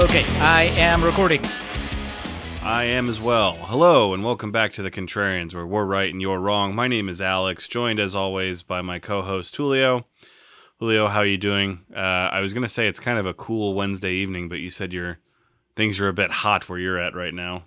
Okay, I am recording. I am as well. Hello, and welcome back to the Contrarians, where we're right and you're wrong. My name is Alex, joined as always by my co-host Julio. Julio, how are you doing? Uh, I was gonna say it's kind of a cool Wednesday evening, but you said your things are a bit hot where you're at right now.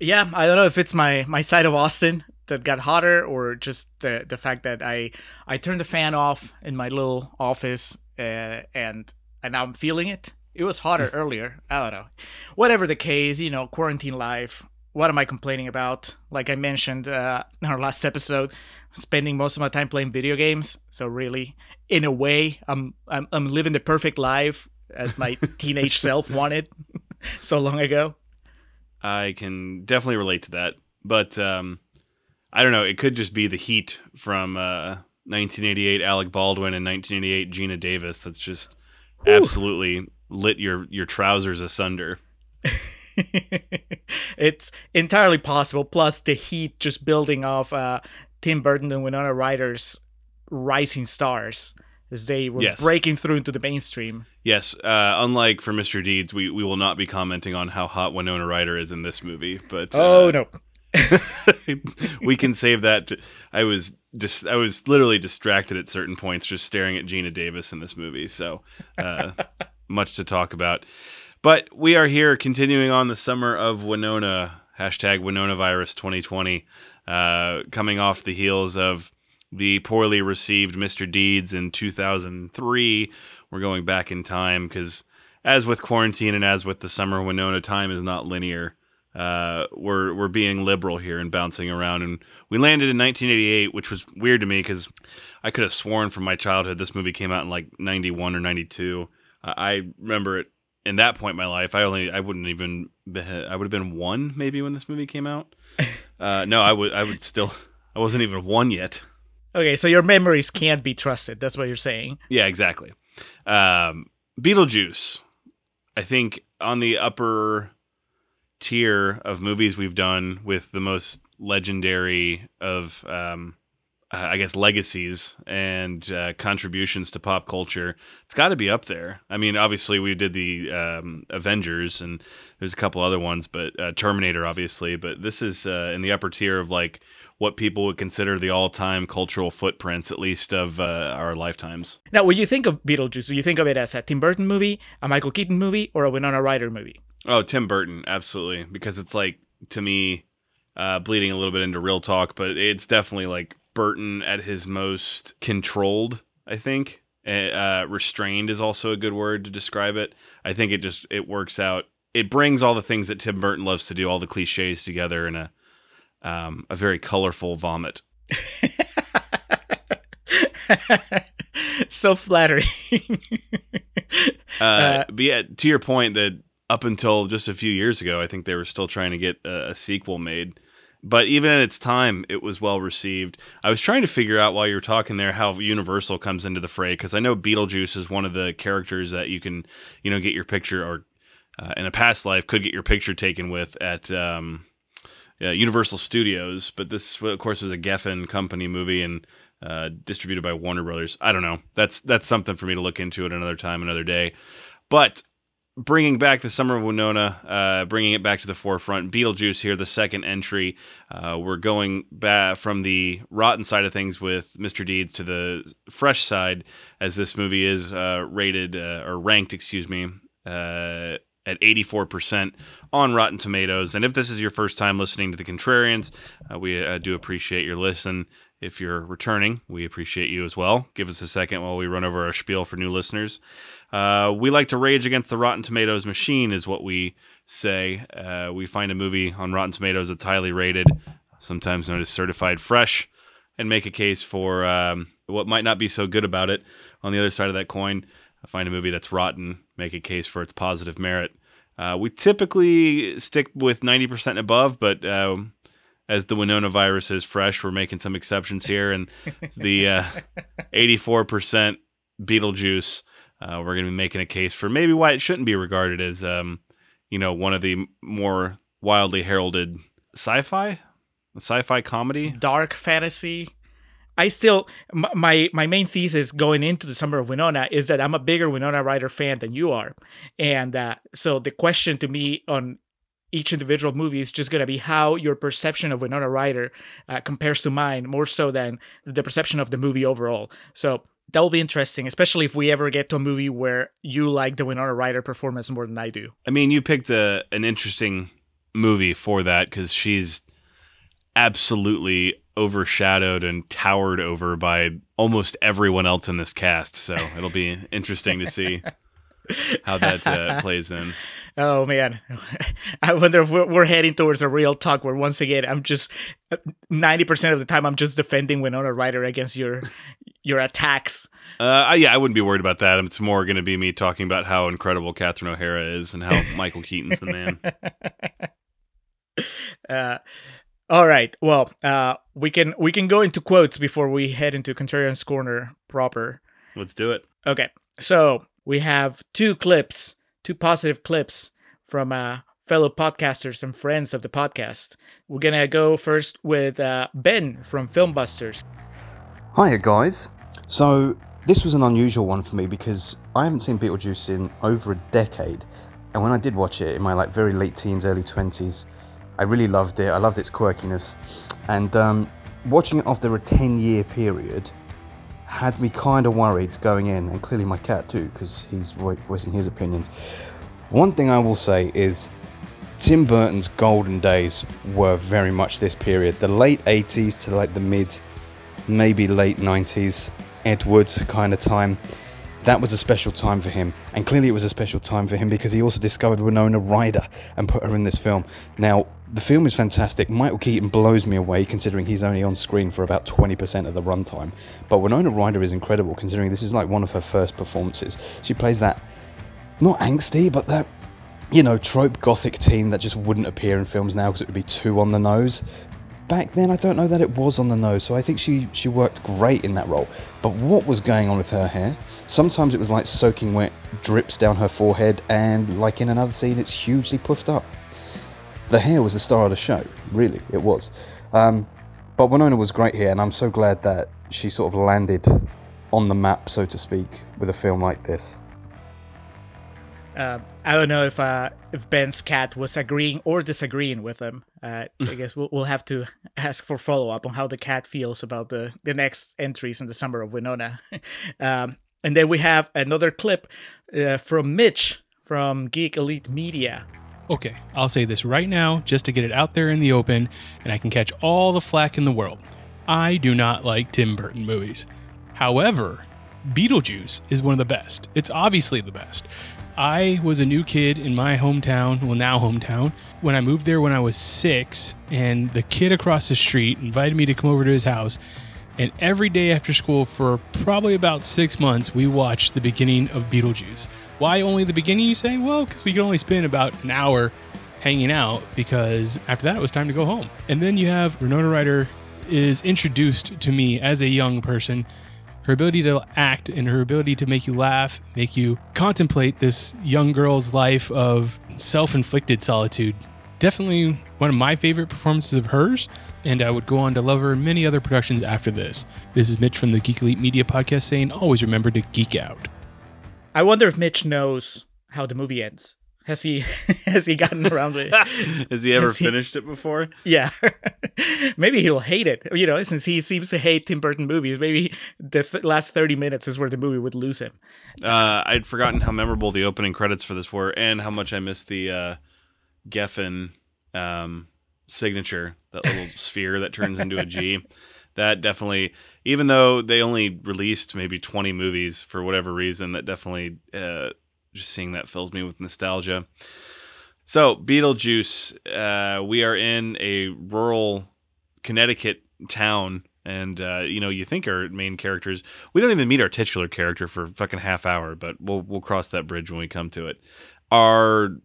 Yeah, I don't know if it's my my side of Austin that got hotter or just the the fact that I I turned the fan off in my little office uh, and and now I'm feeling it. It was hotter earlier. I don't know. Whatever the case, you know, quarantine life. What am I complaining about? Like I mentioned uh, in our last episode, spending most of my time playing video games. So really, in a way, I'm I'm, I'm living the perfect life as my teenage self wanted so long ago. I can definitely relate to that, but um, I don't know. It could just be the heat from uh, 1988 Alec Baldwin and 1988 Geena Davis. That's just Whew. absolutely lit your your trousers asunder. it's entirely possible. Plus the heat just building off uh, Tim Burton and Winona Ryder's rising stars as they were Yes. breaking through into the mainstream. Yes, uh, unlike for Mr. Deeds, we, we will not be commenting on how hot Winona Ryder is in this movie. But uh, oh no. we can save that. To, I was just I was literally distracted at certain points, just staring at Geena Davis in this movie. So uh, much to talk about. But we are here continuing on the summer of Winona hashtag Winona Virus 2020, uh, coming off the heels of the poorly received Mr. Deeds in 2003. We're going back in time because, as with quarantine and as with the summer Winona, time is not linear uh, we're we're being liberal here and bouncing around. And we landed in 1988, which was weird to me because I could have sworn from my childhood this movie came out in like 91 or 92. I remember it in that point in my life. I only I wouldn't even be, I would have been one maybe when this movie came out. Uh, no, I would I would still I wasn't even one yet. Okay, so your memories can't be trusted. That's what you're saying. Yeah, exactly. Um, Beetlejuice, I think on the upper tier of movies we've done with the most legendary of, um, uh, I guess, legacies and uh, contributions to pop culture. It's got to be up there. I mean, obviously, we did the um, Avengers and there's a couple other ones, but uh, Terminator, obviously. But this is uh, in the upper tier of like what people would consider the all-time cultural footprints, at least of uh, our lifetimes. Now, when you think of Beetlejuice, do you think of it as a Tim Burton movie, a Michael Keaton movie, or a Winona Ryder movie? Oh, Tim Burton, absolutely, because it's like to me, uh, bleeding a little bit into real talk, but it's definitely like Burton at his most controlled. I think uh, restrained is also a good word to describe it. I think it just it works out. It brings all the things that Tim Burton loves to do, all the cliches together in a um, a very colorful vomit. so flattering. Uh, Uh, but yeah, to your point that up until just a few years ago, I think they were still trying to get a, a sequel made. But even at its time, it was well received. I was trying to figure out while you were talking there how Universal comes into the fray because I know Beetlejuice is one of the characters that you can, you know, get your picture or uh, in a past life could get your picture taken with at um, Universal Studios. But this, of course, was a Geffen company movie and uh, distributed by Warner Brothers. I don't know. That's that's something for me to look into at another time, another day. But bringing back the Summer of Winona, uh, bringing it back to the forefront. Beetlejuice here, the second entry. Uh, we're going back from the rotten side of things with Mr. Deeds to the fresh side, as this movie is uh, rated uh, or ranked, excuse me, uh, at 84% on Rotten Tomatoes. And if this is your first time listening to The Contrarians, uh, we do appreciate your listen. If you're returning, we appreciate you as well. Give us a second while we run over our spiel for new listeners. Uh, we like to rage against the Rotten Tomatoes machine, is what we say. Uh, we find a movie on Rotten Tomatoes that's highly rated, sometimes known as certified fresh, and make a case for um, what might not be so good about it. On the other side of that coin, find a movie that's rotten, make a case for its positive merit. Uh, we typically stick with 90% above, but um, as the Winona virus is fresh, we're making some exceptions here. And the uh, 84% Beetlejuice, uh, we're going to be making a case for maybe why it shouldn't be regarded as, um, you know, one of the more wildly heralded sci-fi, sci-fi comedy, dark fantasy. I still my my main thesis going into the summer of Winona is that I'm a bigger Winona Ryder fan than you are, and uh, so the question to me on each individual movie is just going to be how your perception of Winona Ryder uh, compares to mine, more so than the perception of the movie overall. So that will be interesting, especially if we ever get to a movie where you like the Winona Ryder performance more than I do. I mean, you picked a an interesting movie for that because she's absolutely overshadowed and towered over by almost everyone else in this cast. So it'll be interesting to see how that uh, plays in. Oh man, I wonder if we're, we're, heading towards a real talk where once again I'm just ninety percent of the time I'm just defending Winona Ryder against your your attacks. Uh, yeah, I wouldn't be worried about that. It's more going to be me talking about how incredible Catherine O'Hara is and how Michael Keaton's the man. Uh, all right. Well, uh, we can we can go into quotes before we head into Contrarian's Corner proper. Let's do it. Okay. So we have two clips, two positive clips from uh, fellow podcasters and friends of the podcast. We're gonna go first with uh, Ben from Filmbusters. Hiya, guys. So this was an unusual one for me because I haven't seen Beetlejuice in over a decade, and when I did watch it in my like very late teens, early twenties, I really loved it. I loved its quirkiness, and um, watching it after a ten-year period had me kind of worried going in, and clearly my cat too, because he's voicing his opinions. One thing I will say is Tim Burton's golden days were very much this period. The late 80s to like the mid, maybe late 90s, Ed Wood kind of time. That was a special time for him, and clearly it was a special time for him because he also discovered Winona Ryder and put her in this film. Now, the film is fantastic. Michael Keaton blows me away considering he's only on screen for about 20% of the runtime. But Winona Ryder is incredible considering this is like one of her first performances. She plays that, not angsty, but that, you know, trope gothic teen that just wouldn't appear in films now because it would be too on the nose. Back then, I don't know that it was on the nose, so I think she, she worked great in that role. But what was going on with her hair? Sometimes it was like soaking wet drips down her forehead, and like in another scene, it's hugely puffed up the hair was the star of the show. Really, it was. Um, but Winona was great here, and I'm so glad that she sort of landed on the map, so to speak, with a film like this. Uh, I don't know if uh, if Ben's cat was agreeing or disagreeing with him. Uh, I guess we'll, we'll have to ask for follow up on how the cat feels about the, the next entries in the summer of Winona. um, and then we have another clip uh, from Mitch from Geek Elite Media Okay, I'll say this right now just to get it out there in the open and I can catch all the flack in the world. I do not like Tim Burton movies. However, Beetlejuice is one of the best. It's obviously the best. I was a new kid in my hometown, well, now hometown, when I moved there when I was six, and the kid across the street invited me to come over to his house. And every day after school, for probably about six months, we watched the beginning of Beetlejuice. Why only the beginning, you say? Well, because we could only spend about an hour hanging out because after that it was time to go home. And then you have Winona Ryder is introduced to me as a young person. Her ability to act and her ability to make you laugh, make you contemplate this young girl's life of self inflicted solitude. Definitely one of my favorite performances of hers, and I would go on to love her in many other productions after this. This is Mitch from the Geek Elite Media Podcast saying always remember to geek out. I wonder if Mitch knows how the movie ends. Has he has he gotten around with? Has he ever Has he- finished it before? Yeah, maybe he'll hate it. You know, since he seems to hate Tim Burton movies, maybe the th- last thirty minutes is where the movie would lose him. Uh, I'd forgotten how memorable the opening credits for this were, and how much I missed the uh, Geffen um, signature, that little sphere that turns into a G. That definitely, even though they only released maybe 20 movies for whatever reason, that definitely uh, just seeing that fills me with nostalgia. So, Beetlejuice, uh, we are in a rural Connecticut town, and uh, you know, you think our main characters. We don't even meet our titular character for a fucking half hour, but we'll we'll cross that bridge when we come to it. Our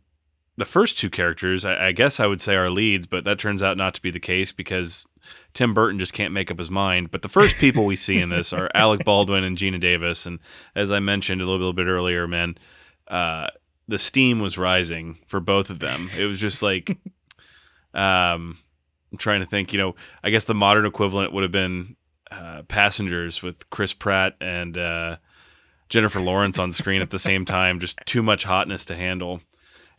the first two characters, I, I guess I would say are leads, but that turns out not to be the case because Tim Burton just can't make up his mind. But the first people we see in this are Alec Baldwin and Geena Davis, and as I mentioned a little, little bit earlier, man, uh, the steam was rising for both of them. It was just like, um, I'm trying to think. You know, I guess the modern equivalent would have been uh, Passengers with Chris Pratt and uh, Jennifer Lawrence on screen at the same time. Just too much hotness to handle.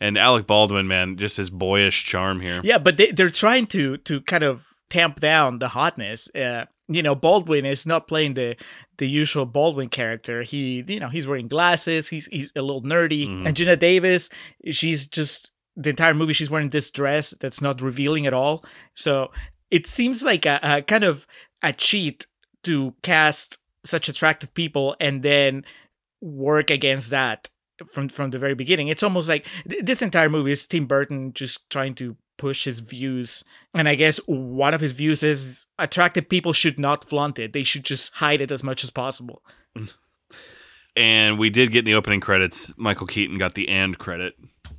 And Alec Baldwin, man, just his boyish charm here. Yeah, but they, they're trying to to kind of tamp down the hotness. Uh, you know, Baldwin is not playing the the usual Baldwin character. He, you know, he's wearing glasses. He's he's a little nerdy. Mhm. And Geena Davis, she's just the entire movie. She's wearing this dress that's not revealing at all. So it seems like a, a kind of a cheat to cast such attractive people and then work against that from from the very beginning. It's almost like th- this entire movie is Tim Burton just trying to push his views. And I guess one of his views is attractive people should not flaunt it. They should just hide it as much as possible. And we did get in the opening credits. Michael Keaton got the and credit,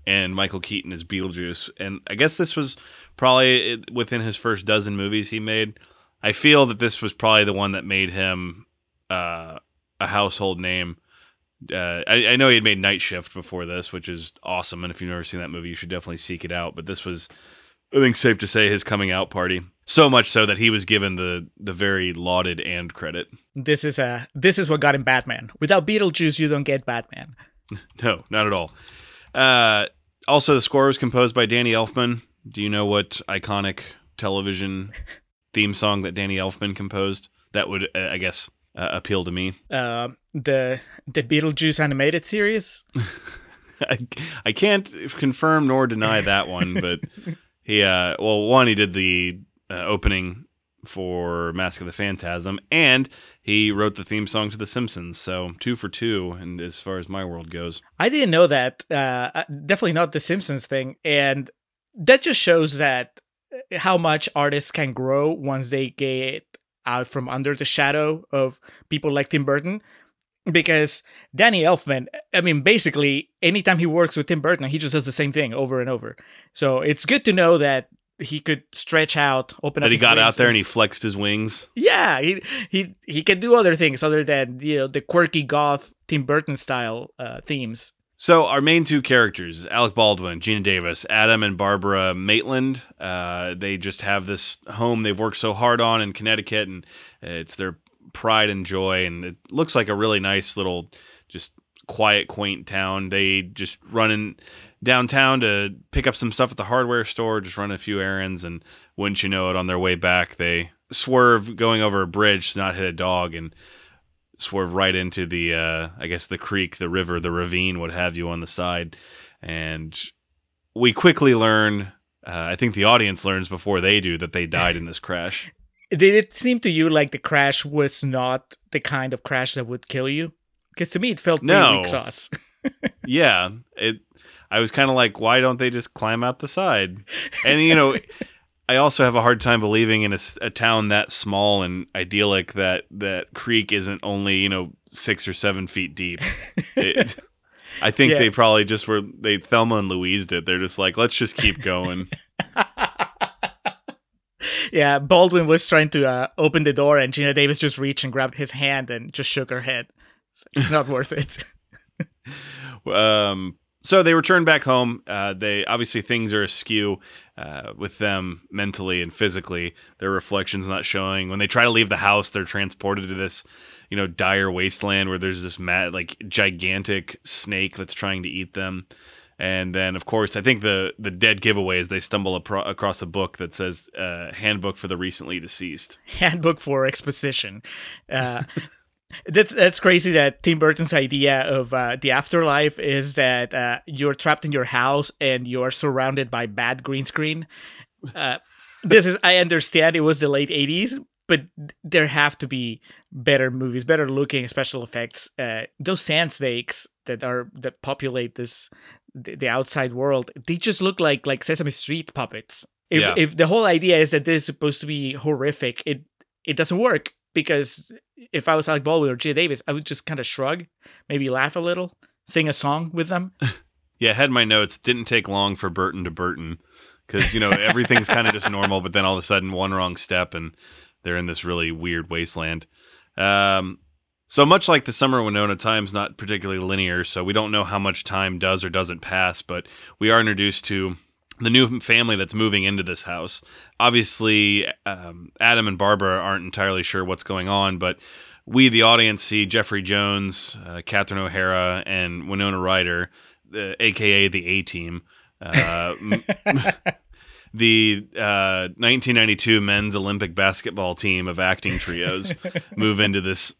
and Michael Keaton is Beetlejuice. And I guess this was probably within his first dozen movies he made. I feel that this was probably the one that made him uh, a household name. Uh, I, I know he had made Night Shift before this, which is awesome. And if you've never seen that movie, you should definitely seek it out. But this was, I think, safe to say, his coming out party. So much so that he was given the the very lauded and credit. This is a this is what got him Batman. Without Beetlejuice, you don't get Batman. No, not at all. Uh, also, the score was composed by Danny Elfman. Do you know what iconic television theme song that Danny Elfman composed? That would, uh, I guess, uh, appeal to me. Uh, the the Beetlejuice animated series. I, I can't confirm nor deny that one, but he, uh, well, one, he did the uh, opening for Mask of the Phantasm, and he wrote the theme song to The Simpsons. So two for two, and as far as my world goes. I didn't know that. Uh, uh, definitely not the Simpsons thing, and that just shows that uh, how much artists can grow once they get out from under the shadow of people like Tim Burton. Because Danny Elfman, I mean, basically, anytime he works with Tim Burton, he just does the same thing over and over. So it's good to know that he could stretch out, open up. That he got out there and he flexed his wings. yeah, he he he can do other things other than you know the quirky goth Tim Burton style uh, themes. So our main two characters, Alec Baldwin, Gina Davis, Adam and Barbara Maitland, uh, they just have this home they've worked so hard on in Connecticut, and it's their pride and joy. And it looks like a really nice little, just quiet, quaint town. They just run in downtown to pick up some stuff at the hardware store, just run a few errands, and wouldn't you know it, on their way back, they swerve going over a bridge to not hit a dog, and swerve right into the uh I guess the creek, the river, the ravine, what have you on the side. And we quickly learn uh, I think the audience learns before they do that they died in this crash. Did it seem to you like the crash was not the kind of crash that would kill you? Because to me, it felt No. weak sauce. yeah, it I was kind of like why don't they just climb out the side? And you know, I also have a hard time believing in a town that small and idyllic that that creek isn't only, you know, 6 or 7 feet deep. It, I think Yeah. they probably just were they Thelma and Louise did. They're just like, let's just keep going. yeah, Baldwin was trying to uh, open the door, and Geena Davis just reached and grabbed his hand and just shook her head. It's not worth it. um, so they return back home. Uh, they obviously things are askew uh, with them mentally and physically. Their reflections not showing. When they try to leave the house, they're transported to this, you know, dire wasteland where there's this mad, like gigantic snake that's trying to eat them. And then, of course, I think the the dead giveaway is they stumble apro- across a book that says uh, "Handbook for the Recently Deceased." handbook for exposition. Uh, that's that's crazy. That Tim Burton's idea of uh, the afterlife is that uh, you're trapped in your house and you're surrounded by bad green screen. Uh, this is I understand it was the late '80s, but there have to be better movies, better looking special effects. Uh, those sand snakes that are that populate this the, the outside world, they just look like like Sesame Street puppets. If Yeah. if the whole idea is that this is supposed to be horrific, it it doesn't work because if I was Alec Baldwin or Geena Davis, I would just kind of shrug, maybe laugh a little, sing a song with them. Yeah, I had my notes. Didn't take long for Burton to Burton because you know everything's kind of just normal, but then all of a sudden one wrong step and they're in this really weird wasteland. Um, so much like the summer Winona, time's not particularly linear, so we don't know how much time does or doesn't pass. But we are introduced to the new family that's moving into this house. Obviously, um, Adam and Barbara aren't entirely sure what's going on, but we, the audience, see Jeffrey Jones, uh, Catherine O'Hara, and Winona Ryder, the, aka the A Team. Uh, the uh, 1992 men's Olympic basketball team of acting trios move into this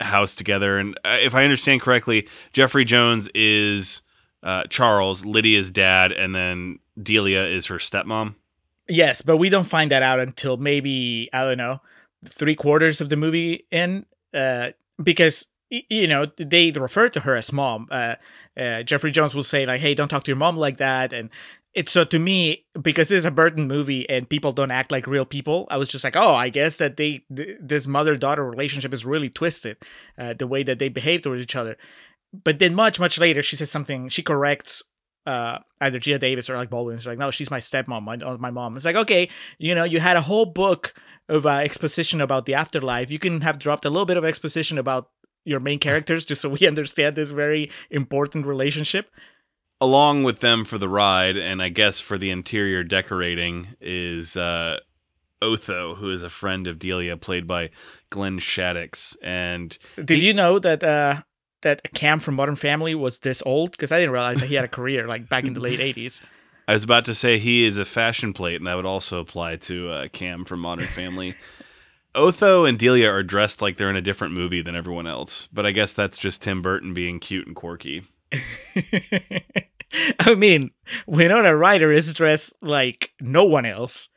house together. And uh, if I understand correctly, Jeffrey Jones is uh, Charles, Lydia's dad, and then Delia is her stepmom. Yes, but we don't find that out until maybe I don't know three quarters of the movie in, uh, because you know they refer to her as mom. Uh, uh, Jeffrey Jones will say like, "Hey, don't talk to your mom like that," and it's so to me because this is a Burton movie and people don't act like real people. I was just like, "Oh, I guess that they th- this mother daughter relationship is really twisted, uh, the way that they behave towards each other." But then much much later, she says something. She corrects uh either Geena Davis or like Baldwin. It's like, no, she's my stepmom, my, uh, my mom. It's like, okay, you know, you had a whole book of uh, exposition about the afterlife. You can have dropped a little bit of exposition about your main characters just so we understand this very important relationship. Along with them for the ride, and I guess for the interior decorating, is uh, Otho, who is a friend of Delia, played by Glenn Shadix. And Did you know that that Cam from Modern Family was this old? Because I didn't realize that he had a career like back in the late eighties. I was about to say he is a fashion plate, and that would also apply to uh, Cam from Modern Family. Otho and Delia are dressed like they're in a different movie than everyone else, but I guess that's just Tim Burton being cute and quirky. I mean, Winona Ryder is dressed like no one else.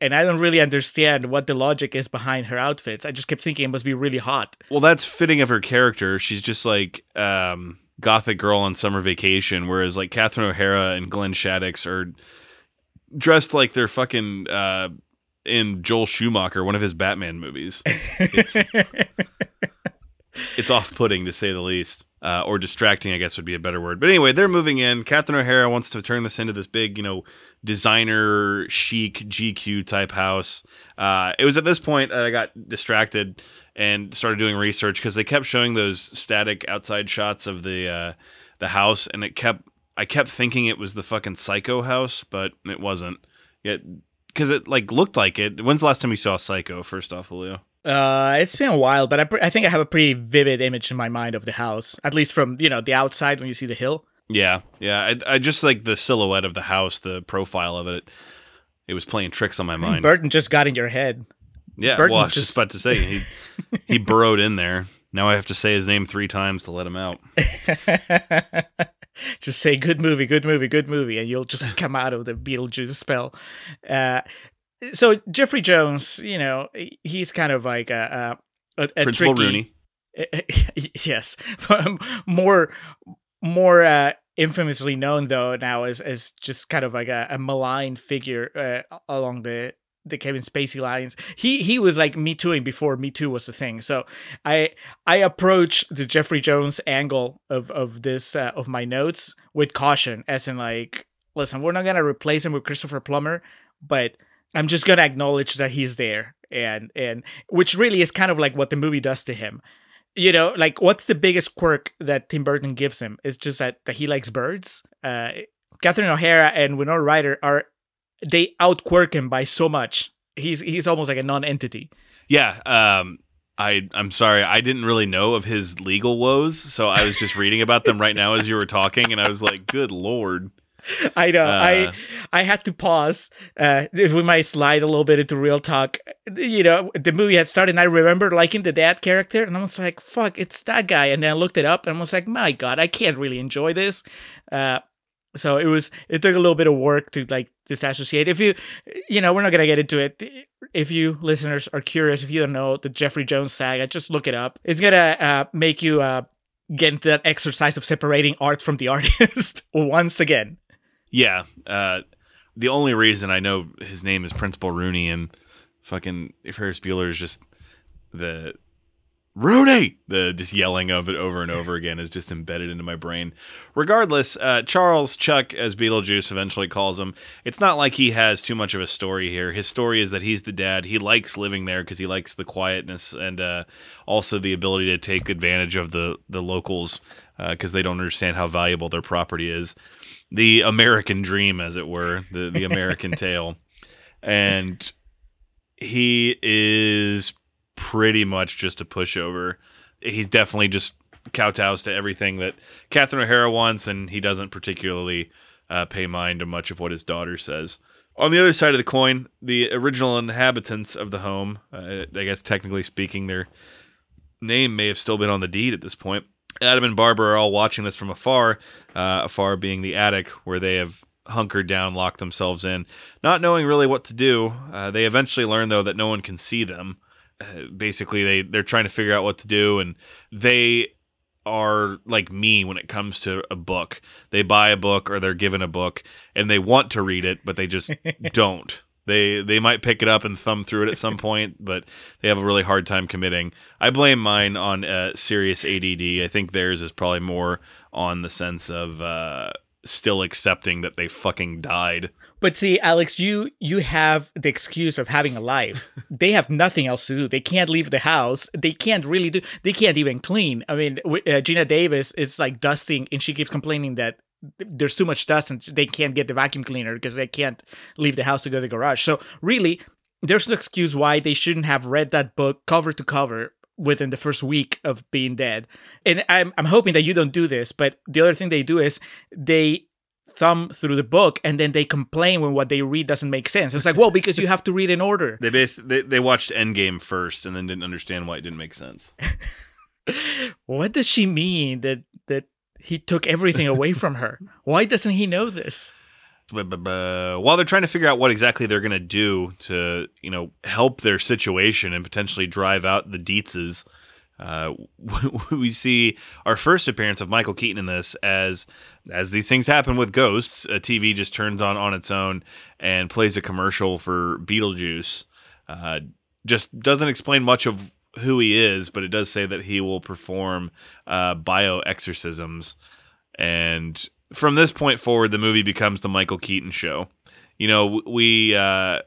And I don't really understand what the logic is behind her outfits. I just kept thinking it must be really hot. Well, that's fitting of her character. She's just like um, gothic girl on summer vacation, whereas like Catherine O'Hara and Glenn Shadix are dressed like they're fucking uh, in Joel Schumacher, one of his Batman movies. It's, it's off-putting to say the least, uh, or distracting, I guess would be a better word. But anyway, they're moving in. Catherine O'Hara wants to turn this into this big, you know, designer chic GQ type house. Uh, it was at this point that I got distracted and started doing research because they kept showing those static outside shots of the uh, the house, and it kept I kept thinking it was the fucking Psycho house, but it wasn't. Yet because it like looked like it. When's the last time you saw Psycho? First off, Julio. Uh, it's been a while, but I, I think I have a pretty vivid image in my mind of the house, at least from you know the outside when you see the hill. Yeah, yeah. I, I just like the silhouette of the house, the profile of it. It was playing tricks on my mind. Burton just got in your head. yeah, Burton well, I was just- just about to say he he burrowed in there. Now I have to say his name three times to let him out. just say good movie, good movie, good movie, and you'll just come out of the Beetlejuice spell. Uh, so Jeffrey Jones, you know, he's kind of like a, a, a Principal tricky, Rooney. yes, more more uh, infamously known though now as as just kind of like a, a malign figure uh, along the the Kevin Spacey lines. He he was like Me Tooing before Me Too was a thing. So I I approach the Jeffrey Jones angle of of this uh, of my notes with caution, as in like, listen, we're not gonna replace him with Christopher Plummer, but I'm just gonna acknowledge that he's there, and and which really is kind of like what the movie does to him. You know, like what's the biggest quirk that Tim Burton gives him? It's just that, that he likes birds. Uh, Catherine O'Hara and Winona Ryder are they outquirk him by so much. He's he's almost like a non-entity. Yeah, um, I I'm sorry, I didn't really know of his legal woes, so I was just reading about them right now as you were talking, and I was like, "Good lord!" I know. Uh, I I had to pause. Uh, if we might slide a little bit into real talk, you know, the movie had started, and I remember liking the dad character, and I was like, "Fuck, it's that guy." And then I looked it up, and I was like, "My God, I can't really enjoy this." Uh, so it was. It took a little bit of work to like disassociate. If you, you know, we're not gonna get into it. If you listeners are curious, if you don't know the Jeffrey Jones saga, just look it up. It's gonna uh, make you uh, get into that exercise of separating art from the artist once again. Yeah, uh, the only reason I know his name is Principal Rooney and fucking Ferris Bueller is just the Rooney, the just yelling of it over and over again is just embedded into my brain. Regardless, uh, Charles Chuck, as Beetlejuice eventually calls him, it's not like he has too much of a story here. His story is that he's the dad. He likes living there because he likes the quietness and uh, also the ability to take advantage of the the locals because they don't understand how valuable their property is. The American dream, as it were, the the American tale, and he is pretty much just a pushover. He's definitely just kowtows to everything that Catherine O'Hara wants, and he doesn't particularly uh, pay mind to much of what his daughter says. On the other side of the coin, the original inhabitants of the home, uh, I guess technically speaking, their name may have still been on the deed at this point. Adam and Barbara are all watching this from afar, uh, afar being the attic where they have hunkered down, locked themselves in, not knowing really what to do. Uh, they eventually learn, though, that no one can see them. Uh, basically, they they're trying to figure out what to do, and they are like me when it comes to a book. They buy a book or they're given a book, and they want to read it, but they just don't. They they might pick it up and thumb through it at some point, but they have a really hard time committing. I blame mine on uh, serious ADD. I think theirs is probably more on the sense of uh, still accepting that they fucking died. But see, Alex, you you have the excuse of having a life. they have nothing else to do. They can't leave the house. They can't really do. They can't even clean. I mean, uh, Geena Davis is like dusting, and she keeps complaining that there's too much dust and they can't get the vacuum cleaner because they can't leave the house to go to the garage. So really, there's no excuse why they shouldn't have read that book cover to cover within the first week of being dead. And I'm I'm hoping that you don't do this, but the other thing they do is they thumb through the book and then they complain when what they read doesn't make sense. It's like, well, because you have to read in order. They bas- they, they watched Endgame first and then didn't understand why it didn't make sense. what does she mean that that he took everything away from her? Why doesn't he know this? While they're trying to figure out what exactly they're going to do to, you know, help their situation and potentially drive out the Deetzes, uh, we see our first appearance of Michael Keaton in this as as these things happen with ghosts, a TV just turns on on its own and plays a commercial for Beetlejuice. Uh, just doesn't explain much of who he is, but it does say that he will perform uh, bio exorcisms. And from this point forward, the movie becomes the Michael Keaton show. You know, we uh,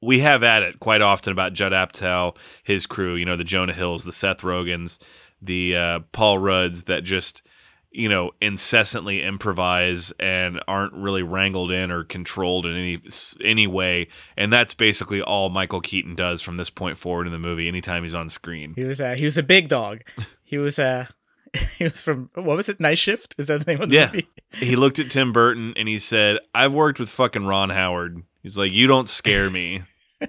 we have at it quite often about Judd Apatow, his crew. You know, the Jonah Hills, the Seth Rogens, the uh, Paul Rudds that just you know incessantly improvise and aren't really wrangled in or controlled in any any way and that's basically all Michael Keaton does from this point forward in the movie anytime he's on screen He was a he was a big dog. He was a he was from what was it? Night Shift? Is that the name of the Yeah. movie? he looked at Tim Burton and he said I've worked with fucking Ron Howard he's like you don't scare me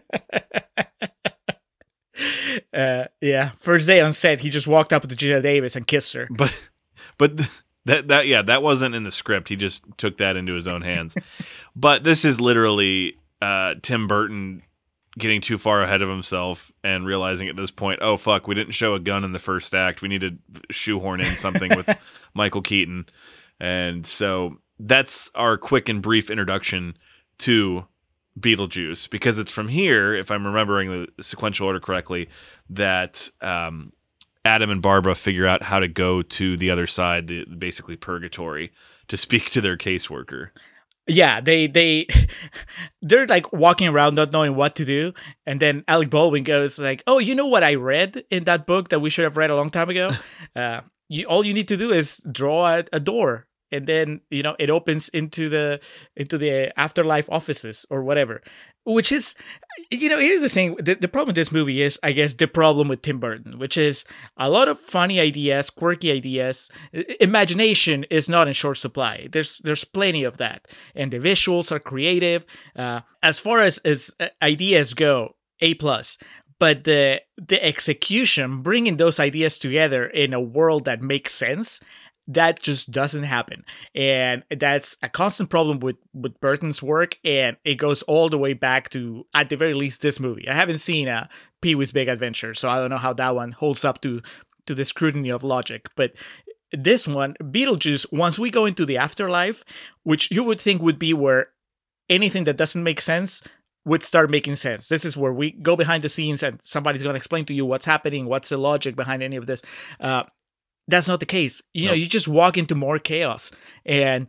Uh, yeah. First day on set, he just walked up to Geena Davis and kissed her. but but that that yeah that wasn't in the script. He just took that into his own hands. But this is literally uh tim burton getting too far ahead of himself and realizing at this point oh fuck we didn't show a gun in the first act. We need to shoehorn in something with michael keaton. And so that's our quick and brief introduction to beetlejuice because it's from here if i'm remembering the sequential order correctly that um Adam and Barbara figure out how to go to the other side, the basically purgatory, to speak to their caseworker. Yeah, they they they're like walking around not knowing what to do, and then Alec Baldwin goes like, "Oh, you know what I read in that book that we should have read a long time ago? Uh, you all you need to do is draw a, a door and then you know it opens into the into the afterlife offices or whatever which is you know here's the thing the, the problem with this movie is i guess the problem with tim burton which is a lot of funny ideas quirky ideas imagination is not in short supply. There's there's plenty of that. And the visuals are creative. Uh, as far as as uh, ideas go a plus. But the the execution bringing those ideas together in a world that makes sense that just doesn't happen and that's a constant problem with with burton's work and it goes all the way back to at the very least this movie i haven't seen a pee-wee's big adventure so i don't know how that one holds up to to the scrutiny of logic but this one beetlejuice once we go into the afterlife which you would think would be where anything that doesn't make sense would start making sense. This is where we go behind the scenes and somebody's going to explain to you what's happening, what's the logic behind any of this. Uh, that's not the case. You know, Nope. you just walk into more chaos, and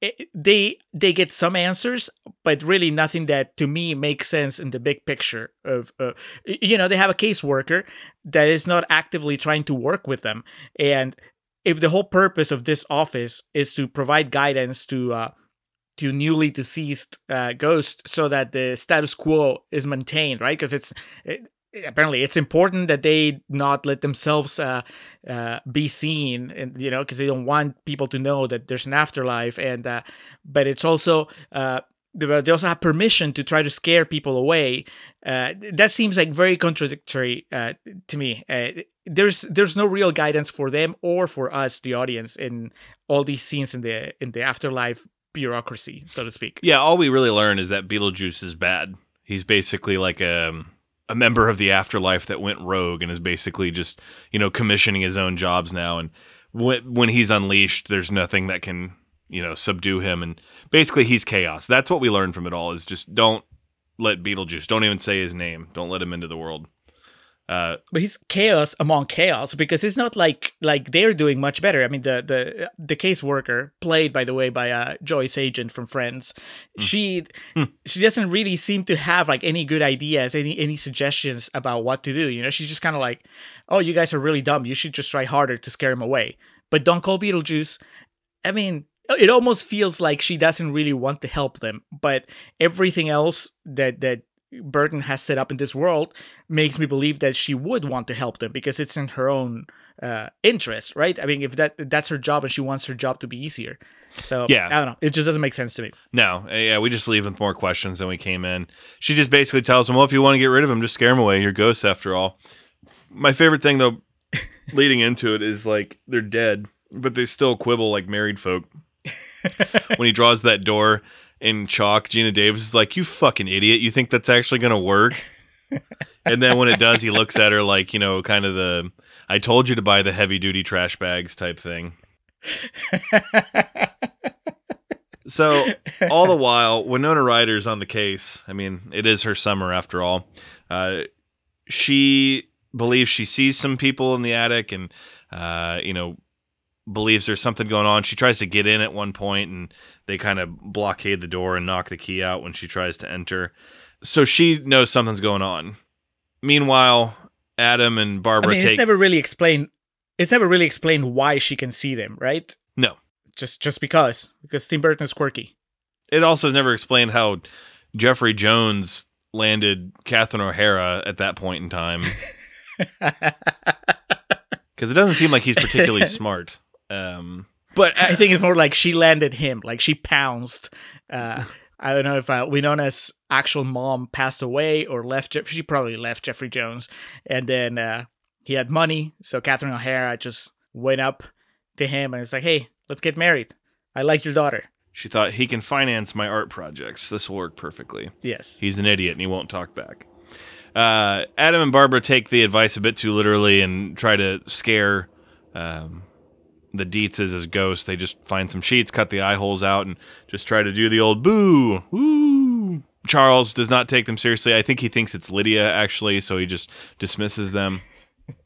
it, they they get some answers, but really nothing that to me makes sense in the big picture. Of uh, you know, they have a caseworker that is not actively trying to work with them, and if the whole purpose of this office is to provide guidance to uh, to newly deceased uh, ghosts so that the status quo is maintained, right? Because it's it, apparently it's important that they not let themselves uh, uh, be seen, and you know, because they don't want people to know that there's an afterlife. And uh, but it's also uh, they also have permission to try to scare people away. Uh, that seems like very contradictory uh, to me. There's there's no real guidance for them or for us, the audience, in all these scenes in the in the afterlife bureaucracy, so to speak. Yeah, all we really learn is that Beetlejuice is bad. He's basically like a a member of the afterlife that went rogue and is basically just you know commissioning his own jobs now. And when when he's unleashed, there's nothing that can you know subdue him. And basically, he's chaos. That's what we learn from it all. Is just don't let Beetlejuice. Don't even say his name. Don't let him into the world. Uh, but he's chaos among chaos because it's not like like they're doing much better. I mean, the the the caseworker, played by the way by uh, Joey's Agent from Friends, she she doesn't really seem to have like any good ideas, any any suggestions about what to do. You know, she's just kind of like, oh, you guys are really dumb. You should just try harder to scare him away. But don't call Beetlejuice. I mean, it almost feels like she doesn't really want to help them, but everything else that that Burton has set up in this world makes me believe that she would want to help them because it's in her own uh, interest, right? I mean, if that that's her job and she wants her job to be easier, so Yeah. I don't know. It just doesn't make sense to me. no, uh, yeah, we just leave with more questions than we came in. She just basically tells him, "Well, if you want to get rid of him, just scare him away. You're ghosts after all." My favorite thing though, leading into it, is like they're dead, but they still quibble like married folk. when he draws that door in chalk, Geena Davis is like, "You fucking idiot! You think that's actually gonna work?" and then when it does, he looks at her like, you know, kind of the "I told you to buy the heavy duty trash bags" type thing. So all the while, Winona Ryder's on the case. I mean, it is her summer after all. Uh, she believes she sees some people in the attic, and uh, you know, believes there's something going on. She tries to get in at one point, and they kind of blockade the door and knock the key out when she tries to enter. So she knows something's going on. Meanwhile, Adam and I Barbara mean, take it's never really explained. It's never really explained why she can see them, right? no. Just just because because Tim Burton is quirky. it also is never explained how Jeffrey Jones landed Catherine O'Hara at that point in time because it doesn't seem like he's particularly smart. Um, but I think it's more like she landed him, like she pounced. Uh, I don't know if uh, Winona's actual mom passed away or left. Jeff- she probably left Jeffrey Jones, and then uh, he had money, so Catherine O'Hara just went up to him and it's like, "Hey, let's get married. I like your daughter." she thought he can finance my art projects. This will work perfectly. Yes. He's an idiot and he won't talk back. Uh, Adam and Barbara take the advice a bit too literally and try to scare um, the Deetzes as ghosts. They just find some sheets, cut the eye holes out, and just try to do the old boo, woo. Charles does not take them seriously. I think he thinks it's Lydia, actually, so he just dismisses them.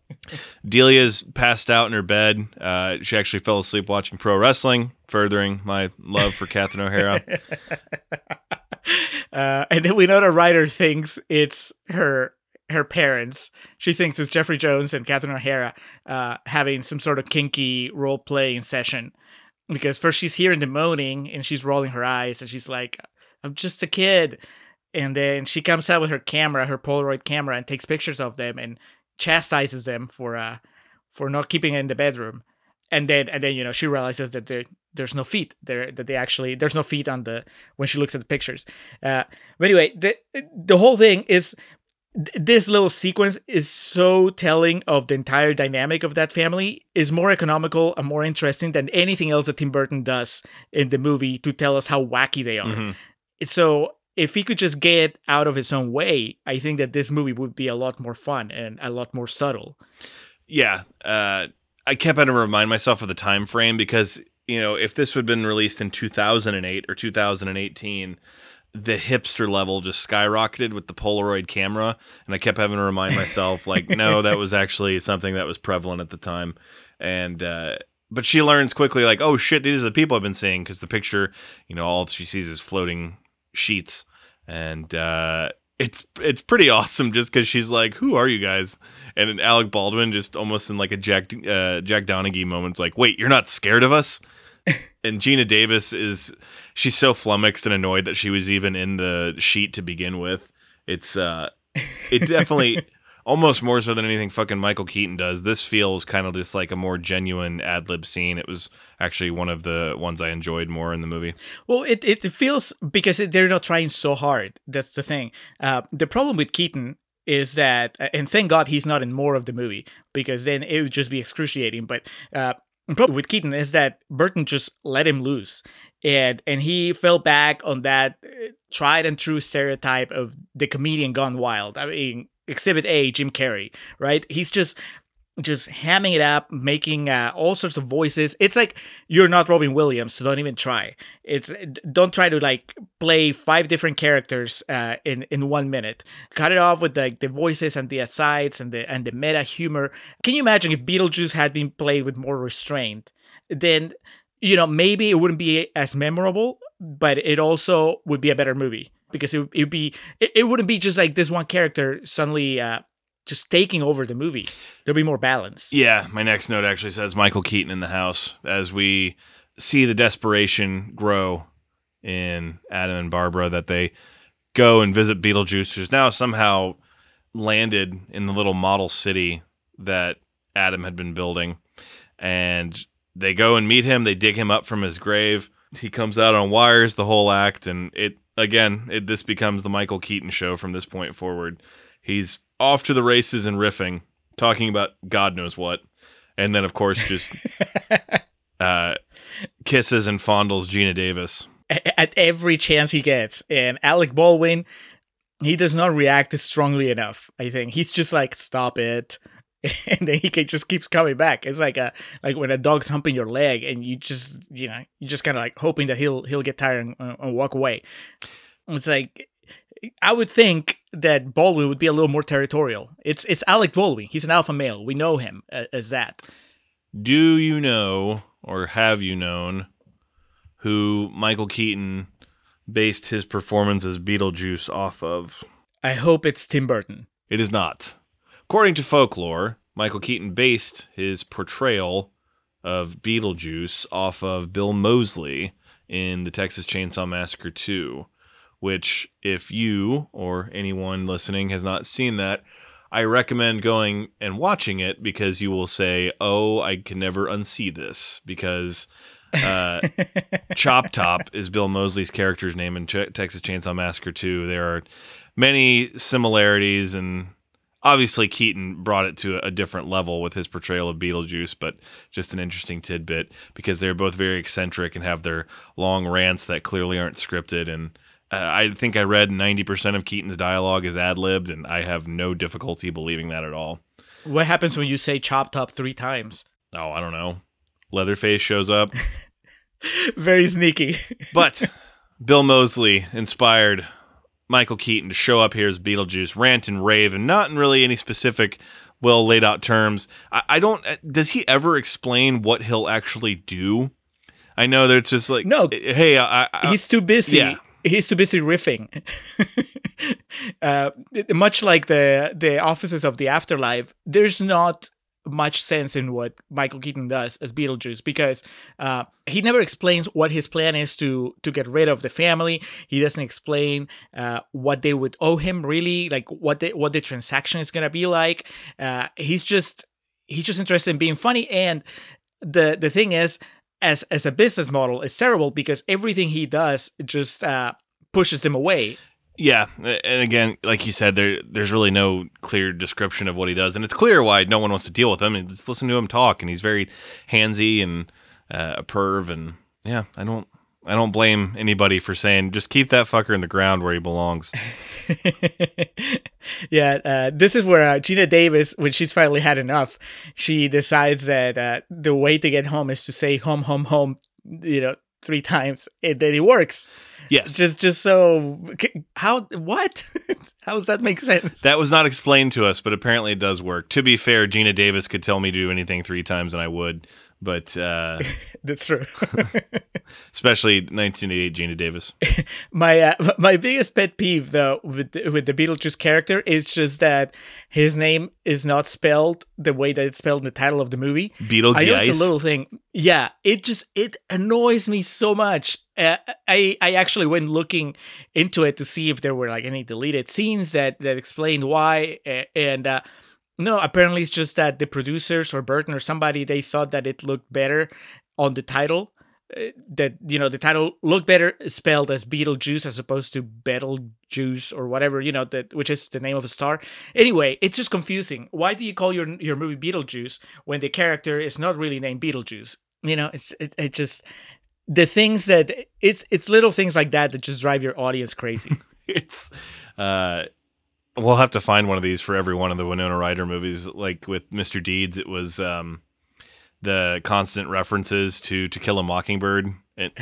Delia's passed out in her bed. Uh, she actually fell asleep watching pro wrestling, furthering my love for Catherine O'Hara. Uh, and then Winona Ryder thinks it's her her parents. She thinks it's Jeffrey Jones and Catherine O'Hara uh, having some sort of kinky role playing session. because first she's hearing the moaning and she's rolling her eyes and she's like, "I'm just a kid," and then she comes out with her camera, her Polaroid camera, and takes pictures of them and chastises them for uh for not keeping it in the bedroom. And then and then you know she realizes that there there's no feet there that they actually there's no feet on the when she looks at the pictures. Uh, but anyway, the the whole thing is this little sequence is so telling of the entire dynamic of that family is more economical and more interesting than anything else that Tim Burton does in the movie to tell us how wacky they are. Mhm. So if he could just get out of his own way, I think that this movie would be a lot more fun and a lot more subtle. Yeah, uh, I kept having to remind myself of the time frame because you know if this had been released in 2008 or 2018, the hipster level just skyrocketed with the Polaroid camera, and I kept having to remind myself like, no, that was actually something that was prevalent at the time, and. Uh, but she learns quickly, like, oh shit, these are the people I've been seeing, because the picture, you know, all she sees is floating sheets, and uh, it's it's pretty awesome just because she's like, "Who are you guys?" And Alec Baldwin just almost in like a Jack uh, Jack Donaghy moments, like, "Wait, you're not scared of us?" And Geena Davis is she's so flummoxed and annoyed that she was even in the sheet to begin with. It's uh, it definitely almost more so than anything fucking Michael Keaton does. This feels kind of just like a more genuine ad lib scene. It was actually one of the ones I enjoyed more in the movie. Well, it, it feels because they're not trying so hard. That's the thing. Uh, the problem with Keaton is that, and thank God he's not in more of the movie because then it would just be excruciating. But uh, with Keaton is that Burton just let him loose, and and he fell back on that uh, tried and true stereotype of the comedian gone wild. I mean, Exhibit A, Jim Carrey, right? He's just just hamming it up, making uh, all sorts of voices. It's like you're not Robin Williams, so don't even try. It's don't try to like play five different characters uh, in in one minute. Cut it off with like the voices and the asides and the and the meta humor. Can you imagine if Beetlejuice had been played with more restraint? Then you know maybe it wouldn't be as memorable, but it also would be a better movie because it would be it, it wouldn't be just like this one character suddenly. Uh, just taking over the movie. There'll be more balance. Yeah, my next note actually says Michael Keaton in the house as we see the desperation grow in Adam and Barbara that they go and visit Beetlejuice, who's now somehow landed in the little model city that Adam had been building. And they go and meet him. They dig him up from his grave. He comes out on wires the whole act. And it, again, it, this becomes the Michael Keaton show from this point forward. He's off to the races and riffing, talking about God knows what. And then, of course, just uh, kisses and fondles Geena Davis. At every chance he gets. And Alec Baldwin, he does not react strongly enough, I think. He's just like, stop it. And then he just keeps coming back. It's like a like when a dog's humping your leg, and you just you know you just kind of like hoping that he'll he'll get tired and, and walk away. It's like I would think that Baldwin would be a little more territorial. It's it's Alec Baldwin. He's an alpha male. We know him uh, as that. Do you know or have you known who Michael Keaton based his performance as Beetlejuice off of? I hope it's Tim Burton. It is not. According to folklore, Michael Keaton based his portrayal of Beetlejuice off of Bill Moseley in the Texas Chainsaw Massacre 2 which, if you or anyone listening has not seen that, I recommend going and watching it because you will say, "Oh, I can never unsee this." Because uh, Chop Top is Bill Moseley's character's name in Ch- Texas Chainsaw Massacre 2. There are many similarities, and obviously Keaton brought it to a different level with his portrayal of Beetlejuice. But just an interesting tidbit because they're both very eccentric and have their long rants that clearly aren't scripted and uh, I think I read 90% of Keaton's dialogue is ad libbed, and I have no difficulty believing that at all. What happens when you say Chop Top three times? Oh, I don't know. Leatherface shows up. Very sneaky. but Bill Moseley inspired Michael Keaton to show up here as Beetlejuice, rant and rave, and not in really any specific, well laid out terms. I, I don't. uh, Does he ever explain what he'll actually do? I know that it's just like No. Hey, I, I, He's too busy. yeah. He's too busy riffing. uh, much like the the offices of the afterlife, there's not much sense in what Michael Keaton does as Beetlejuice because uh, he never explains what his plan is to to get rid of the family. He doesn't explain uh, what they would owe him really, like what the what the transaction is gonna be like. Uh, he's just he's just interested in being funny, and the the thing is, as as a business model, it's terrible because everything he does just uh, pushes him away. Yeah, and again, like you said, there there's really no clear description of what he does, and it's clear why no one wants to deal with him. Just listen to him talk, and he's very handsy and uh, a perv, and yeah, I don't I don't blame anybody for saying just keep that fucker in the ground where he belongs. yeah, uh, this is where uh, Geena Davis, when she's finally had enough, she decides that uh, the way to get home is to say home, home, home, you know, three times, and then it works. Yes. Just just so how what? how does that make sense? That was not explained to us, but apparently it does work. To be fair, Geena Davis could tell me to do anything three times and I would. But uh that's true. especially 1988 Geena Davis. my uh, my biggest pet peeve though with the, with the Beetlejuice character is just that his name is not spelled the way that it's spelled in the title of the movie. Beetlejuice. I know it's a little thing. Yeah, it just it annoys me so much. Uh, I I actually went looking into it to see if there were like any deleted scenes that that explained why and. No, apparently it's just that the producers or Burton or somebody they thought that it looked better on the title. Uh, that you know the title looked better spelled as Beetlejuice as opposed to Betelgeuse or whatever you know that which is the name of a star. Anyway, it's just confusing. Why do you call your your movie Beetlejuice when the character is not really named Betelgeuse? You know, it's it, it just the things that it's it's little things like that that just drive your audience crazy. it's uh we'll have to find one of these for every one of the Winona Ryder movies. Like with Mr. Deeds, it was um, the constant references to To Kill a Mockingbird. And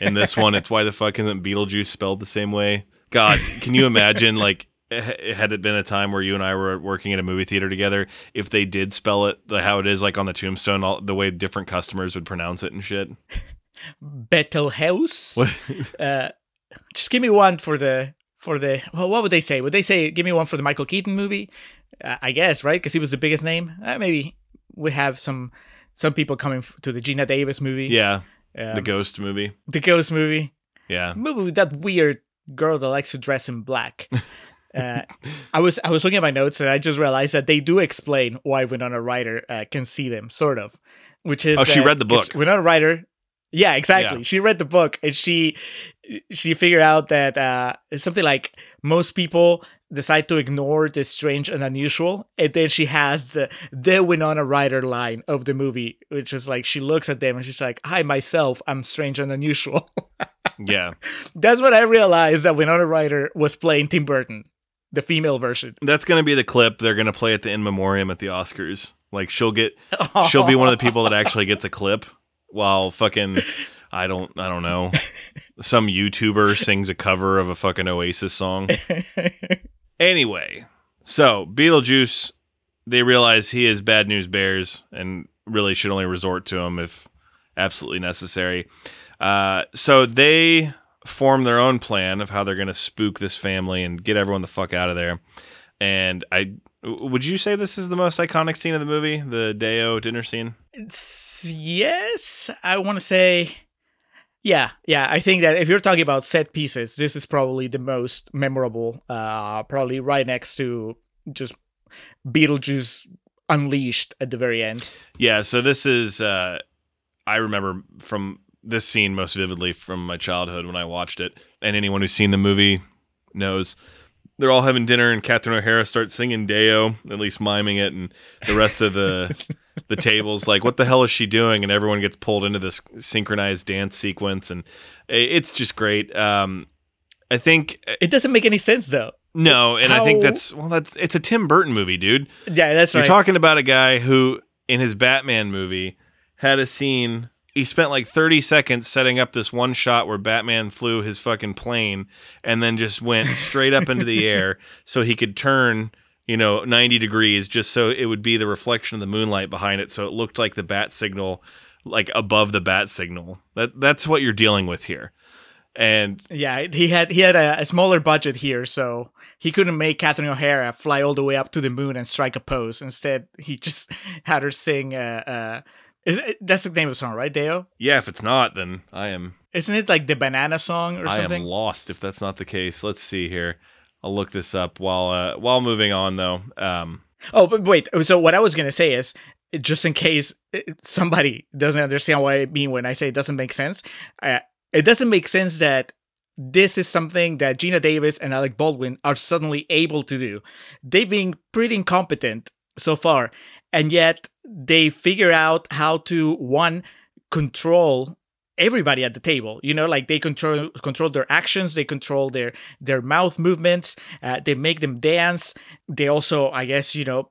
in this one, it's why the fuck isn't Beetlejuice spelled the same way? God, can you imagine like had it been a time where you and I were working at a movie theater together, if they did spell it the, how it is, like on the tombstone, all, the way different customers would pronounce it and shit. Bettelhaus. uh, just give me one for the for the well, what would they say? Would they say give me one for the Michael Keaton movie? Uh, I guess right because he was the biggest name. Uh, maybe we have some some people coming to the Geena Davis movie. Yeah, um, the Ghost movie. The Ghost movie. Yeah, movie with that weird girl that likes to dress in black. uh, I was I was looking at my notes and I just realized that they do explain why Winona Ryder uh, can see them, sort of, which is oh she read the book. Winona Ryder yeah, exactly. Yeah. She read the book and she she figured out that uh, it's something like most people decide to ignore the strange and unusual, and then she has the the Winona Ryder line of the movie, which is like she looks at them and she's like, "Hi, myself, I'm strange and unusual." yeah, that's what I realized that Winona Ryder was playing Tim Burton, the female version. That's gonna be the clip they're gonna play at the in memoriam at the Oscars. Like she'll get, she'll be one of the people that actually gets a clip while fucking I don't I don't know some YouTuber sings a cover of a fucking Oasis song. anyway, so Beetlejuice they realize he is bad news bears and really should only resort to him if absolutely necessary. Uh, so they form their own plan of how they're going to spook this family and get everyone the fuck out of there. And I would you say this is the most iconic scene of the movie, the Day-O dinner scene? It's, yes, I want to say. Yeah, yeah. I think that if you're talking about set pieces, this is probably the most memorable. Uh, probably right next to just Beetlejuice Unleashed at the very end. Yeah. So this is. Uh, I remember from this scene most vividly from my childhood when I watched it, and anyone who's seen the movie knows they're all having dinner and Catherine O'Hara starts singing Day-O, at least miming it, and the rest of the the tables like, what the hell is she doing? And everyone gets pulled into this synchronized dance sequence, and it's just great. Um, I think it doesn't make any sense though. No, and How? I think that's well, that's it's a Tim Burton movie, dude. Yeah, that's You're right. You're talking about a guy who, in his Batman movie, had a scene he spent like 30 seconds setting up this one shot where Batman flew his fucking plane and then just went straight up into the air so he could turn, you know, 90 degrees just so it would be the reflection of the moonlight behind it so it looked like the bat signal like above the bat signal. That that's what you're dealing with here. And Yeah, he had he had a, a smaller budget here, so he couldn't make Catherine O'Hara fly all the way up to the moon and strike a pose. Instead, he just had her sing. Uh, uh, is it, that's the name of the song, right, Day-O? yeah, if it's not, then I am Isn't it like the banana song or I something? I am lost if that's not the case. Let's see here. I'll look this up while uh, while moving on though. Um, Oh, but wait. So what I was gonna say is, just in case uh, somebody doesn't understand what I mean when I say it doesn't make sense, uh, it doesn't make sense that this is something that Geena Davis and Alec Baldwin are suddenly able to do. They've been pretty incompetent so far, and yet they figure out how to one control everybody at the table you know like they control control their actions they control their their mouth movements uh, they make them dance. They also i guess you know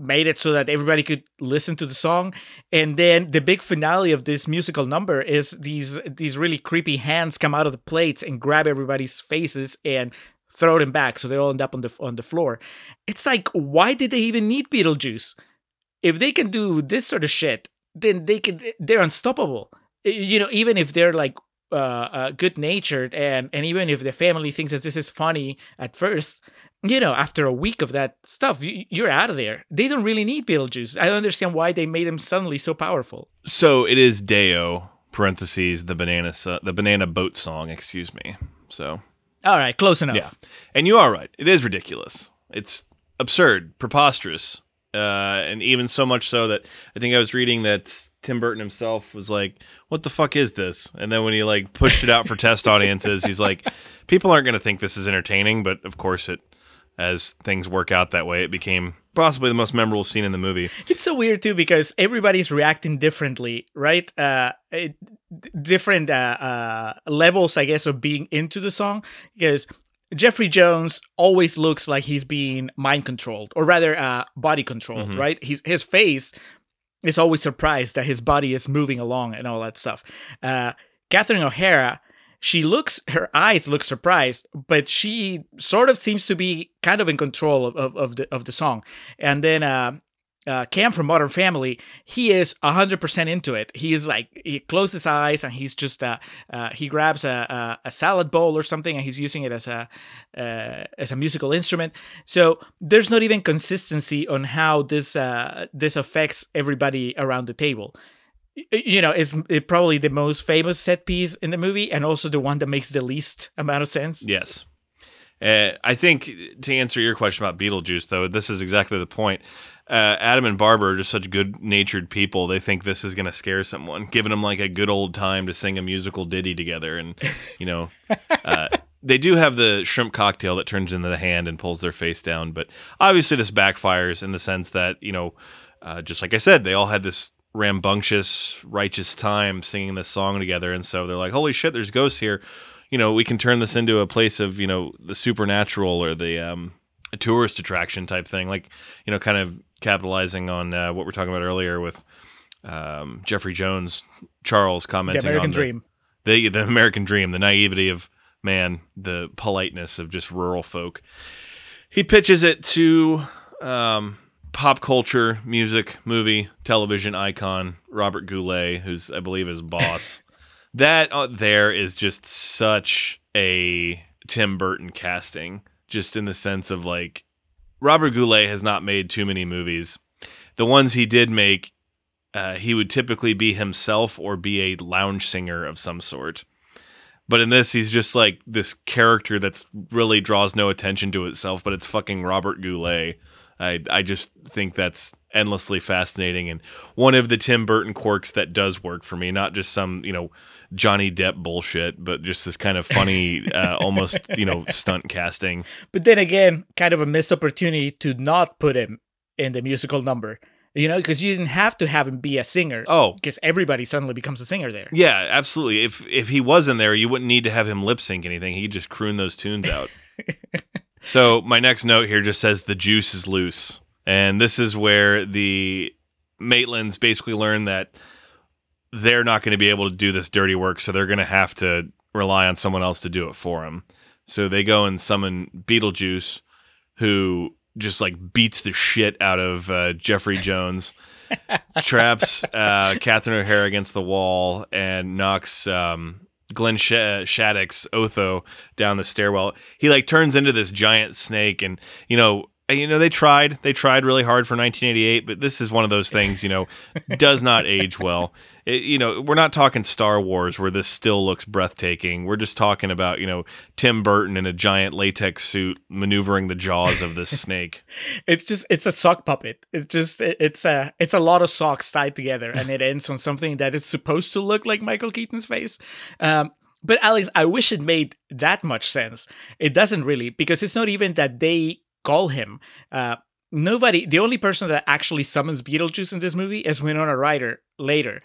made it so that everybody could listen to the song. And then the big finale of this musical number is these these really creepy hands come out of the plates and grab everybody's faces and throw them back. So they all end up on the on the floor. It's like why did they even need beetlejuice? If they can do this sort of shit then they can they're unstoppable you know even if they're like uh, uh good natured and and even if the family thinks that this is funny at first you know after a week of that stuff you, you're out of there they don't really need beetlejuice i don't understand why they made him suddenly so powerful so it is Day-O parentheses the banana so- the banana boat song. Excuse me. So all right close enough yeah, and you are right. It is ridiculous. It's absurd, preposterous, uh, and even so much so that I think I was reading that Tim Burton himself was like, "What the fuck is this?" And then when he like pushed it out for test audiences, he's like, "People aren't going to think this is entertaining," but of course it. As things work out that way, it became possibly the most memorable scene in the movie. It's so weird too because everybody's reacting differently, right? Uh, it, different uh, uh, levels, I guess, of being into the song. Because Jeffrey Jones always looks like he's being mind controlled, or rather, uh, body controlled, Mhm. right? His his face is always surprised that his body is moving along and all that stuff. Uh, Catherine O'Hara. She looks, her eyes look surprised, but she sort of seems to be kind of in control of, of, of the of the song. And then uh, uh, Cam from Modern Family, he is hundred percent into it. He is like he closes his eyes and he's just uh, uh he grabs a, a a salad bowl or something and he's using it as a uh, as a musical instrument. So there's not even consistency on how this uh this affects everybody around the table. You know, it's it probably the most famous set piece in the movie, and also the one that makes the least amount of sense. Yes. Uh, I think to answer your question about Beetlejuice, though, this is exactly the point. Uh, Adam and Barbara are just such good natured people. They think this is going to scare someone, giving them like a good old time to sing a musical ditty together. And, you know, uh, they do have the shrimp cocktail that turns into the hand and pulls their face down. But obviously, this backfires in the sense that, you know, uh, just like I said, they all had this rambunctious, righteous time singing this song together. And so they're like, holy shit, there's ghosts here. You know, we can turn this into a place of, you know, the supernatural or the um, a tourist attraction type thing. Like, you know, kind of capitalizing on uh, what we're talking about earlier with um, Jeffrey Jones, Charles The commenting American on the, Dream. the the American dream, the naivety of man, the politeness of just rural folk. He pitches it to um, pop culture, music, movie, television icon Robert Goulet, who's I believe his boss. that uh, there is just such a Tim Burton casting, just in the sense of like Robert Goulet has not made too many movies. The ones he did make, uh, he would typically be himself or be a lounge singer of some sort. But in this, he's just like this character that's really draws no attention to itself, but it's fucking Robert Goulet. I I just think that's endlessly fascinating and one of the Tim Burton quirks that does work for me. Not just some you know Johnny Depp bullshit, but just this kind of funny, uh, almost you know stunt casting. But then again, kind of a missed opportunity to not put him in the musical number. You know, because you didn't have to have him be a singer. Oh, because everybody suddenly becomes a singer there. Yeah, absolutely. If if he was in there, you wouldn't need to have him lip sync anything. He could just croon those tunes out. so my next note here just says the juice is loose, and this is where the Maitlands basically learn that they're not going to be able to do this dirty work, so they're going to have to rely on someone else to do it for them. So they go and summon Beetlejuice, who just like beats the shit out of uh, Jeffrey Jones, traps uh, Catherine O'Hara against the wall, and knocks um, Glenn Sh- Otho down the stairwell. He like turns into this giant snake, and you know, you know, they tried, they tried really hard for 1988, but this is one of those things, you know, does not age well. It, you know, we're not talking Star Wars where this still looks breathtaking. We're just talking about you know Tim Burton in a giant latex suit maneuvering the jaws of this snake. It's just it's a sock puppet. It's just it's a it's a lot of socks tied together, and it ends on something that is supposed to look like Michael Keaton's face. Um, but Alex, I wish it made that much sense. It doesn't really because it's not even that they call him. Uh, nobody, the only person that actually summons Beetlejuice in this movie is Winona Ryder later.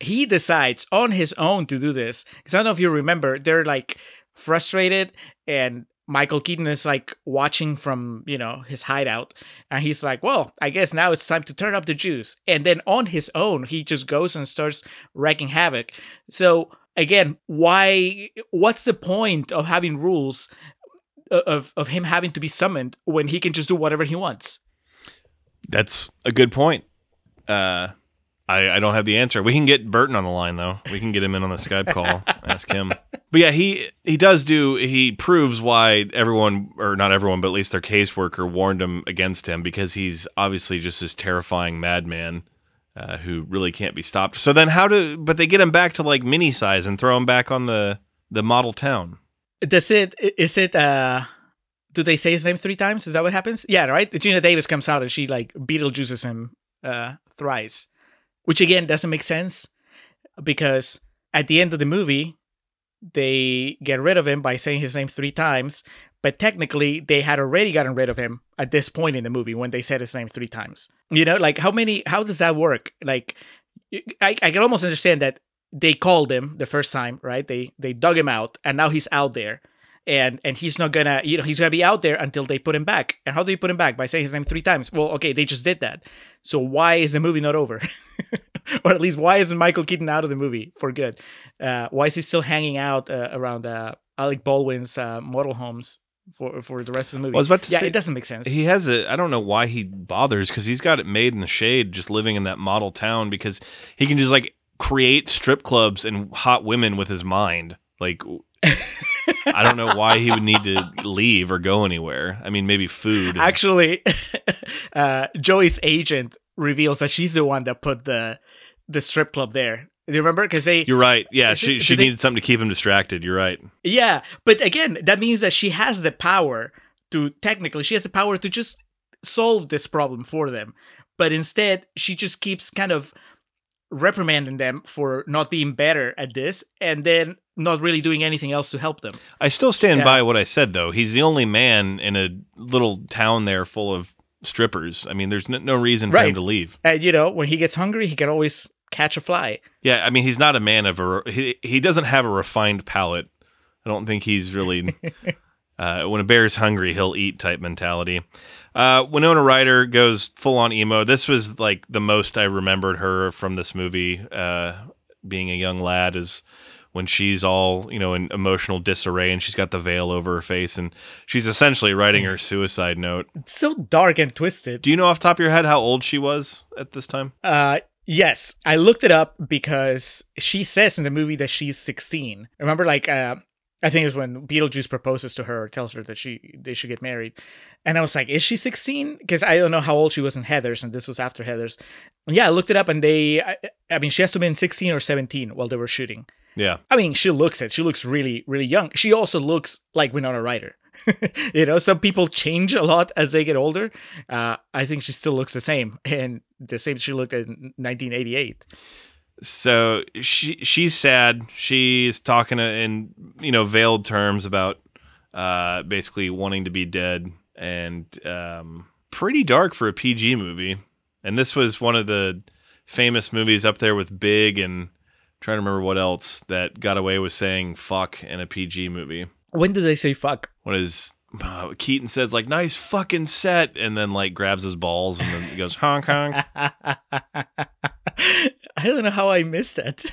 He decides on his own to do this. Because I don't know if you remember, they're like frustrated and Michael Keaton is like watching from, you know, his hideout. And he's like, well, I guess now it's time to turn up the juice. And then on his own, he just goes and starts wreaking havoc. So again, why, what's the point of having rules of of him having to be summoned when he can just do whatever he wants. That's a good point. Uh, I I don't have the answer. We can get Burton on the line though. We can get him in on the Skype call. ask him. But yeah, he he does do. He proves why everyone, or not everyone, but at least their caseworker warned him against him because he's obviously just this terrifying madman. Uh, who really can't be stopped. So then, how do? But they get him back to like mini size and throw him back on the the model town. Does it? Is it? uh Do they say his name three times? Is that what happens? Yeah, right. Geena Davis comes out and she like Beetlejuices him uh thrice, which again doesn't make sense because at the end of the movie they get rid of him by saying his name three times, but technically they had already gotten rid of him at this point in the movie when they said his name three times. You know, like how many? How does that work? Like, I I can almost understand that they called him the first time, right? They they dug him out, and now he's out there, and and he's not gonna, you know, he's gonna be out there until they put him back. And how do you put him back? By saying his name three times. Well, okay, they just did that. So why is the movie not over? or at least why isn't Michael Keaton out of the movie for good? Uh, why is he still hanging out uh, around uh, Alec Baldwin's uh, model homes for for the rest of the movie. I was about to yeah, say- it doesn't make sense. He has a. I don't know why he bothers because he's got it made in the shade, just living in that model town because he can just like create strip clubs and hot women with his mind. Like, I don't know why he would need to leave or go anywhere. I mean, maybe food. Actually, uh, Joey's agent reveals that she's the one that put the the strip club there. Do you remember? Because they You're right. Yeah, she she they- needed something to keep him distracted. You're right. Yeah, but again, that means that she has the power to technically she has the power to just solve this problem for them. But instead, she just keeps kind of reprimanding them for not being better at this and then not really doing anything else to help them. I still stand Yeah. by what I said though. He's the only man in a little town there full of strippers. I mean, there's no, no reason for him to leave. And you know, when he gets hungry, he can always catch a fly. Yeah, I mean, he's not a man of a. He, he doesn't have a refined palate. I don't think he's really. uh, when a bear's hungry, he'll eat type mentality. Uh, Winona Ryder goes full on emo. This was like the most I remembered her from this movie. Uh, being a young lad is when she's all you know in emotional disarray and she's got the veil over her face and she's essentially writing her suicide note. It's so dark and twisted. Do you know off the top of your head how old she was at this time? Uh yes, I looked it up because she says in the movie that she's 16. Remember like uh I think it's when Beetlejuice proposes to her, tells her that she they should get married. And I was like, is she 16? Because I don't know how old she was in Heathers, and this was after Heathers. And yeah, I looked it up, and they, I, I mean, she has to have been 16 or 17 while they were shooting. Yeah. I mean, she looks it. She looks really, really young. She also looks like Winona Ryder. you know, some people change a lot as they get older. Uh, I think she still looks the same, and the same she looked in 1988. So she she's sad. She's talking in you know veiled terms about uh, basically wanting to be dead and um, pretty dark for a PG movie. And this was one of the famous movies up there with Big and I'm trying to remember what else that got away with saying fuck in a PG movie. When do they say fuck? What is uh, Keaton says like nice fucking set and then like grabs his balls and then he goes honk honk. I don't know how I missed that.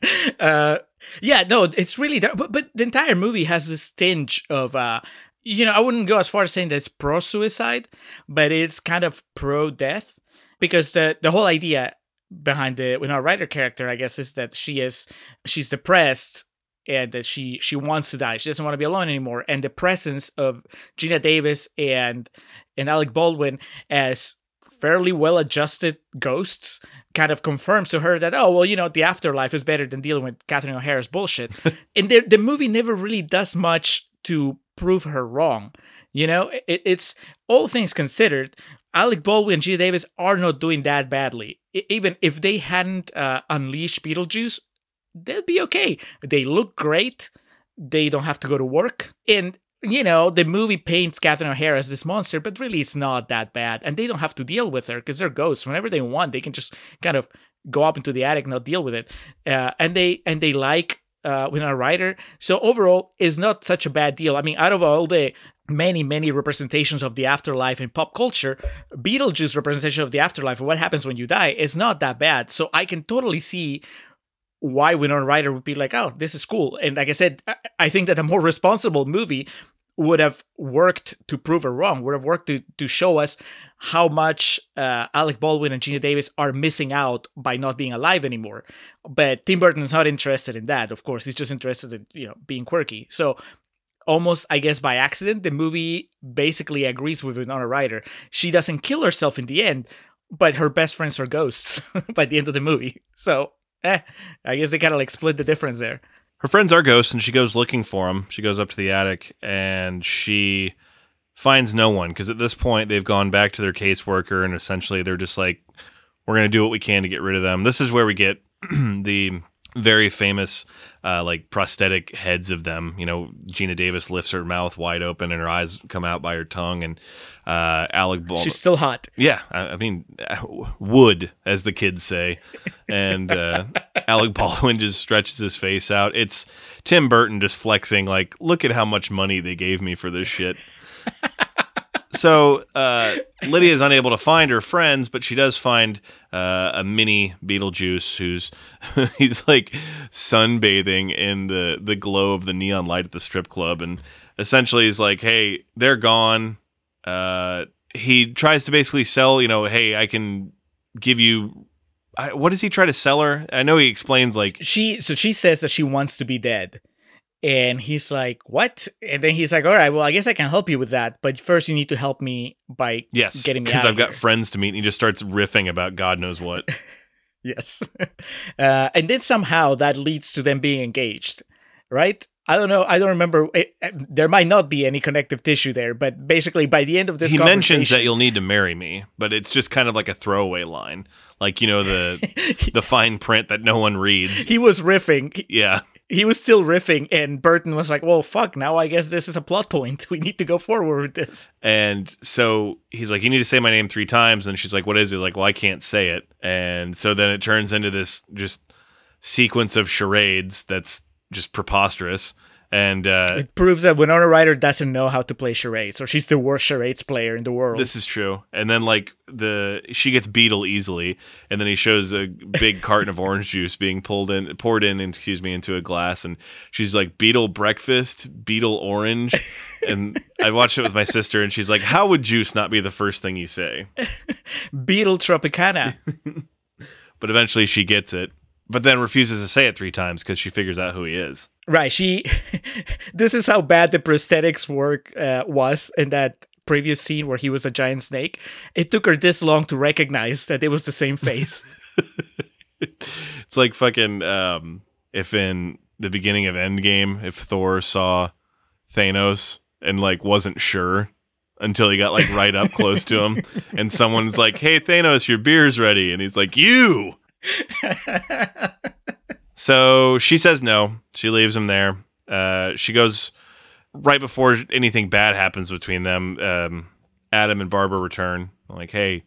uh, yeah, no, it's really dark. But, but the entire movie has this tinge of, uh, you know, I wouldn't go as far as saying that it's pro suicide, but it's kind of pro death because the the whole idea behind the Winona Ryder character, I guess, is that she is she's depressed and that she she wants to die. She doesn't want to be alone anymore. And the presence of Geena Davis and and Alec Baldwin as fairly well adjusted ghosts kind of confirms to her that oh well you know the afterlife is better than dealing with Catherine O'Hara's bullshit. and the the movie never really does much to prove her wrong. You know, it, it's all things considered. Alec Baldwin and Geena Davis are not doing that badly. Even if they hadn't uh, unleashed Beetlejuice, they'd be okay. They look great. They don't have to go to work. And, you know, the movie paints Catherine O'Hara as this monster, but really it's not that bad. And they don't have to deal with her because they're ghosts. Whenever they want, they can just kind of go up into the attic, not deal with it. Uh, and they and they like uh, Winona Ryder. So overall, is not such a bad deal. I mean, out of all the many many representations of the afterlife in pop culture beetlejuice representation of the afterlife what happens when you die is not that bad so i can totally see why winona ryder would be like oh this is cool and like i said i think that a more responsible movie would have worked to prove her wrong would have worked to, to show us how much uh, alec baldwin and geena davis are missing out by not being alive anymore but tim burton is not interested in that of course he's just interested in you know being quirky so almost I guess by accident, the movie basically agrees with Winona Ryder. She doesn't kill herself in the end, but her best friends are ghosts by the end of the movie. So, eh, I guess they kind of like split the difference there. Her friends are ghosts, and she goes looking for them. She goes up to the attic and she finds no one because at this point they've gone back to their caseworker and essentially they're just like, we're going to do what we can to get rid of them. This is where we get the very famous uh, like prosthetic heads of them. You know, Geena Davis lifts her mouth wide open and her eyes come out by her tongue, and uh, Alec Baldwin. She's still hot. Yeah, I, I mean, wood, as the kids say, and uh, Alec Baldwin just stretches his face out. It's Tim Burton just flexing, like, look at how much money they gave me for this shit. so uh, Lydia is unable to find her friends, but she does find uh, a mini Beetlejuice who's he's like sunbathing in the the glow of the neon light at the strip club, and essentially he's like, "Hey, they're gone." Uh, he tries to basically sell, you know, "Hey, I can give you." I, what does he try to sell her? I know he explains like she. So she says that she wants to be dead and he's like, "What?" And then he's like, "All right, well, I guess I can help you with that, but first you need to help me by yes, getting me because I've got friends to meet." And he just starts riffing about God knows what. yes, uh, and then somehow that leads to them being engaged, right? I don't know. I don't remember. It, eh, eh, there might not be any connective tissue there, but basically, by the end of this, he mentions that you'll need to marry me, but it's just kind of like a throwaway line, like you know the the fine print that no one reads. He was riffing. Yeah, he was still riffing, and Burton was like, "Well, fuck! Now I guess this is a plot point. We need to go forward with this." And so he's like, "You need to say my name three times." And she's like, "What is it?" Like, "Well, I can't say it." And so then it turns into this just sequence of charades that's just preposterous and uh, it proves that Winona Ryder doesn't know how to play charades, or she's the worst charades player in the world. This is true. And then like the she gets beetle easily, and then he shows a big carton of orange juice being pulled in, poured in, excuse me, into a glass, and she's like beetle breakfast, beetle orange, and I watched it with my sister, and she's like, "How would juice not be the first thing you say?" beetle Tropicana. but eventually she gets it, but then refuses to say it three times because she figures out who he is. Right. She. this is how bad the prosthetics work uh, was in that previous scene where he was a giant snake. It took her this long to recognize that it was the same face. it's like fucking um, if in the beginning of Endgame, if Thor saw Thanos and like wasn't sure until he got like right up close to him, and someone's like, "Hey Thanos, your beer's ready," and he's like, "You." So she says no. She leaves him there. Uh, she goes right before anything bad happens between them. Um, Adam and Barbara return. like, hey,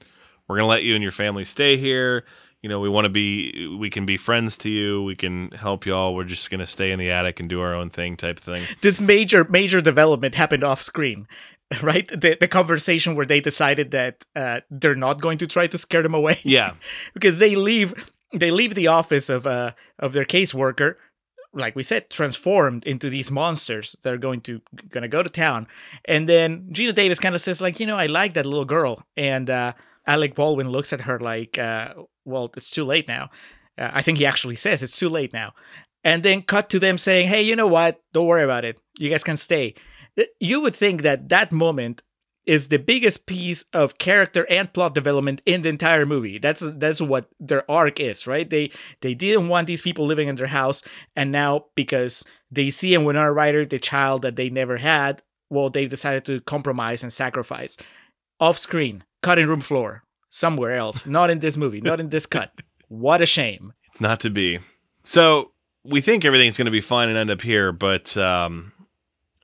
we're gonna let you and your family stay here. You know, we want to be, we can be friends to you. We can help y'all. We're just gonna stay in the attic and do our own thing, type thing. This major, major development happened off screen right? The, the conversation where they decided that uh, they're not going to try to scare them away. Yeah. Because they leave they leave the office of uh of their caseworker like we said transformed into these monsters that are going to gonna go to town. And then geena davis kind of says like you know i like that little girl. And uh alec baldwin looks at her like uh well it's too late now. Uh, i think he actually says it's too late now. And then cut to them saying, "Hey, you know what? Don't worry about it. You guys can stay." You would think that that moment is the biggest piece of character and plot development in the entire movie. That's that's what their arc is, right? They they didn't want these people living in their house, and now because they see in Winona Ryder the child that they never had, well, they've decided to compromise and sacrifice. Off screen, cutting room floor, somewhere else, not in this movie, not in this cut. What a shame. It's not to be. So we think everything's going to be fine and end up here, but um,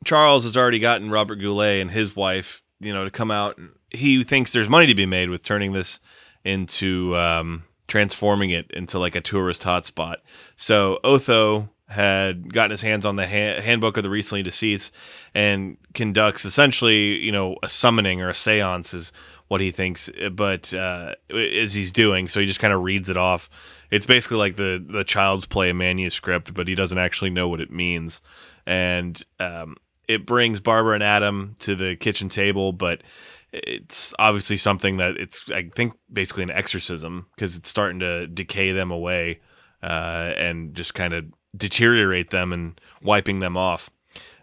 Charles has already gotten Robert Goulet and his wife, you know, to come out. He thinks there's money to be made with turning this into um, transforming it into like a tourist hotspot. So Otho had gotten his hands on the ha- handbook of the recently deceased and conducts essentially, you know, a summoning or a seance is what he thinks, but uh, as he's doing, so he just kind of reads it off. It's basically like the the child's play manuscript, but he doesn't actually know what it means, and um, it brings Barbara and Adam to the kitchen table, but it's obviously something that it's I think basically an exorcism because it's starting to decay them away uh, and just kind of deteriorate them and wiping them off.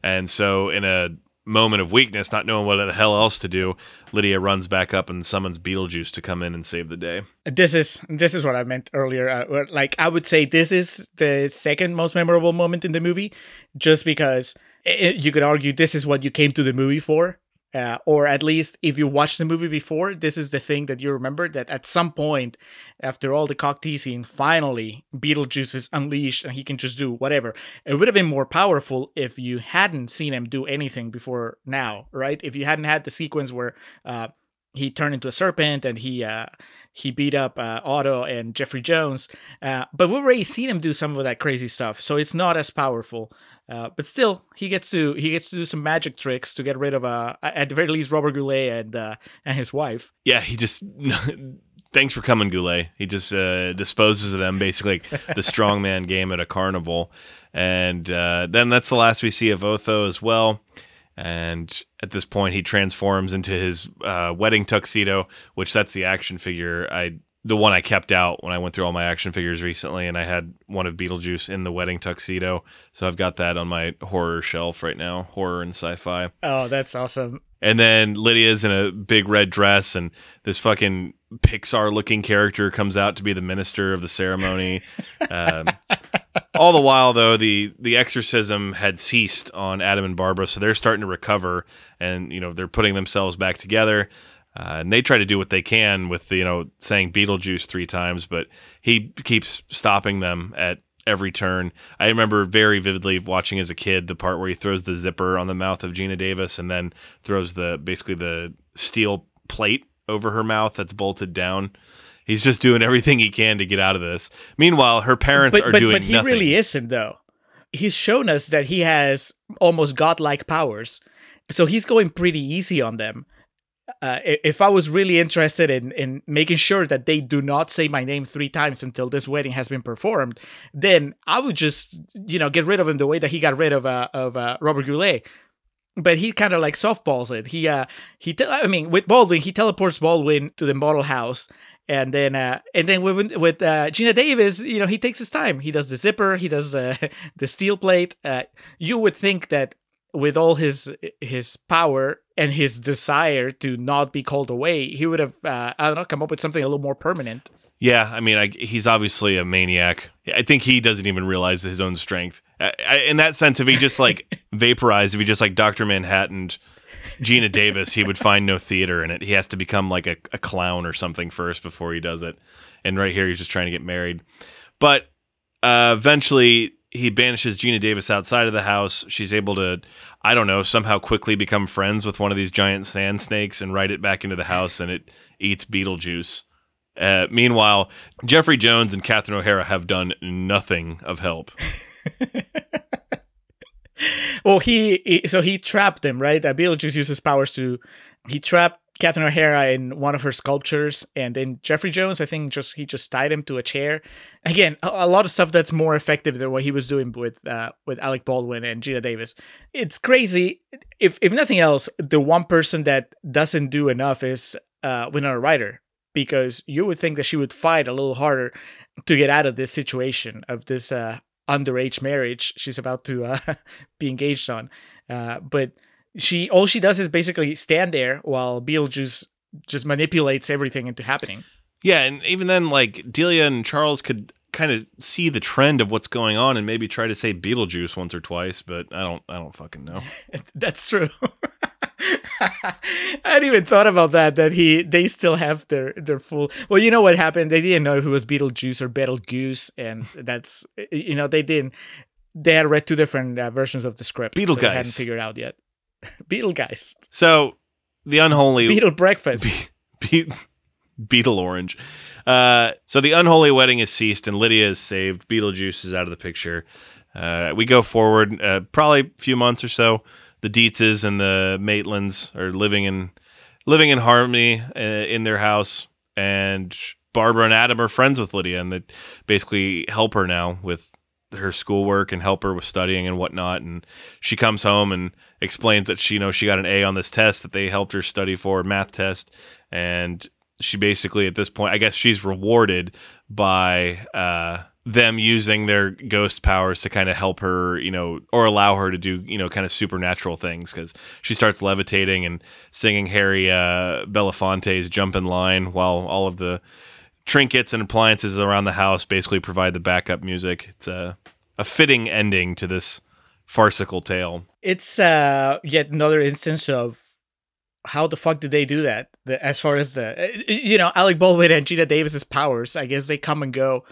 And so in a moment of weakness, not knowing what the hell else to do, Lydia runs back up and summons Beetlejuice to come in and save the day. This is this is what I meant earlier. Uh, like I would say, this is the second most memorable moment in the movie, just because it, you could argue this is what you came to the movie for. Uh, or at least if you watched the movie before, this is the thing that you remember that at some point, after all the cock teasing, finally Beetlejuice is unleashed and he can just do whatever. It would have been more powerful if you hadn't seen him do anything before now, right? If you hadn't had the sequence where uh, he turned into a serpent and he uh, he beat up uh, Otto and Jeffrey Jones, uh, but we've already seen him do some of that crazy stuff, so it's not as powerful. Uh, but still, he gets to he gets to do some magic tricks to get rid of uh at the very least Robert Goulet and uh, and his wife. Yeah, he just thanks for coming, Goulet. He just uh, disposes of them basically like the strongman game at a carnival, and uh, then that's the last we see of Otho as well. And at this point, he transforms into his uh, wedding tuxedo, which that's the action figure I the one I kept out when I went through all my action figures recently, and I had one of Beetlejuice in the wedding tuxedo. So I've got that on my horror shelf right now, horror and sci-fi. Oh, that's awesome. And then Lydia's in a big red dress, and this fucking Pixar-looking character comes out to be the minister of the ceremony. um, all the while, though, the the exorcism had ceased on Adam and Barbara, so they're starting to recover, and you know they're putting themselves back together. Uh, and they try to do what they can with the, you know saying Beetlejuice three times, but he keeps stopping them at every turn. I remember very vividly watching as a kid the part where he throws the zipper on the mouth of Gina Davis and then throws the basically the steel plate over her mouth that's bolted down. He's just doing everything he can to get out of this. Meanwhile, her parents but, are but, doing But he nothing. really isn't, though. He's shown us that he has almost godlike powers, so he's going pretty easy on them. Uh, if I was really interested in, in making sure that they do not say my name three times until this wedding has been performed, then I would just you know get rid of him the way that he got rid of uh, of uh, Robert Goulet. But he kind of like softballs it. He uh he te- I mean with Baldwin he teleports Baldwin to the model house and then uh and then with with uh, Geena Davis you know he takes his time. He does the zipper, he does the the steel plate. Uh, you would think that with all his his power and his desire to not be called away, he would have uh, I don't know come up with something a little more permanent. Yeah, I mean, I, he's obviously a maniac. I think he doesn't even realize his own strength. I, I, in that sense, if he just like vaporized, if he just like Doctor Manhattan, Geena Davis, he would find no theater in it. He has to become like a, a clown or something first before he does it. And right here, he's just trying to get married. But uh, eventually, he banishes Geena Davis outside of the house. She's able to, I don't know, somehow quickly become friends with one of these giant sand snakes and ride it back into the house, and it eats Beetlejuice. Uh, meanwhile, Jeffrey Jones and Catherine O'Hara have done nothing of help. well, he, he, so he trapped them, right? Uh, Beetlejuice uses powers to he trapped Catherine O'Hara in one of her sculptures, and then Jeffrey Jones, I think, just he just tied him to a chair. Again, a, a lot of stuff that's more effective than what he was doing with uh, with Alec Baldwin and Geena Davis. It's crazy. If if nothing else, the one person that doesn't do enough is uh, Winona Ryder, because you would think that she would fight a little harder to get out of this situation of this uh, underage marriage she's about to uh, be engaged on. Uh, but she all she does is basically stand there while Beetlejuice just manipulates everything into happening. Yeah, and even then, like Delia and Charles could kind of see the trend of what's going on and maybe try to say Beetlejuice once or twice, but I don't, I don't fucking know. That's true. I hadn't even thought about that. That he, they still have their their full. Well, you know what happened? They didn't know who was Beetlejuice or Betelgeuse, and that's you know they didn't. They had read two different uh, versions of the script. Beetle so hadn't figured out yet. Beetle guys. So the unholy Beetle breakfast. Be- Beetle Orange. Uh, so the unholy wedding is ceased and Lydia is saved. Beetlejuice is out of the picture. Uh, we go forward uh, probably a few months or so. The Deetzes and the Maitlands are living in living in harmony uh, in their house, and Barbara and Adam are friends with Lydia, and they basically help her now with her schoolwork and help her with studying and whatnot. And she comes home and explains that she you know she got an A on this test that they helped her study for math test, and she basically at this point, I guess she's rewarded by uh, them using their ghost powers to kind of help her, you know, or allow her to do, you know, kind of supernatural things because she starts levitating and singing Harry uh, Belafonte's "Jump in Line" while all of the trinkets and appliances around the house basically provide the backup music. It's a a fitting ending to this farcical tale. it's uh yet another instance of how the fuck did they do that the, as far as the uh, you know alec baldwin and geena davis's powers i guess they come and go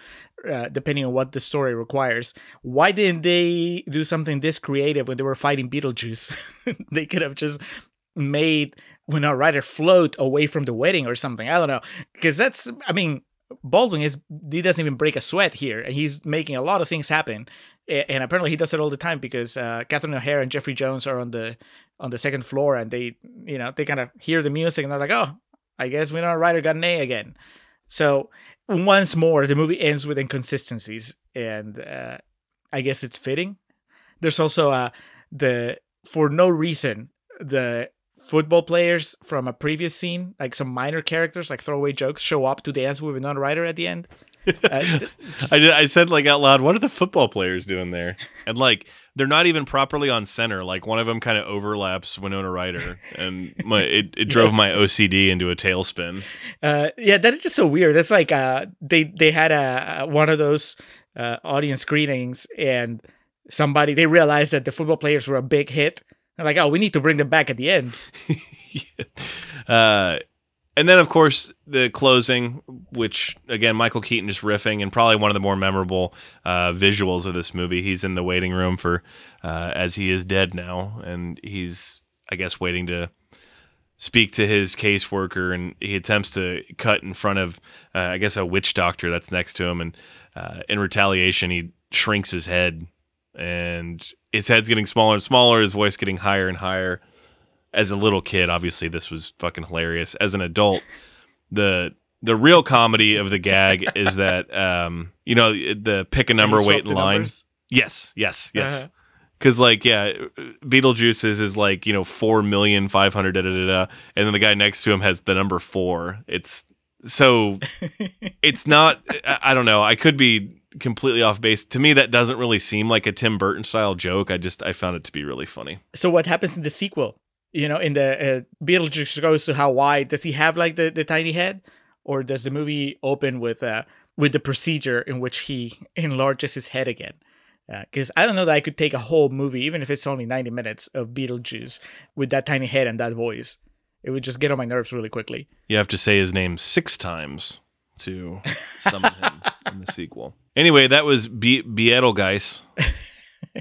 uh, depending on what the story requires why didn't they do something this creative when they were fighting beetlejuice they could have just made when Winona Ryder float away from the wedding or something. I don't know because that's I mean Baldwin is he doesn't even break a sweat here, and he's making a lot of things happen. And apparently he does it all the time because uh, Catherine O'Hara and Jeffrey Jones are on the on the second floor, and they you know they kind of hear the music and they're like, oh, I guess Winona Ryder got an A again. So once more, the movie ends with inconsistencies, and uh, I guess it's fitting. There's also uh, the for no reason the football players from a previous scene, like some minor characters, like throwaway jokes, show up to dance with Winona Ryder at the end. Uh, just- I, did, I said like out loud, what are the football players doing there? And like they're not even properly on center. Like one of them kind of overlaps Winona Ryder, and my it, it drove Yes. my OCD into a tailspin. uh, yeah, that is just so weird. That's like uh, they they had a, a one of those uh, audience screenings, and somebody they realized that the football players were a big hit. Like, oh, we need to bring them back at the end. uh, and then of course the closing, which again Michael Keaton just riffing, and probably one of the more memorable uh, visuals of this movie. He's in the waiting room for uh, as he is dead now, and he's I guess waiting to speak to his caseworker, and he attempts to cut in front of uh, I guess a witch doctor that's next to him, and uh, in retaliation he shrinks his head, and his head's getting smaller and smaller, his voice getting higher and higher as a little kid, obviously this was fucking hilarious. As an adult, the the real comedy of the gag is that um, you know the pick a number, And you swap wait in line. numbers. Yes, yes, yes. Uh-huh. Because like yeah, Beetlejuice's is like you know four million five hundred da da da da, and then the guy next to him has the number four. It's so it's not. I, I don't know. I could be completely off base. To me, that doesn't really seem like a Tim Burton style joke. I just I found it to be really funny. So what happens in the sequel? You know, in the uh, Beetlejuice goes to Hawaii. Does he have like the, the tiny head, or does the movie open with uh with the procedure in which he enlarges his head again? Because I don't know that I could take a whole movie, even if it's only ninety minutes, of Beetlejuice with that tiny head and that voice. It would just get on my nerves really quickly. You have to say his name six times to summon him in the sequel. Anyway, that was Be- Beetlegeist.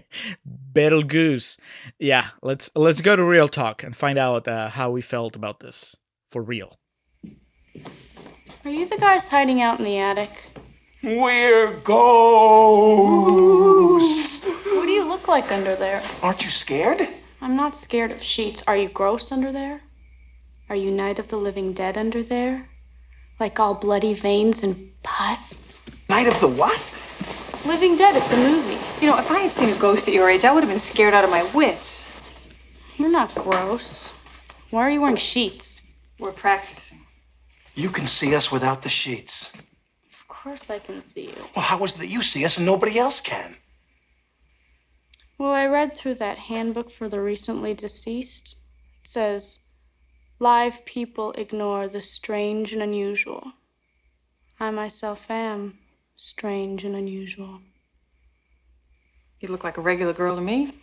Beetlejuice. Yeah, let's let's go to real talk and find out uh, how we felt about this for real. Are you the guys hiding out in the attic? We're ghosts. What do you look like under there? Aren't you scared? I'm not scared of sheets. Are you gross under there? Are you Night of the Living Dead under there? Like all bloody veins and pus? Night of the what? Living Dead, it's a movie. You know, if I had seen a ghost at your age, I would have been scared out of my wits. You're not gross. Why are you wearing sheets? We're practicing. You can see us without the sheets. Of course I can see you. Well, how is it that you see us and nobody else can? Well, I read through that handbook for the recently deceased. It says, live people ignore the strange and unusual. I myself am strange and unusual. You look like a regular girl to me.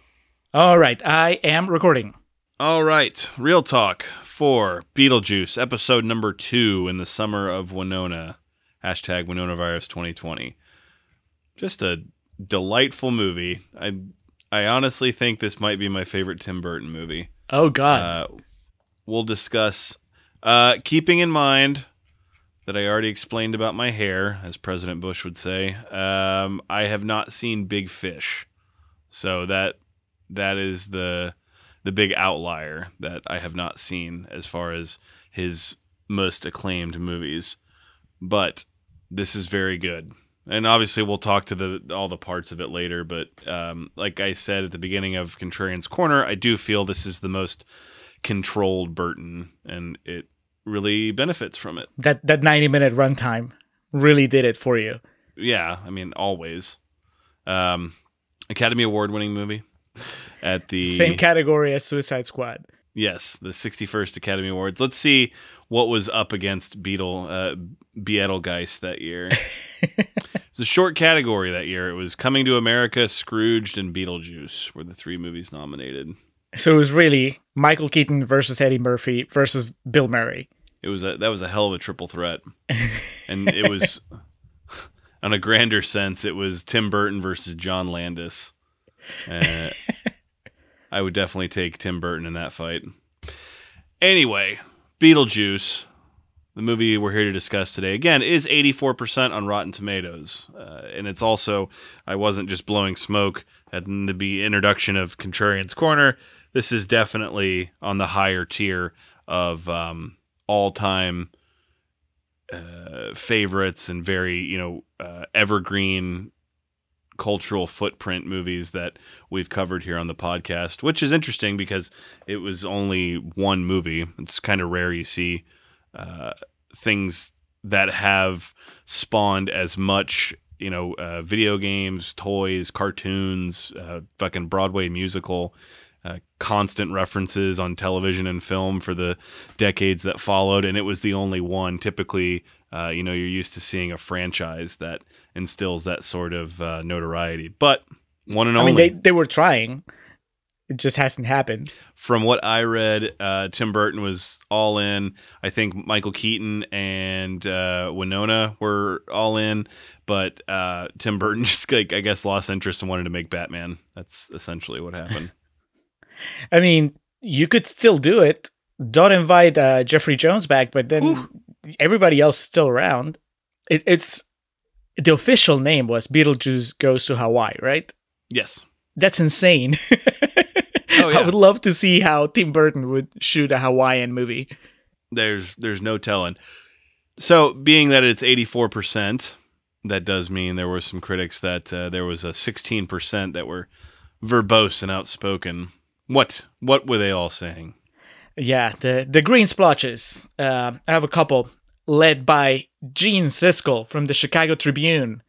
All right, I am recording. All right, real talk for Beetlejuice, episode number two in the summer of Winona. Hashtag Winona Virus 2020. Just a delightful movie. I I honestly think this might be my favorite Tim Burton movie. Oh God. Uh, we'll discuss. Uh, keeping in mind that I already explained about my hair, as President Bush would say, um, I have not seen Big Fish, so that that is the the big outlier that I have not seen as far as his most acclaimed movies. But this is very good. And obviously, we'll talk to the all the parts of it later. But um, like I said at the beginning of Contrarian's Corner, I do feel this is the most controlled Burton, and it really benefits from it. that that 90 minute runtime really did it for you. Yeah, I mean, always. Um, Academy Award winning movie at the Same category as Suicide Squad. Yes, the 61st Academy Awards. Let's see what was up against Beetle uh, Beetlegeist that year. it's a short category that year. It was Coming to America, Scrooged, and Beetlejuice were the three movies nominated. So it was really Michael Keaton versus Eddie Murphy versus Bill Murray. It was a that was a hell of a triple threat, and it was on a grander sense. It was Tim Burton versus John Landis. Uh, I would definitely take Tim Burton in that fight. Anyway, Beetlejuice, the movie we're here to discuss today, again is 84% on Rotten Tomatoes, uh, and it's also I wasn't just blowing smoke at the introduction of Contrarian's Corner. This is definitely on the higher tier of um, all-time uh, favorites and very you know uh, evergreen cultural footprint movies that we've covered here on the podcast, which is interesting because it was only one movie. It's kind of rare you see uh, things that have spawned as much, you know, uh, video games, toys, cartoons, uh, fucking Broadway musical. Uh, constant references on television and film for the decades that followed, and it was the only one. Typically, uh, you know, you're used to seeing a franchise that instills that sort of uh, notoriety. But one and I only. I mean, they, they were trying. It just hasn't happened. From what I read, uh, Tim Burton was all in. I think Michael Keaton and uh, Winona were all in, but uh, Tim Burton just like I guess lost interest and wanted to make Batman. That's essentially what happened. I mean, you could still do it. Don't invite uh, Jeffrey Jones back, but then everybody else is still around. It, it's the official name was Beetlejuice Goes to Hawaii, right? yes. That's insane. Oh, yeah. I would love to see how Tim Burton would shoot a Hawaiian movie. there's there's no telling. So, being that it's 84%, that does mean there were some critics that uh, there was a 16% that were verbose and outspoken. What what were they all saying? Yeah, the the green splotches. Uh, I have a couple led by Gene Siskel from the Chicago Tribune,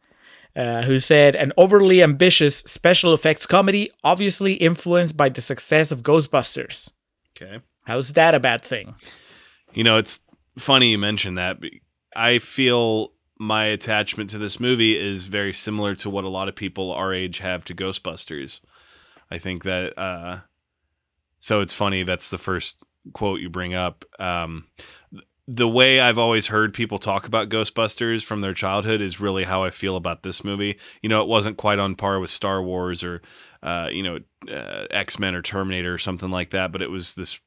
uh, who said an overly ambitious special effects comedy, obviously influenced by the success of Ghostbusters. Okay. How's that a bad thing? You know, it's funny you mentioned that. I feel my attachment to this movie is very similar to what a lot of people our age have to Ghostbusters. I think that uh so it's funny that's the first quote you bring up. Um the way I've always heard people talk about Ghostbusters from their childhood is really how I feel about this movie. You know, it wasn't quite on par with Star Wars or uh, you know, uh, X-Men or Terminator or something like that, but it was this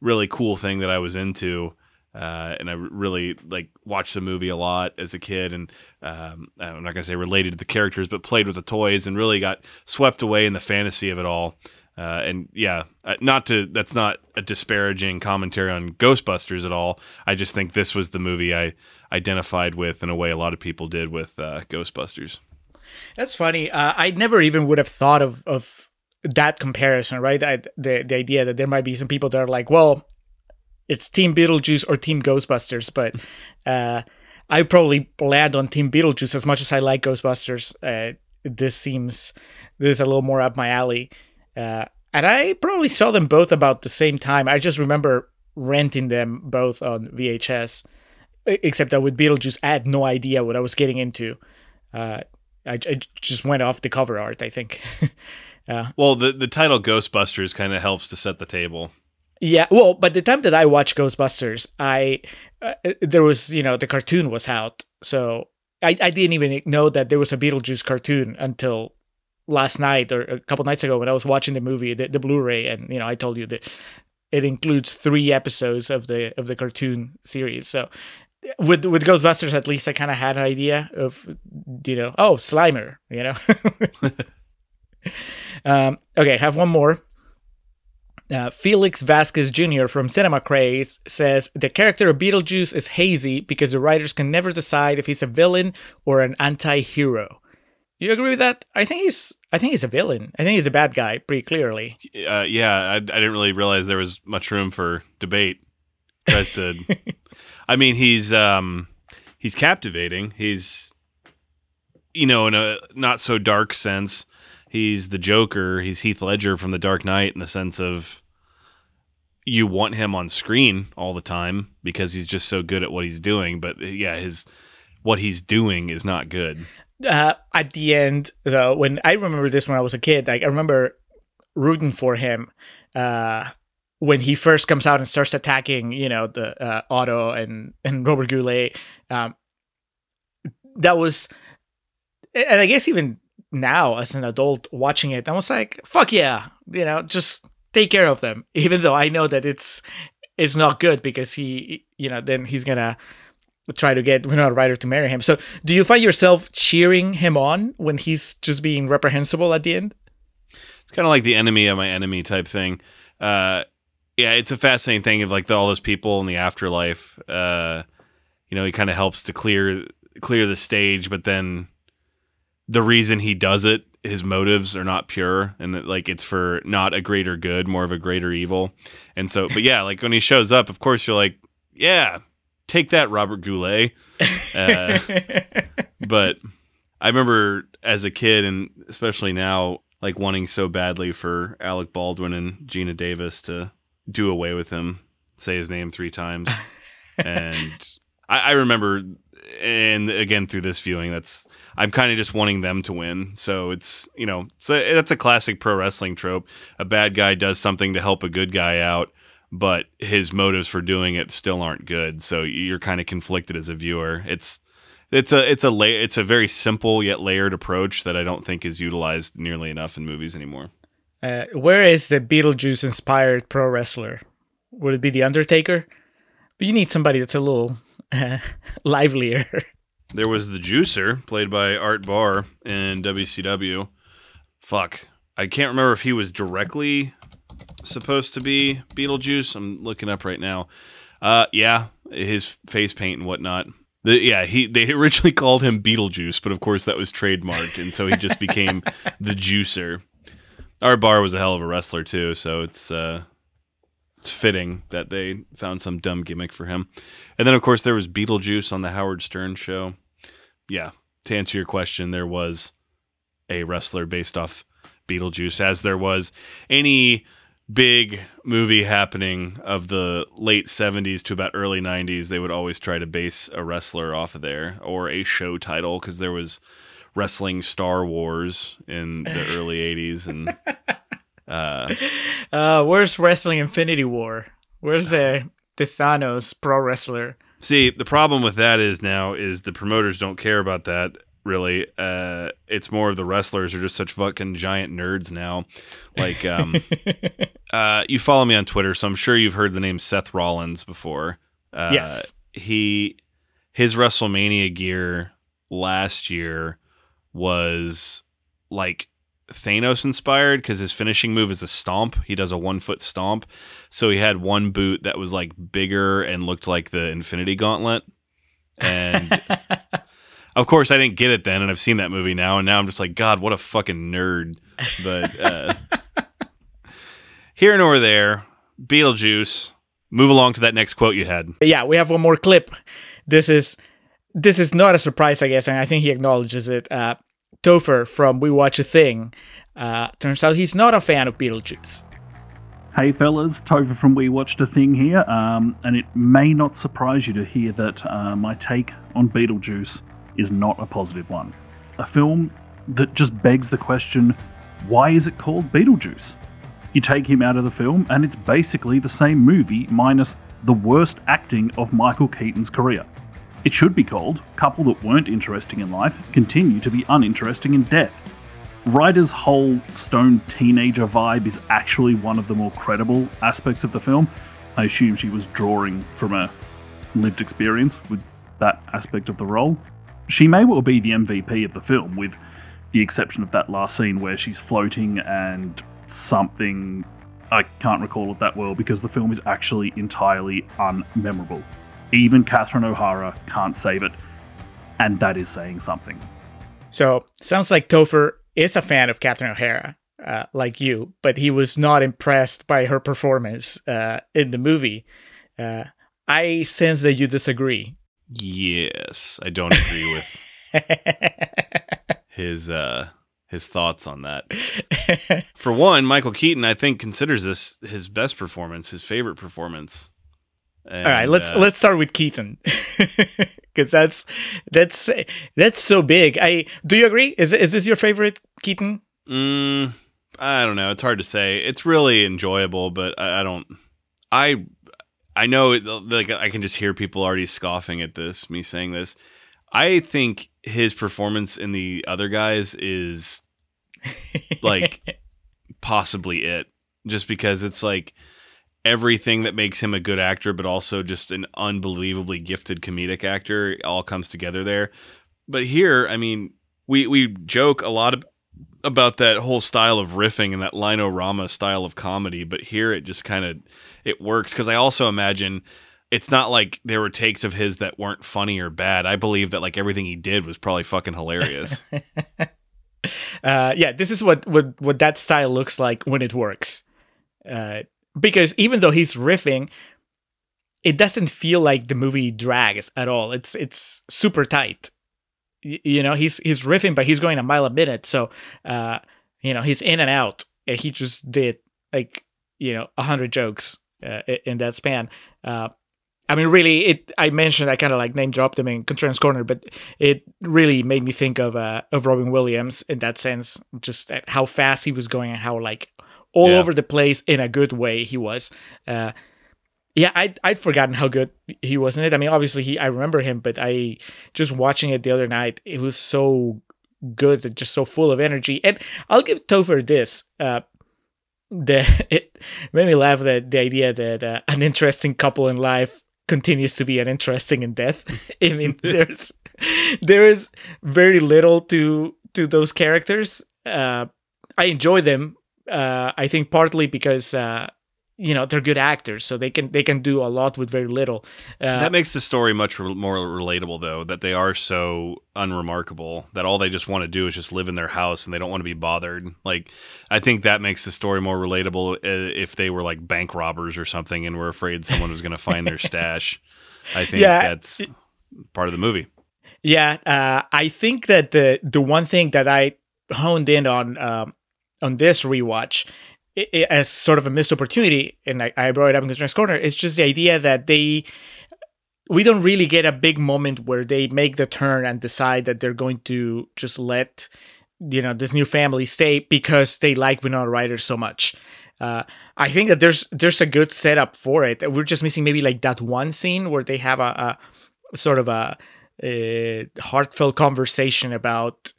really cool thing that I was into. Uh, and I really like watched the movie a lot as a kid, and um, I'm not gonna say related to the characters, but played with the toys and really got swept away in the fantasy of it all. Uh, and yeah, uh, not to that's not a disparaging commentary on Ghostbusters at all. I just think this was the movie I identified with in a way a lot of people did with uh, Ghostbusters. That's funny. Uh, I never even would have thought of of that comparison, right? I, the the idea that there might be some people that are like, well, it's Team Beetlejuice or Team Ghostbusters, but uh, I probably land on Team Beetlejuice as much as I like Ghostbusters. Uh, this seems this is a little more up my alley. Uh, and I probably saw them both about the same time. I just remember renting them both on VHS, except that with Beetlejuice, I had no idea what I was getting into. Uh, I, I just went off the cover art, I think. uh, Well, the the title Ghostbusters kind of helps to set the table. yeah, well, but the time that I watched Ghostbusters, I uh, there was you know the cartoon was out, so I, I didn't even know that there was a Beetlejuice cartoon until last night or a couple nights ago when I was watching the movie, the, the Blu-ray, and you know I told you that it includes three episodes of the of the cartoon series. So with with Ghostbusters, at least I kind of had an idea of you know oh Slimer, you know. um, okay, have one more. Uh, Felix Vasquez Jr. from Cinema Craze says the character of Beetlejuice is hazy because the writers can never decide if he's a villain or an anti-hero. You agree with that? I think he's I think he's a villain. I think he's a bad guy pretty clearly. Uh, yeah, I, I didn't really realize there was much room for debate. Tries to, I mean, he's um, he's captivating. He's, you know, in a not so dark sense, he's the Joker. He's Heath Ledger from The Dark Knight in the sense of you want him on screen all the time because he's just so good at what he's doing. But yeah, his what he's doing is not good. Uh, at the end, though, when I remember this when I was a kid, like I remember rooting for him uh, when he first comes out and starts attacking, you know, the uh, Otho and and Robert Goulet. Um, that was, and I guess even now as an adult watching it, I was like, "Fuck yeah!" You know, just take care of them, even though I know that it's it's not good because he, you know, then he's gonna try to get Winona Ryder to marry him. So, do you find yourself cheering him on when he's just being reprehensible at the end? It's kind of like the enemy of my enemy type thing. Uh, yeah, it's a fascinating thing of like the, all those people in the afterlife. Uh, you know, he kind of helps to clear clear the stage, but then the reason he does it, his motives are not pure, and that like it's for not a greater good, more of a greater evil. And so, but yeah, like when he shows up, of course you're like, yeah, take that, Robert Goulet. Uh, but I remember as a kid, and especially now, like wanting so badly for Alec Baldwin and Geena Davis to do away with him, say his name three times, and I, I remember, and again through this viewing, that's I'm kind of just wanting them to win. So it's you know, so that's a classic pro wrestling trope. A bad guy does something to help a good guy out. But his motives for doing it still aren't good, so you're kind of conflicted as a viewer. It's it's a it's a la- it's a very simple yet layered approach that I don't think is utilized nearly enough in movies anymore. Uh, where is the Beetlejuice inspired pro wrestler? Would it be the Undertaker? But you need somebody that's a little uh, livelier. There was the Juicer, played by Art Barr in WCW. Fuck, I can't remember if he was directly supposed to be Beetlejuice. I'm looking up right now. Uh, yeah, his face paint and whatnot. The, yeah, he they originally called him Beetlejuice, but of course that was trademarked, and so he just became the Juicer. Art Barr was a hell of a wrestler too, so it's uh, it's fitting that they found some dumb gimmick for him. And then of course there was Beetlejuice on the Howard Stern show. Yeah, to answer your question, there was a wrestler based off Beetlejuice, as there was any big movie happening of the late 70s to about early 90s they would always try to base a wrestler off of there or a show title because there was wrestling star wars in the early 80s and uh, Uh, where's Wrestling Infinity War? Where's the, the Thanos pro wrestler? see the problem with that is now is the promoters don't care about that really uh it's more of the wrestlers are just such fucking giant nerds now like um uh you follow me on twitter so i'm sure you've heard the name seth rollins before uh Yes. he his wrestlemania gear last year was like Thanos inspired because his finishing move is a stomp. He does a one foot stomp. So he had one boot that was like bigger and looked like the Infinity Gauntlet. And of course, I didn't get it then. And I've seen that movie now. And now I'm just like, God, what a fucking nerd. But uh, here nor there, Beetlejuice. Move along to that next quote you had. yeah, we have one more clip. This is this is not a surprise, I guess, and I think he acknowledges it. Uh, Topher from We Watch a Thing Uh, turns out he's not a fan of Beetlejuice. Hey fellas, Topher from We Watched a Thing here, um, and it may not surprise you to hear that uh, my take on Beetlejuice is not a positive one. A film that just begs the question why is it called Beetlejuice? You take him out of the film, and it's basically the same movie minus the worst acting of Michael Keaton's career. It should be called Couple That Weren't Interesting in Life Continue to Be Uninteresting in Death. Ryder's whole stone teenager vibe is actually one of the more credible aspects of the film. I assume she was drawing from a lived experience with that aspect of the role. She may well be the MVP of the film, with the exception of that last scene where she's floating and something. I can't recall it that well because the film is actually entirely unmemorable. Even Catherine O'Hara can't save it, and that is saying something. So sounds like Topher is a fan of Catherine O'Hara, uh, like you, but he was not impressed by her performance uh, in the movie. Uh, I sense that you disagree. Yes, I don't agree with his uh his thoughts on that. For one, Michael Keaton, I think, considers this his best performance, his favorite performance. And, All right, let's uh, let's start with Keaton because that's that's that's so big. I do you agree? Is is this your favorite Keaton? Mm, I don't know. It's hard to say. It's really enjoyable, but I, I don't. I I know like I can just hear people already scoffing at this. Me saying this. I think his performance in the other guys is like possibly it, just because it's like everything that makes him a good actor, but also just an unbelievably gifted comedic actor, all comes together there. But here, I mean, we we joke a lot of, about that whole style of riffing and that Lino-Rama style of comedy, but here it just kind of it works because I also imagine it's not like there were takes of his that weren't funny or bad. I believe that like everything he did was probably fucking hilarious. uh, yeah, this is what, what what that style looks like when it works. Uh, because even though he's riffing, it doesn't feel like the movie drags at all. It's it's super tight. You know, he's he's riffing, but he's going a mile a minute. So, uh, you know, he's in and out. And he just did like you know a hundred jokes uh, in that span. Uh, I mean, really, it. I mentioned I kind of like name dropped him in Contrarian's Corner, but it really made me think of uh, of Robin Williams in that sense, just how fast he was going and how like all Yeah. over the place in a good way he was. Uh, yeah, I'd, I'd forgotten how good he was in it. I mean, obviously he I remember him, but I just watching it the other night, it was so good and just so full of energy. And I'll give Topher this. Uh, the it made me laugh that the idea that uh, an interesting couple in life continues to be uninteresting in death. I mean, there's there is very little to to those characters. Uh, I enjoy them. Uh, I think partly because uh, you know they're good actors, so they can they can do a lot with very little. Uh, that makes the story much re- more relatable, though, that they are so unremarkable that all they just want to do is just live in their house and they don't want to be bothered. Like, I think that makes the story more relatable uh, if they were like bank robbers or something and were afraid someone was going to find their stash. I think Yeah. that's part of the movie. Yeah, uh, I think that the the one thing that I honed in on um, on this rewatch as sort of a missed opportunity, and I, I brought it up in the next corner, it's just the idea that they we don't really get a big moment where they make the turn and decide that they're going to just let you know this new family stay because they like Winona Ryder so much. Uh, I think that there's there's a good setup for it. We're just missing maybe like that one scene where they have a, a sort of a, a heartfelt conversation about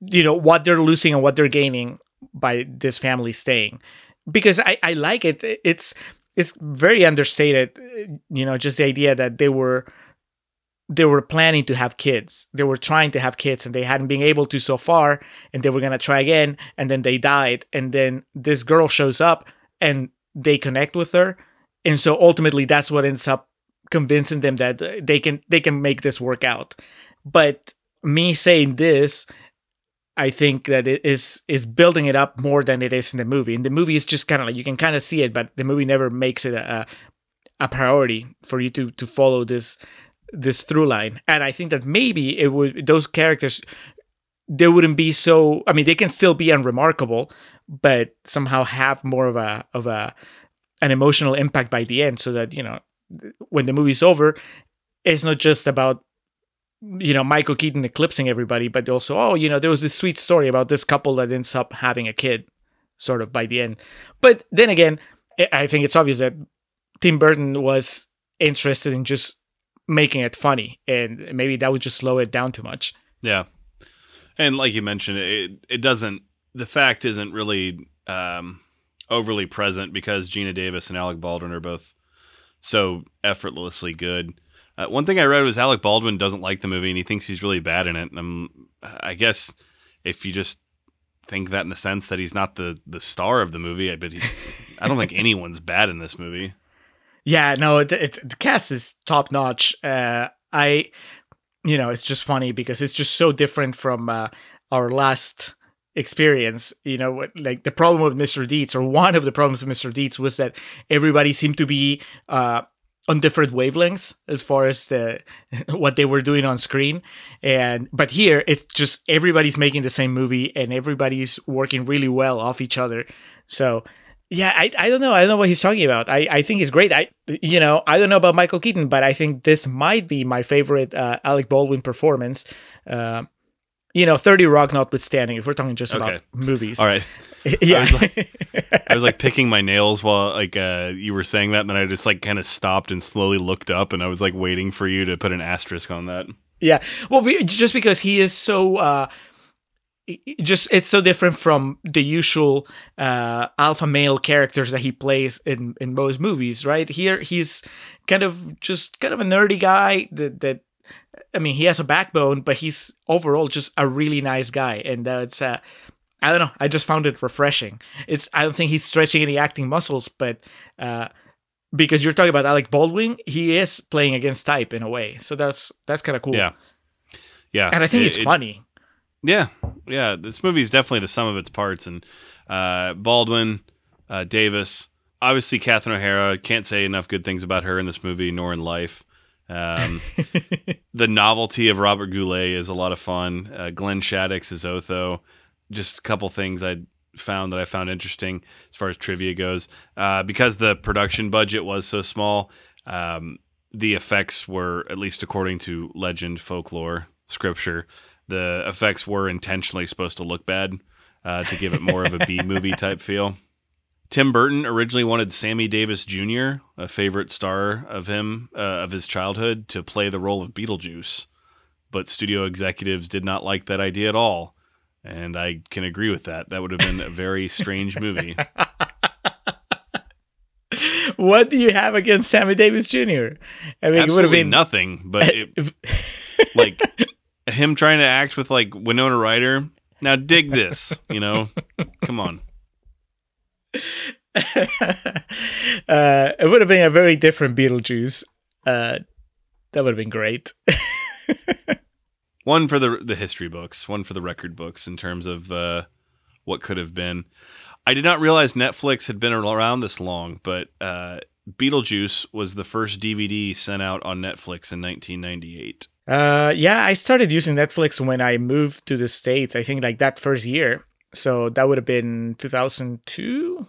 you know what they're losing and what they're gaining by this family staying. Because I, I like it. It's it's very understated you know just the idea that they were they were planning to have kids. They were trying to have kids and they hadn't been able to so far and they were going to try again and then they died. And then this girl shows up and they connect with her. And so ultimately that's what ends up convincing them that they can they can make this work out. But me saying this I think that it is is building it up more than it is in the movie. In the movie, it's just kind of like you can kind of see it, but the movie never makes it a a priority for you to to follow this this through line. And I think that maybe it would those characters they wouldn't be so. I mean, they can still be unremarkable, but somehow have more of a of a an emotional impact by the end, so that you know when the movie's over, it's not just about you know Michael Keaton eclipsing everybody, but also oh you know there was this sweet story about this couple that ends up having a kid, sort of by the end. But then again, I think it's obvious that Tim Burton was interested in just making it funny, and maybe that would just slow it down too much. Yeah, and like you mentioned, it it doesn't. The fact isn't really um, overly present because Geena Davis and Alec Baldwin are both so effortlessly good. Uh, one thing I read was Alec Baldwin doesn't like the movie and he thinks he's really bad in it. And I'm, I guess if you just think that in the sense that he's not the the star of the movie, but he, I don't think anyone's bad in this movie. Yeah, no, it, it, the cast is top notch. Uh, I, you know, it's just funny because it's just so different from uh, our last experience. You know, like the problem with Mr. Deeds, or one of the problems with Mr. Deeds, was that everybody seemed to be uh, on different wavelengths as far as the what they were doing on screen. And but here it's just everybody's making the same movie and everybody's working really well off each other. So yeah i, I don't know. I don't know what he's talking about. I, I think he's great. I you know i don't know about michael keaton but i think this might be my favorite uh, alec baldwin performance. Uh, you know 30 rock notwithstanding if we're talking just Okay. about movies All right. yeah I was like, I was like picking my nails while like uh, you were saying that, and then I just like kind of stopped and slowly looked up, and I was like waiting for you to put an asterisk on that. Yeah. Well, we, just because he is so uh just it's so different from the usual uh alpha male characters that he plays in in most movies, right? Here he's kind of just kind of a nerdy guy that that I mean, he has a backbone, but he's overall just a really nice guy and that's uh I don't know. I just found it refreshing. It's I don't think he's stretching any acting muscles, but uh because you're talking about Alec Baldwin, he is playing against type in a way. So that's that's kind of cool. Yeah, yeah, And I think It- it's it- funny. Yeah, yeah. This movie is definitely the sum of its parts, and uh, Baldwin, uh, Davis, obviously Catherine O'Hara. Can't say enough good things about her in this movie nor in life. Um, the novelty of Robert Goulet is a lot of fun. Uh, Glenn Shadix is Otho. Just a couple things I found that I found interesting as far as trivia goes. Uh, because the production budget was so small, um, the effects were, at least according to legend, folklore, scripture, the effects were intentionally supposed to look bad uh, to give it more of a B movie type feel. Tim Burton originally wanted Sammy Davis Jr., a favorite star of him uh, of his childhood, to play the role of Beetlejuice, but studio executives did not like that idea at all, and I can agree with that. That would have been a very strange movie. what do you have against Sammy Davis Jr.? I mean, it would have been nothing, but it, like him trying to act with like Winona Ryder. Now dig this, you know? Come on. uh, it would have been a very different Beetlejuice. Uh, that would have been great. One for the the history books, one for the record books in terms of uh, what could have been. I did not realize Netflix had been around this long, but uh, Beetlejuice was the first DVD sent out on Netflix in 1998. Uh, yeah, I started using Netflix when I moved to the States. I think like that first year. So that would have been 2002.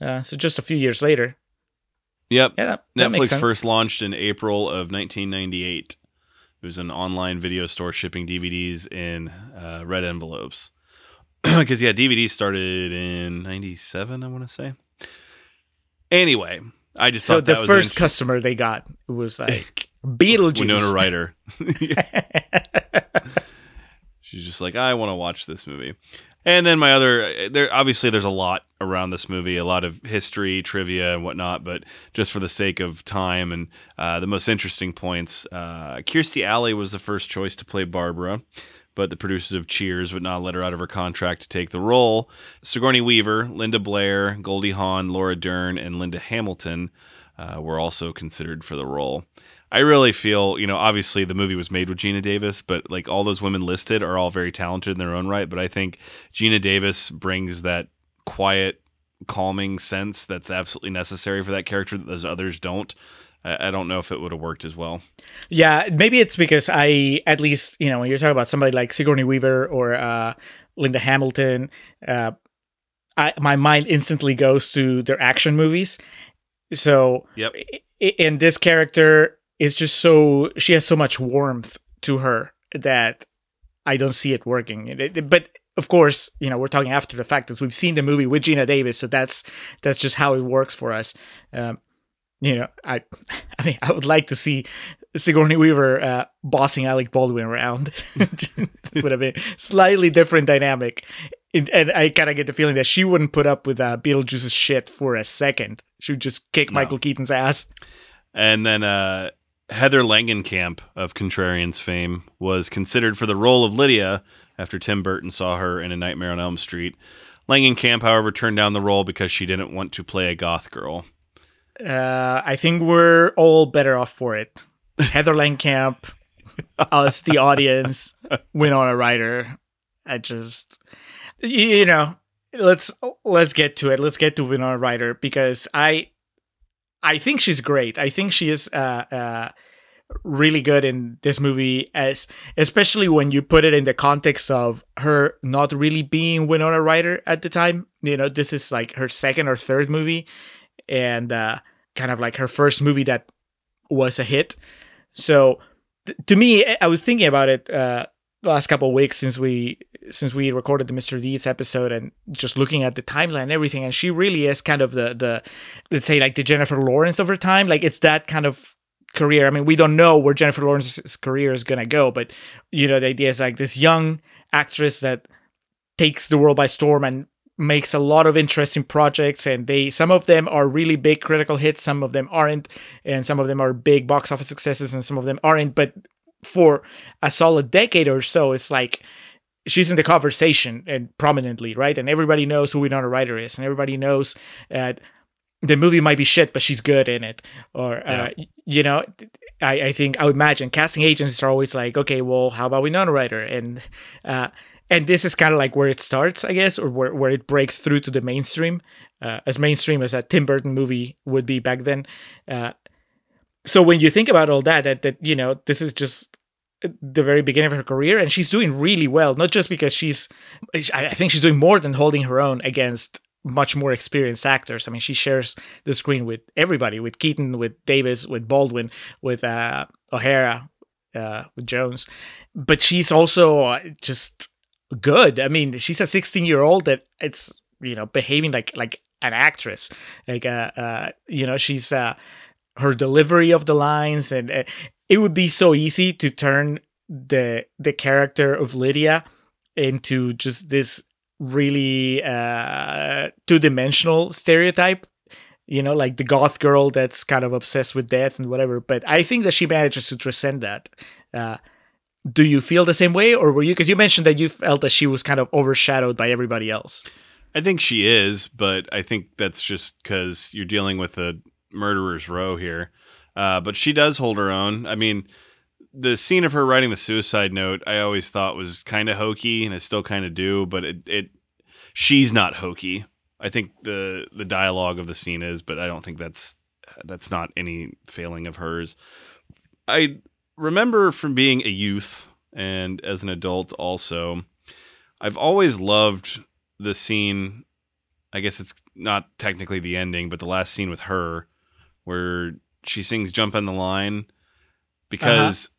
Uh, so just a few years later. Yep. Yeah, that, that Netflix first launched in April of 1998. It was an online video store shipping DVDs in uh, red envelopes. Because yeah, DVDs started in '97, I want to say. Anyway, I just So thought the was first customer they got was like Beetlejuice. Winona Ryder. She's just like, I want to watch this movie. And then my other, there obviously there's a lot around this movie, a lot of history, trivia, and whatnot. But just for the sake of time and uh, the most interesting points, uh, Kirstie Alley was the first choice to play Barbara, but the producers of Cheers would not let her out of her contract to take the role. Sigourney Weaver, Linda Blair, Goldie Hawn, Laura Dern, and Linda Hamilton uh, were also considered for the role. I really feel, you know, obviously the movie was made with Geena Davis, but like all those women listed are all very talented in their own right. But I think Geena Davis brings that quiet, calming sense that's absolutely necessary for that character that those others don't. I, don't know if it would have worked as well. Yeah, maybe it's because I, at least, you know, when you're talking about somebody like Sigourney Weaver or uh, Linda Hamilton, uh, I, my mind instantly goes to their action movies. So, Yep. in this character is just so she has so much warmth to her that I don't see it working. It- it- but of course, you know, we're talking after the fact that we've seen the movie with Geena Davis, so that's that's just how it works for us. Um, you know, I I mean, I would like to see Sigourney Weaver uh, bossing Alec Baldwin around. would have been slightly different dynamic. And, and I kind of get the feeling that she wouldn't put up with uh, Beetlejuice's shit for a second. She would just kick No. Michael Keaton's ass. And then uh, Heather Langenkamp of Contrarians fame was considered for the role of Lydia after Tim Burton saw her in A Nightmare on Elm Street. Langenkamp, however, turned down the role because she didn't want to play a goth girl. Uh, I think we're all better off for it. Heather Langenkamp, us, the audience, Winona Ryder. I just, you know, let's let's get to it. Let's get to Winona Ryder because I, I think she's great. I think she is uh, uh, really good in this movie, as especially when you put it in the context of her not really being Winona Ryder at the time. You know, this is like her second or third movie and uh, kind of like her first movie that was a hit. So th- to me, I- was thinking about it uh, last couple weeks since we since we recorded the Mr. Deeds episode and just looking at the timeline and everything. And she really is kind of the the let's say like the Jennifer Lawrence of her time. Like it's that kind of career. I mean, we don't know where Jennifer Lawrence's career is gonna go, but you know, the idea is like this young actress that takes the world by storm and makes a lot of interesting projects and they some of them are really big critical hits some of them aren't and some of them are big box office successes and some of them aren't but for a solid decade or so it's like she's in the conversation and prominently right? And everybody knows who Winona Ryder is and everybody knows that the movie might be shit but she's good in it. Or uh, you know I, I think I would imagine casting agents are always like okay well how about Winona Ryder? And uh, and this is kind of like where it starts, I guess, or where, where it breaks through to the mainstream, uh, as mainstream as a Tim Burton movie would be back then. Uh, so when you think about all that, that that you know, this is just the very beginning of her career, and she's doing really well. Not just because she's, I I think she's doing more than holding her own against much more experienced actors. I mean, she shares the screen with everybody, with Keaton, with Davis, with Baldwin, with uh, O'Hara, uh, with Jones, but she's also uh, just good. I mean, she's a 16 year old that it's you know behaving like like an actress. Like uh, uh you know she's uh her delivery of the lines and uh, it would be so easy to turn the the character of Lydia into just this really uh two-dimensional stereotype you know like the goth girl that's kind of obsessed with death and whatever. But i think that she manages to transcend that. Uh do you feel the same way or were you because you mentioned that you felt that she was kind of overshadowed by everybody else. I think she is, but I think that's just because you're dealing with a murderer's row here. Uh, but she does hold her own. I mean, the scene of her writing the suicide note, I always thought was kind of hokey, and I still kind of do. But it, it, she's not hokey. I think the the dialogue of the scene is, but I don't think that's that's not any failing of hers. I remember from being a youth and as an adult also, I've always loved the scene. I guess it's not technically the ending, but the last scene with her where she sings "Jump on the Line" because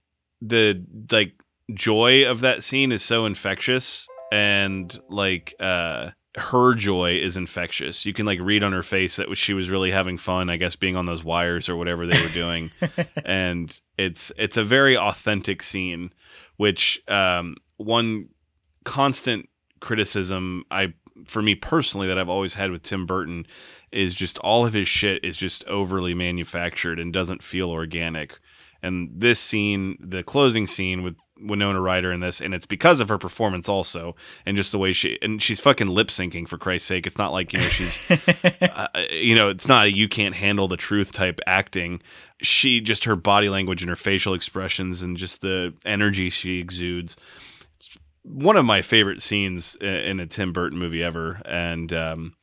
the like joy of that scene is so infectious and like uh her joy is infectious. You can like read on her face that she was really having fun, I guess being on those wires or whatever they were doing. and it's it's a very authentic scene which um one constant criticism I for me personally that I've always had with Tim Burton is just all of his shit is just overly manufactured and doesn't feel organic. And this scene, the closing scene with Winona Ryder in this, and it's because of her performance also, and just the way she and she's fucking lip syncing for Christ's sake. It's not like you know she's, uh, you know, it's not a you can't handle the truth type acting. She just her body language and her facial expressions and just the energy she exudes. One of my favorite scenes in a Tim Burton movie ever, and um,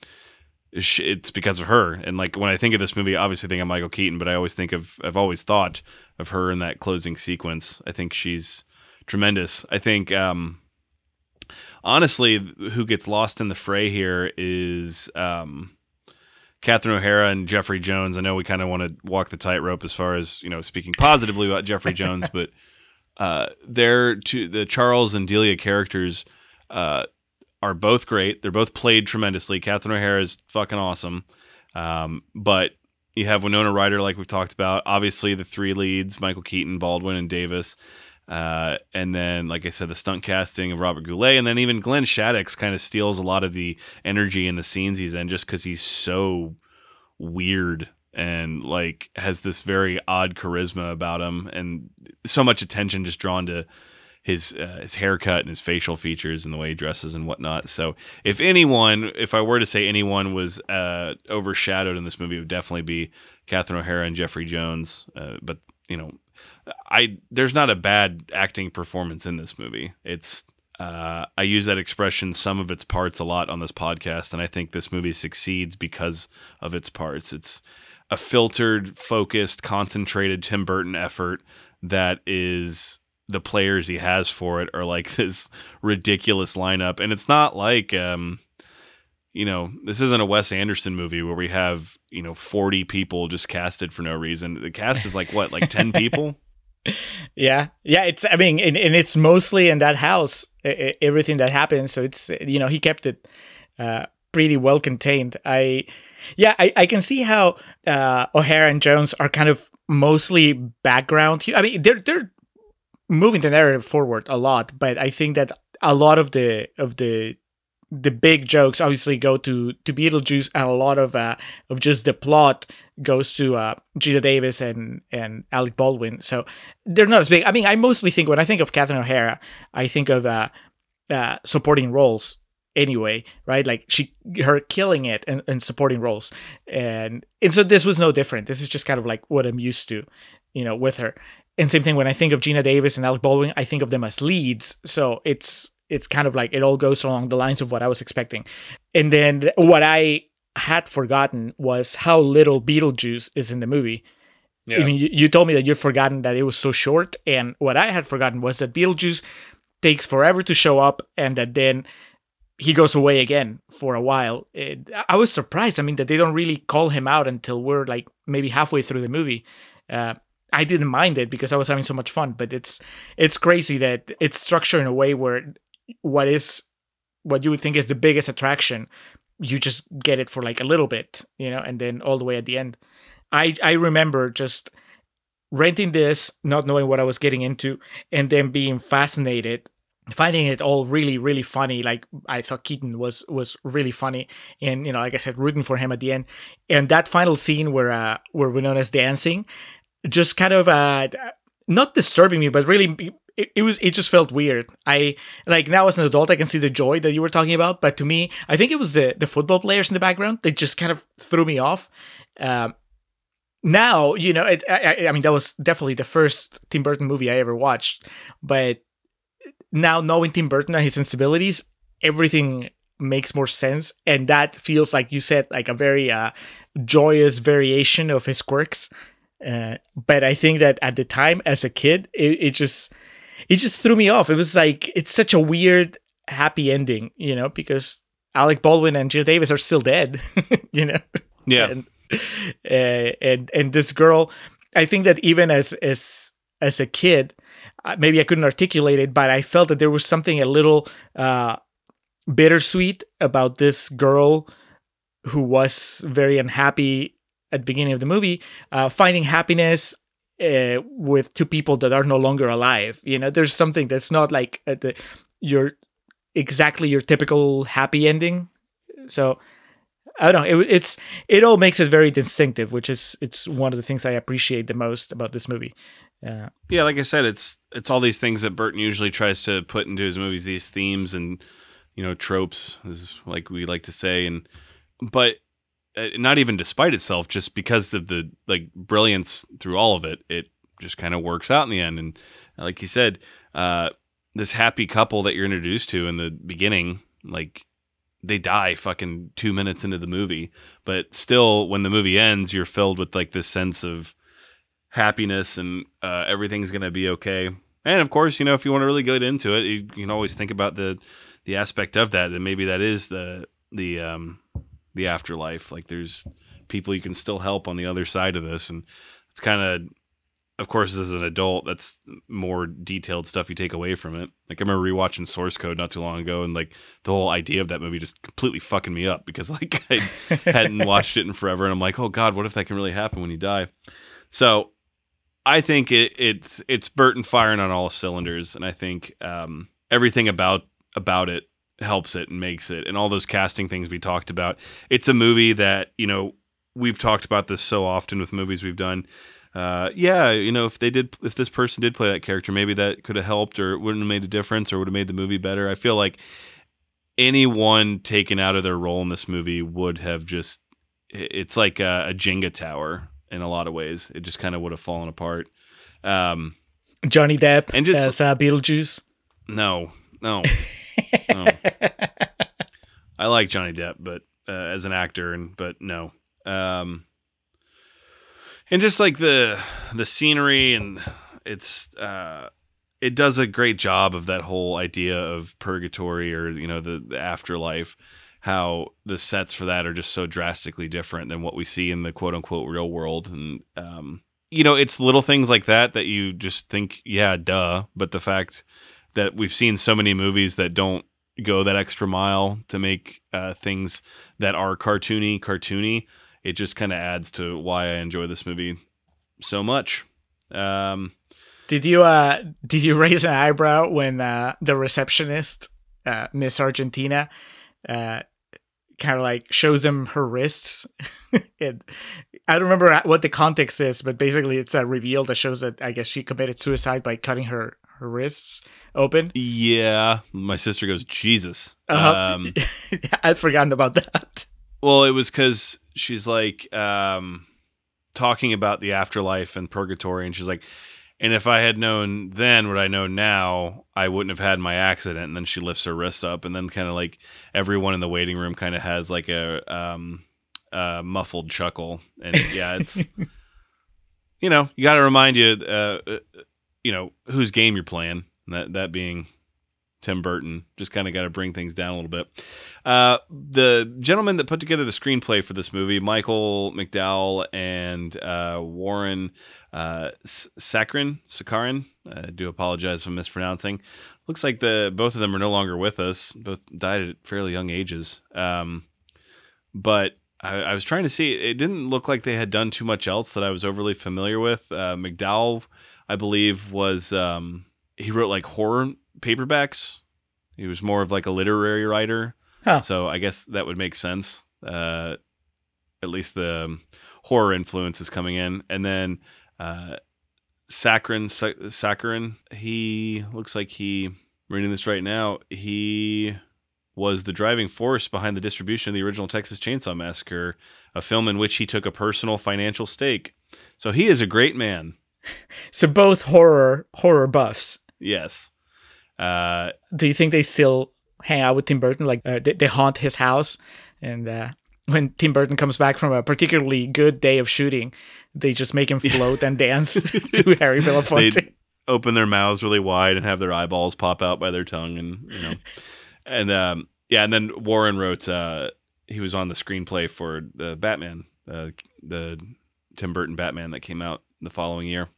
it's because of her. And like when I think of this movie, I obviously think of Michael Keaton, but I always think of I've always thought of her in that closing sequence. I think she's tremendous. I think um honestly who gets lost in the fray here is um Catherine O'Hara and Jeffrey Jones. I know we kind of want to walk the tightrope as far as, you know, speaking positively about Jeffrey Jones, but uh they're to the Charles and Delia characters uh are both great. They're both played tremendously. Catherine O'Hara is fucking awesome. Um, but you have Winona Ryder, like we've talked about. Obviously, the three leads: Michael Keaton, Baldwin, and Davis. Uh, and then, like I said, the stunt casting of Robert Goulet, and then even Glenn Shadix kind of steals a lot of the energy in the scenes he's in, just because he's so weird and like has this very odd charisma about him, and so much attention just drawn to his uh, his haircut and his facial features and the way he dresses and whatnot. So, if anyone, if I were to say anyone was uh, overshadowed in this movie, it would definitely be Catherine O'Hara and Jeffrey Jones. Uh, but you know, I there's not a bad acting performance in this movie. It's uh, I use that expression "some of its parts" a lot on this podcast, and I think this movie succeeds because of its parts. It's a filtered, focused, concentrated Tim Burton effort that is the players he has for it are like this ridiculous lineup. And it's not like um you know this isn't a Wes Anderson movie where we have you know 40 people just casted for no reason. The cast is like what like 10 people? Yeah. Yeah it's i mean and, and it's mostly in that house everything that happens. So it's you know he kept it uh pretty well contained. I yeah i, I can see how uh o'hara and jones are kind of mostly background i mean they're they're moving the narrative forward a lot, but I think that a lot of the of the the big jokes obviously go to to Beetlejuice, and a lot of uh, of just the plot goes to uh, Geena Davis and and Alec Baldwin. So they're not as big. I mean, I mostly think when I think of Catherine O'Hara, I think of uh, uh, supporting roles anyway, right? Like she her killing it and, and supporting roles, and and so this was no different. This is just kind of like what I'm used to, you know, with her and same thing when I think of Geena Davis and Alec Baldwin, I think of them as leads. So it's it's kind of like it all goes along the lines of what I was expecting. And then what I had forgotten was how little Beetlejuice is in the movie. Yeah. I mean, you, you told me that you'd forgotten that it was so short, and what I had forgotten was that Beetlejuice takes forever to show up, and that then he goes away again for a while. It, I was surprised. I mean, that they don't really call him out until we're like maybe halfway through the movie. Uh, I didn't mind it because I was having so much fun. But it's it's crazy that it's structured in a way where what is what you would think is the biggest attraction, you just get it for like a little bit, you know, and then all the way at the end. I I remember just renting this, not knowing what I was getting into, and then being fascinated finding it all really really funny like i thought keaton was was really funny and you know like i said rooting for him at the end and that final scene where uh where winona's dancing just kind of uh not disturbing me, but really it, it, was it just felt weird. I like now as an adult I can see the joy that you were talking about, but to me I think it was the the football players in the background that just kind of threw me off. Um, now you know it, I, I mean that was definitely the first Tim Burton movie I ever watched, but now knowing Tim Burton and his sensibilities, everything makes more sense, and that feels like you said like a very uh, joyous variation of his quirks. Uh, but I think that at the time, as a kid, it, it just it just threw me off. It was like it's such a weird happy ending, you know, because Alec Baldwin and Geena Davis are still dead, you know. Yeah. And, uh, and and this girl, I think that even as as as a kid, maybe I couldn't articulate it, but I felt that there was something a little uh, bittersweet about this girl who was very unhappy at the beginning of the movie, uh, finding happiness uh, with two people that are no longer alive. You know, there's something that's not like uh, the your exactly your typical happy ending. So I don't know. It, it's it all makes it very distinctive, which is it's one of the things I appreciate the most about this movie. Uh, yeah, like I said, it's it's all these things that Burton usually tries to put into his movies, these themes and you know tropes, is like we like to say, and but uh, not even despite itself, just because of the like brilliance through all of it, it just kind of works out in the end. And like you said, uh, this happy couple that you're introduced to in the beginning, like they die fucking two minutes into the movie, but still, when the movie ends, you're filled with like this sense of happiness and uh, everything's gonna be okay. And of course, you know, if you want to really get into it, you can always think about the the aspect of that, and maybe that is the the um the afterlife. Like there's people you can still help on the other side of this, and it's kind of of course, as an adult, that's more detailed stuff you take away from it. Like I remember rewatching Source Code not too long ago, and like the whole idea of that movie just completely fucking me up because like I hadn't watched it in forever, and I'm like, oh god, what if that can really happen when you die? So I think it, it's it's Burton firing on all cylinders, and I think um, everything about about it helps it and makes it, and all those casting things we talked about. It's a movie that you know we've talked about this so often with movies we've done uh, yeah, you know, if they did, if this person did play that character, maybe that could have helped, or wouldn't have made a difference, or would have made the movie better. I feel like anyone taken out of their role in this movie would have just, it's like a, a Jenga tower in a lot of ways. It just kind of would have fallen apart. Um, Johnny Depp and just as uh, Beetlejuice. No, no, no. I like Johnny Depp, but uh, as an actor, and but no. Um, and just like the the scenery and it's uh it does a great job of that whole idea of purgatory or you know the, the afterlife how the sets for that are just so drastically different than what we see in the quote unquote real world and um you know it's little things like that that you just think yeah duh but the fact that we've seen so many movies that don't go that extra mile to make uh, things that are cartoony cartoony it just kind of adds to why I enjoy this movie so much. Um, did you uh did you raise an eyebrow when uh, the receptionist, uh, Miss Argentina, uh, kind of like shows them her wrists? and I don't remember what the context is, but basically it's a reveal that shows that I guess she committed suicide by cutting her her wrists open. Yeah, my sister goes Jesus. Uh-huh. Um, I'd forgotten about that. Well, it was because she's like um, talking about the afterlife and purgatory, and she's like, and if I had known then what I know now, I wouldn't have had my accident. And then she lifts her wrists up, and then kind of like everyone in the waiting room kind of has like a um, muffled chuckle, and yeah, it's you know you got to remind you, uh, uh, you know whose game you're playing. That that being Tim Burton. Just kind of got to bring things down a little bit. Uh, the gentleman that put together the screenplay for this movie, Michael McDowell and uh, Warren uh, Sakharin, Sakharin, I do apologize for mispronouncing. Looks like the both of them are no longer with us. Both died at fairly young ages. Um, but I, I, was trying to see. It didn't look like they had done too much else that I was overly familiar with. Uh, McDowell, I believe, was um, he wrote like horror paperbacks. He was more of like a literary writer. Huh. So I guess that would make sense. Uh, at least the um, horror influence is coming in. And then uh, Sakharin, Sakharin, he looks like he, reading this right now, he was the driving force behind the distribution of the original Texas Chainsaw Massacre, a film in which he took a personal financial stake. So he is a great man. so both horror horror buffs. Yes. Uh, Do you think they still hang out with Tim Burton? Like uh, they, they, haunt his house, and uh, when Tim Burton comes back from a particularly good day of shooting, they just make him float and dance to Harry Belafonte. They open their mouths really wide and have their eyeballs pop out by their tongue, and you know, and um, yeah, and then Warren wrote. Uh, he was on the screenplay for the Batman, uh, the Tim Burton Batman that came out the following year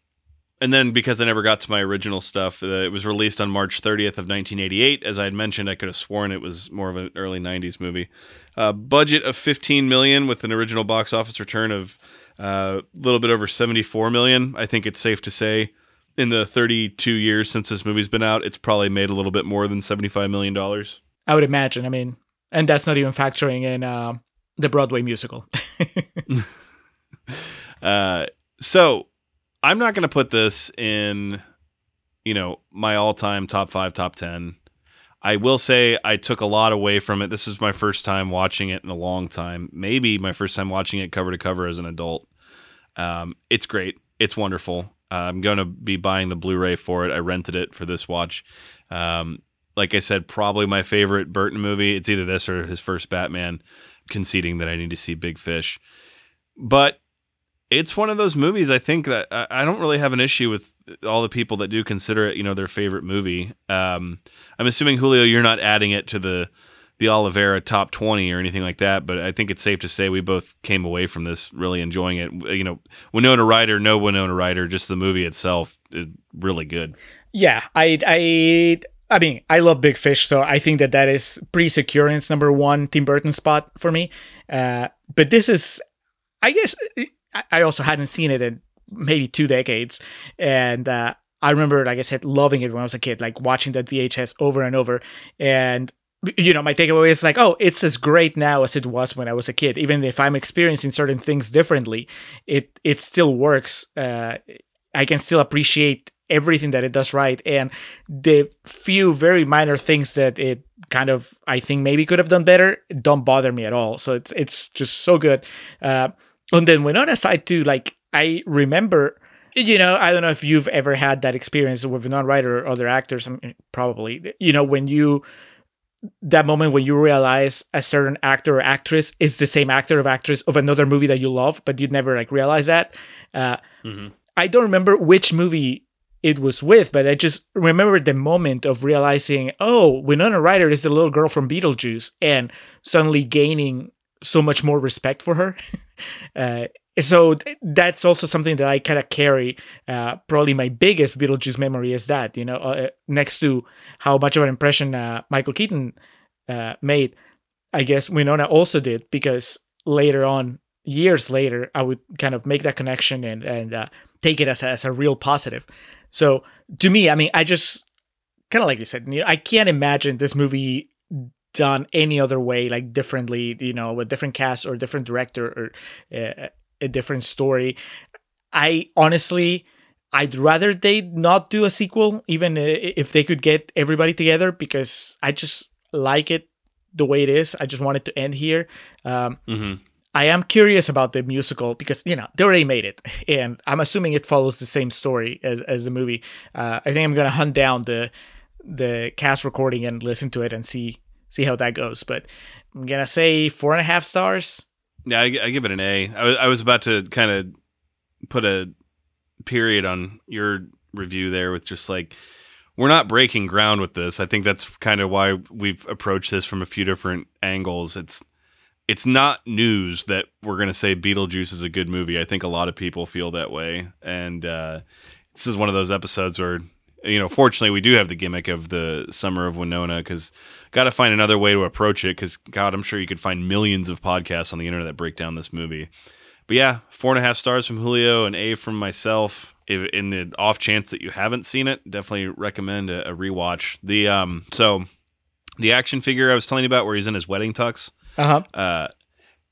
and then because I never got to my original stuff, uh, it was released on March 30th of 1988. As I had mentioned, I could have sworn it was more of an early 90s movie. Uh, budget of 15 million with an original box office return of a uh, little bit over 74 million. I think it's safe to say in the 32 years since this movie's been out, it's probably made a little bit more than 75 million dollars. I would imagine. I mean, and that's not even factoring in uh, the Broadway musical. Uh, so I'm not going to put this in, you know, my all time top five, top 10. I will say I took a lot away from it. This is my first time watching it in a long time. Maybe my first time watching it cover to cover as an adult. Um, it's great. It's wonderful. Uh, I'm going to be buying the Blu ray for it. I rented it for this watch. Um, like I said, probably my favorite Burton movie. It's either this or his first Batman. Conceding that I need to see Big Fish, but it's one of those movies. I think that I, don't really have an issue with all the people that do consider it, you know, their favorite movie. Um, I'm assuming Julio, you're not adding it to the the Oliveira top 20 or anything like that, but I think it's safe to say we both came away from this really enjoying it. You know, Winona Ryder, no Winona Ryder, just the movie itself is really good. Yeah, I I I mean, I love Big Fish, so I think that that is pretty secure in its number one Tim Burton spot for me. Uh, but this is, I guess, I also hadn't seen it in maybe two decades, and uh, I remember, like I said, loving it when I was a kid, like watching that VHS over and over, and you know, my takeaway is like, oh, it's as great now as it was when I was a kid. Even if I'm experiencing certain things differently, it it still works. Uh, I can still appreciate everything that it does right, and the few very minor things that it kind of I think maybe could have done better don't bother me at all. So it's it's just so good. Uh, and then Winona side too, like I remember you know, I don't know if you've ever had that experience with Winona Ryder or other actors. I mean, probably, you know, when you that moment when you realize a certain actor or actress is the same actor or actress of another movie that you love, but you'd never like realize that. Uh, mm-hmm. I don't remember which movie it was with, but I just remember the moment of realizing, oh, Winona Ryder is the little girl from Beetlejuice, and suddenly gaining so much more respect for her. uh, so that's also something that I kind of carry. Uh, probably my biggest Beetlejuice memory is that you know, uh, next to how much of an impression uh, Michael Keaton uh, made, I guess Winona also did because later on, years later, I would kind of make that connection and and uh, take it as a, as a real positive. So to me, I mean, I just kind of like you said, you know, I can't imagine this movie done any other way, like differently, you know, with different cast or different director or uh, a different story. I honestly, I'd rather they not do a sequel, even if they could get everybody together, because I just like it the way it is. I just want it to end here. Um, mm-hmm. I am curious about the musical because you know they already made it, and I'm assuming it follows the same story as, as the movie. Uh, I think I'm gonna hunt down the the cast recording and listen to it and see see how that goes. But I'm gonna say four and a half stars. Yeah, I, I give it an A. I was, was about to kind of put a period on your review there with just like we're not breaking ground with this. I think that's kind of why we've approached this from a few different angles. It's it's not news that we're going to say Beetlejuice is a good movie. I think a lot of people feel that way, and uh, this is one of those episodes where you know, fortunately, we do have the gimmick of the summer of Winona because got to find another way to approach it. Because God, I'm sure you could find millions of podcasts on the internet that break down this movie. But yeah, four and a half stars from Julio and A from myself. If, in the off chance that you haven't seen it, definitely recommend a, a rewatch. The um, so the action figure I was telling you about, where he's in his wedding tux. Uh-huh. Uh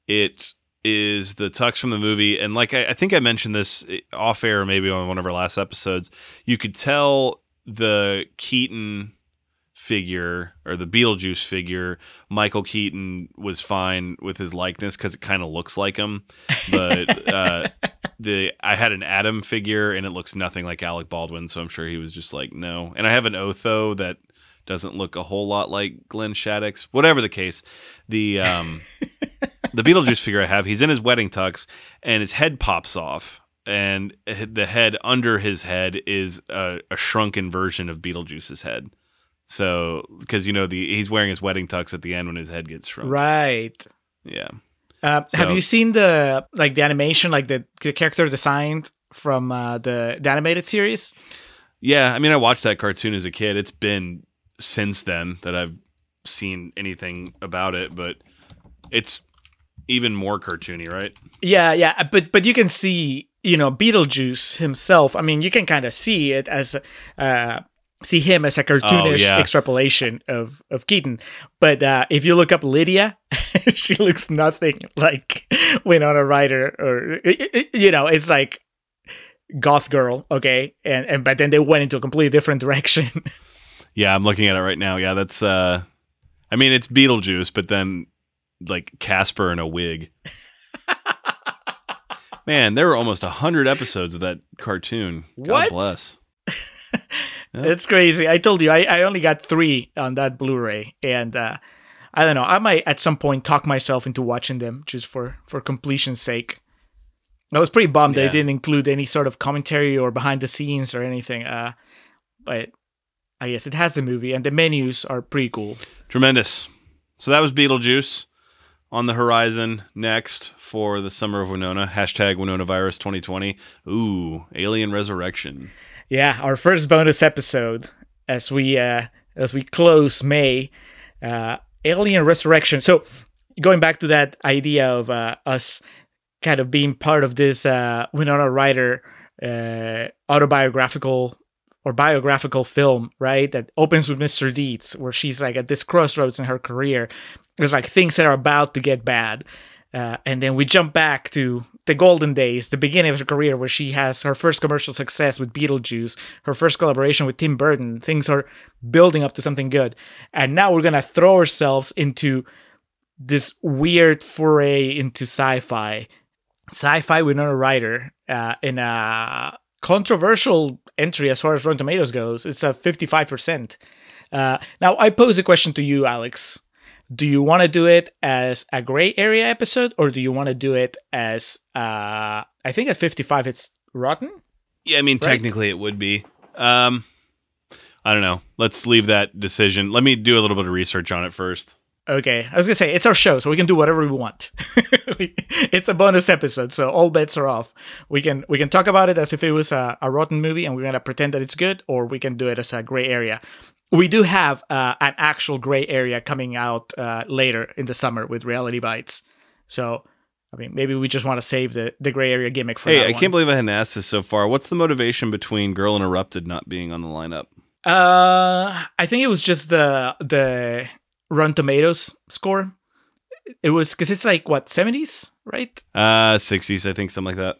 It is the tux from the movie, and like I, I think I mentioned this off air, maybe on one of our last episodes. You could tell the Keaton figure or the Beetlejuice figure, Michael Keaton was fine with his likeness because it kind of looks like him. But uh, the I had an Adam figure and it looks nothing like Alec Baldwin, so I'm sure he was just like no. And I have an Otho that doesn't look a whole lot like Glenn Shadix. Whatever the case, the um, the Beetlejuice figure I have, he's in his wedding tux and his head pops off and the head under his head is a, a shrunken version of Beetlejuice's head. So, because you know the he's wearing his wedding tux at the end when his head gets shrunk. Right. Yeah. Uh, so, have you seen the like the animation, like the, the character design from uh, the the animated series? Yeah, I mean, I watched that cartoon as a kid. It's been since then that I've seen anything about it, but it's even more cartoony, right? Yeah, yeah, but but you can see you know Beetlejuice himself. I mean, you can kind of see it as uh, see him as a cartoonish oh, yeah. extrapolation of of Keaton. But uh, if you look up Lydia, she looks nothing like Winona Ryder, or you know, it's like goth girl, okay, and and but then they went into a completely different direction. yeah, I'm looking at it right now. Yeah, that's. uh I mean, it's Beetlejuice, but then like Casper in a wig. Man, there were almost a hundred episodes of that cartoon. God what? bless. It's crazy. I told you I, I only got three on that Blu-ray, and uh, I don't know. I might at some point talk myself into watching them just for for completion's sake. I was pretty bummed they didn't include any sort of commentary or behind the scenes or anything. Uh, but I guess it has the movie, and the menus are pretty cool. Tremendous. So that was Beetlejuice on the horizon next for the summer of Winona. Hashtag Winona Virus 2020. Ooh, Alien Resurrection. Yeah, our first bonus episode as we uh as we close May, uh Alien Resurrection. So going back to that idea of uh, us kind of being part of this uh Winona Ryder uh autobiographical or biographical film, right? That opens with Mr. Deeds, where she's like at this crossroads in her career. There's like things that are about to get bad. Uh, and then we jump back to the golden days, the beginning of her career, where she has her first commercial success with Beetlejuice, her first collaboration with Tim Burton. Things are building up to something good. And now we're going to throw ourselves into this weird foray into sci fi. Sci fi with a writer uh, in a controversial entry as far as Rotten Tomatoes goes. It's a 55%. Uh, now, I pose a question to you, Alex do you want to do it as a gray area episode or do you want to do it as uh i think at 55 it's rotten Yeah, I mean, Right. technically it would be. Um, I don't know. Let's leave that decision. Let me do a little bit of research on it first. okay i was gonna say it's our show so we can do whatever we want it's a bonus episode so all bets are off we can we can talk about it as if it was a, a rotten movie and we're gonna pretend that it's good or we can do it as a gray area we do have uh, an actual gray area coming out uh, later in the summer with reality bites so i mean maybe we just want to save the, the gray area gimmick for Hey, I one. can't believe I hadn't asked this so far. What's the motivation between Girl Interrupted not being on the lineup? Uh, I think it was just the the Rotten Tomatoes score. It was because it's like what seventies, right? Uh, 60s, I think, something like that.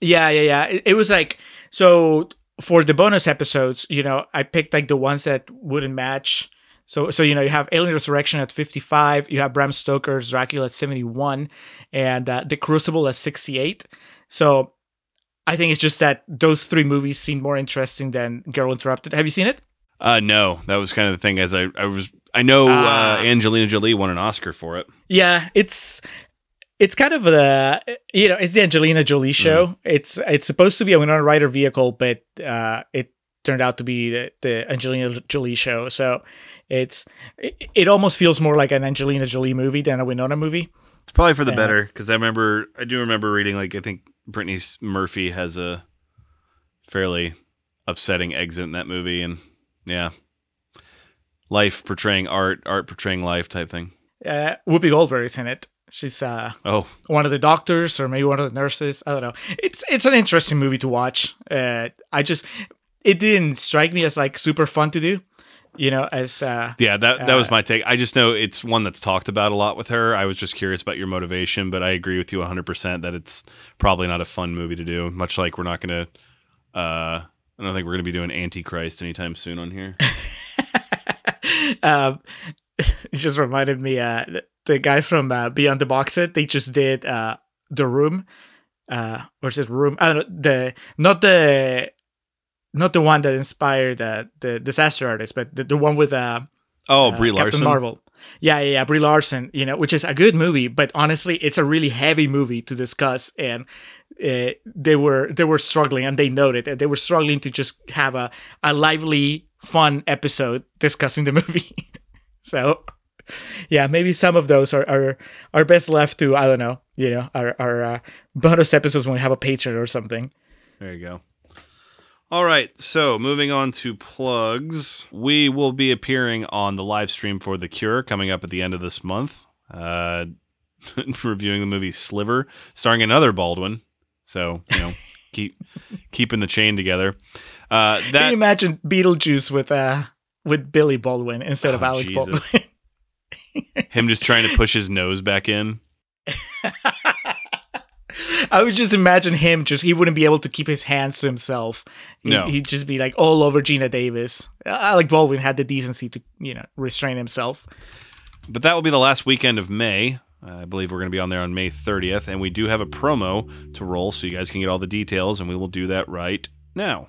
Yeah, yeah, yeah. It, it was like so for the bonus episodes. You know, I picked like the ones that wouldn't match. So, so you know, you have Alien Resurrection at fifty-five. You have Bram Stoker's Dracula at seventy-one, and uh, The Crucible at sixty-eight. So, I think it's just that those three movies seem more interesting than Girl Interrupted. Have you seen it? Uh, no, that was kind of the thing. As I, I was, I know Ah. uh, Angelina Jolie won an Oscar for it. Yeah, it's it's kind of the you know it's the Angelina Jolie show. It's it's supposed to be a Winona Ryder vehicle, but uh, it turned out to be the, the Angelina Jolie show. So it's it, it almost feels more like an Angelina Jolie movie than a Winona movie. It's probably for the Yeah. better because I remember, I do remember reading like I think Brittany Murphy has a fairly upsetting exit in that movie, and yeah, life portraying art, art portraying life type thing. Uh, Whoopi Goldberg is in it. She's uh, Oh, one of the doctors or maybe one of the nurses. I don't know. It's it's an interesting movie to watch. Uh, I just it didn't strike me as like super fun to do. You know, as uh, yeah, that that was Uh, my take. I just know it's one that's talked about a lot with her. I was just curious about your motivation, but I agree with you 100% that it's probably not a fun movie to do. Much like we're not going to, uh, I don't think we're to be doing Antichrist anytime soon on here. um, it just reminded me uh the guys from uh, Beyond the Box Set they just did uh the room uh or is it room I don't know the not the not the one that inspired uh, the disaster artist but the, the one with uh Oh, uh, Brie Captain Larson. Marvel. Yeah, yeah, yeah, Brie Larson. You know, which is a good movie, but honestly, it's a really heavy movie to discuss, and uh, they were they were struggling, and they noted that they were struggling to just have a a lively, fun episode discussing the movie. so, yeah, maybe some of those are are, are best left to I don't know, you know, our our uh, bonus episodes when we have a patron or something. There you go. All right, so moving on to plugs. We will be appearing on the live stream for The Cure coming up at the end of this month. Uh, reviewing the movie Sliver, starring another Baldwin. So you know, keep keeping the chain together. Uh, Can you imagine Beetlejuice with uh with Billy Baldwin instead of Oh, Alec Jesus. Baldwin? him just trying to push his nose back in. I would just imagine him just he wouldn't be able to keep his hands to himself. He, No. He'd just be like all over Geena Davis. Alec Baldwin had the decency to, you know, restrain himself. But that will be the last weekend of May. I believe we're going to be on there on May 30th, and we do have a promo to roll, so you guys can get all the details, and we will do that right now.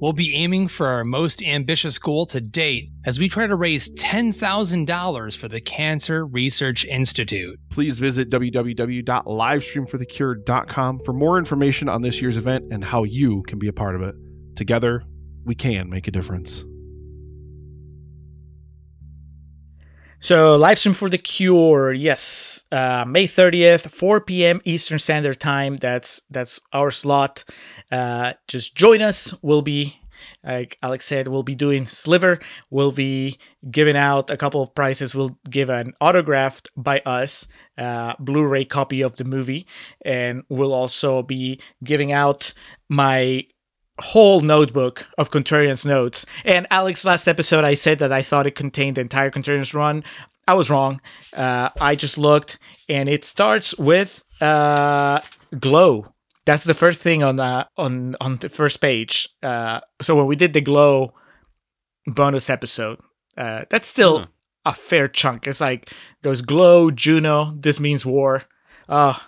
We'll be aiming for our most ambitious goal to date as we try to raise $10,000 for the Cancer Research Institute. Please visit www.livestreamforthecure.com for more information on this year's event and how you can be a part of it. Together, we can make a difference. So, live stream for the cure, yes, uh, May thirtieth, four p.m. Eastern Standard Time. That's that's our slot. Uh, just join us. We'll be, like Alex said, we'll be doing Sliver. We'll be giving out a couple of prizes. We'll give an autographed by us uh, Blu-ray copy of the movie, and we'll also be giving out my whole notebook of Contrarian's notes. And Alex, last episode, I said that I thought it contained the entire Contrarian's run. I was wrong. Uh, I just looked, and it starts with uh, glow. That's the first thing on uh, on on the first page. Uh, so when we did the glow bonus episode, uh, that's still a fair chunk. It's like goes glow, Juno. This means war. Oh,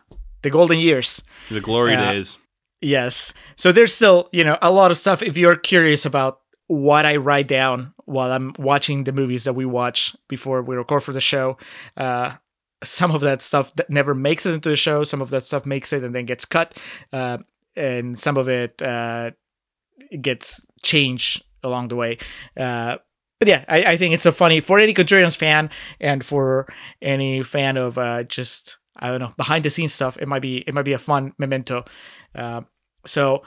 the golden years. The glory Uh, days. Yes. So there's still, you know, a lot of stuff. If you're curious about what I write down while I'm watching the movies that we watch before we record for the show, uh, some of that stuff that never makes it into the show. Some of that stuff makes it and then gets cut, uh, and some of it uh, gets changed along the way. Uh, but yeah, I, I think it's a funny for any Contrarians fan and for any fan of uh, just I don't know behind the scenes stuff. It might be it might be a fun memento. Uh, so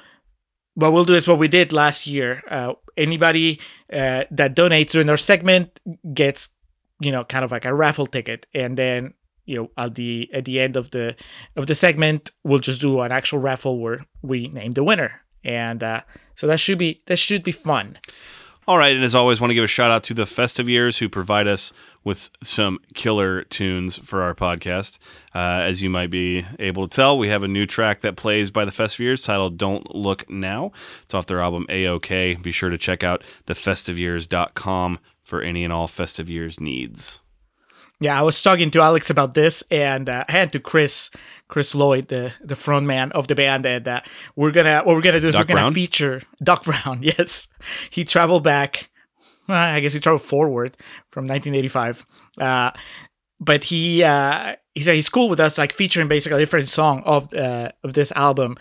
what we'll do is what we did last year. Uh, anybody uh, that donates during our segment gets, you know, kind of like a raffle ticket, and then you know at the at the end of the of the segment, we'll just do an actual raffle where we name the winner, and uh, so that should be that should be fun. All right, and as always, want to give a shout out to the Festive Years who provide us with some killer tunes for our podcast. Uh, as you might be able to tell, we have a new track that plays by the Festive Years titled Don't Look Now. It's off their album AOK. Be sure to check out thefestiveyears.com for any and all Festive Years needs. Yeah, I was talking to Alex about this, and uh, and to Chris, Chris Lloyd, the the front man of the band, and uh, we're gonna what we're gonna do is Doc we're gonna Brown? feature Doc Brown. Yes, he traveled back. Well, I guess he traveled forward from 1985. Uh, but he uh, he said he's cool with us, like featuring basically a different song of uh, of this album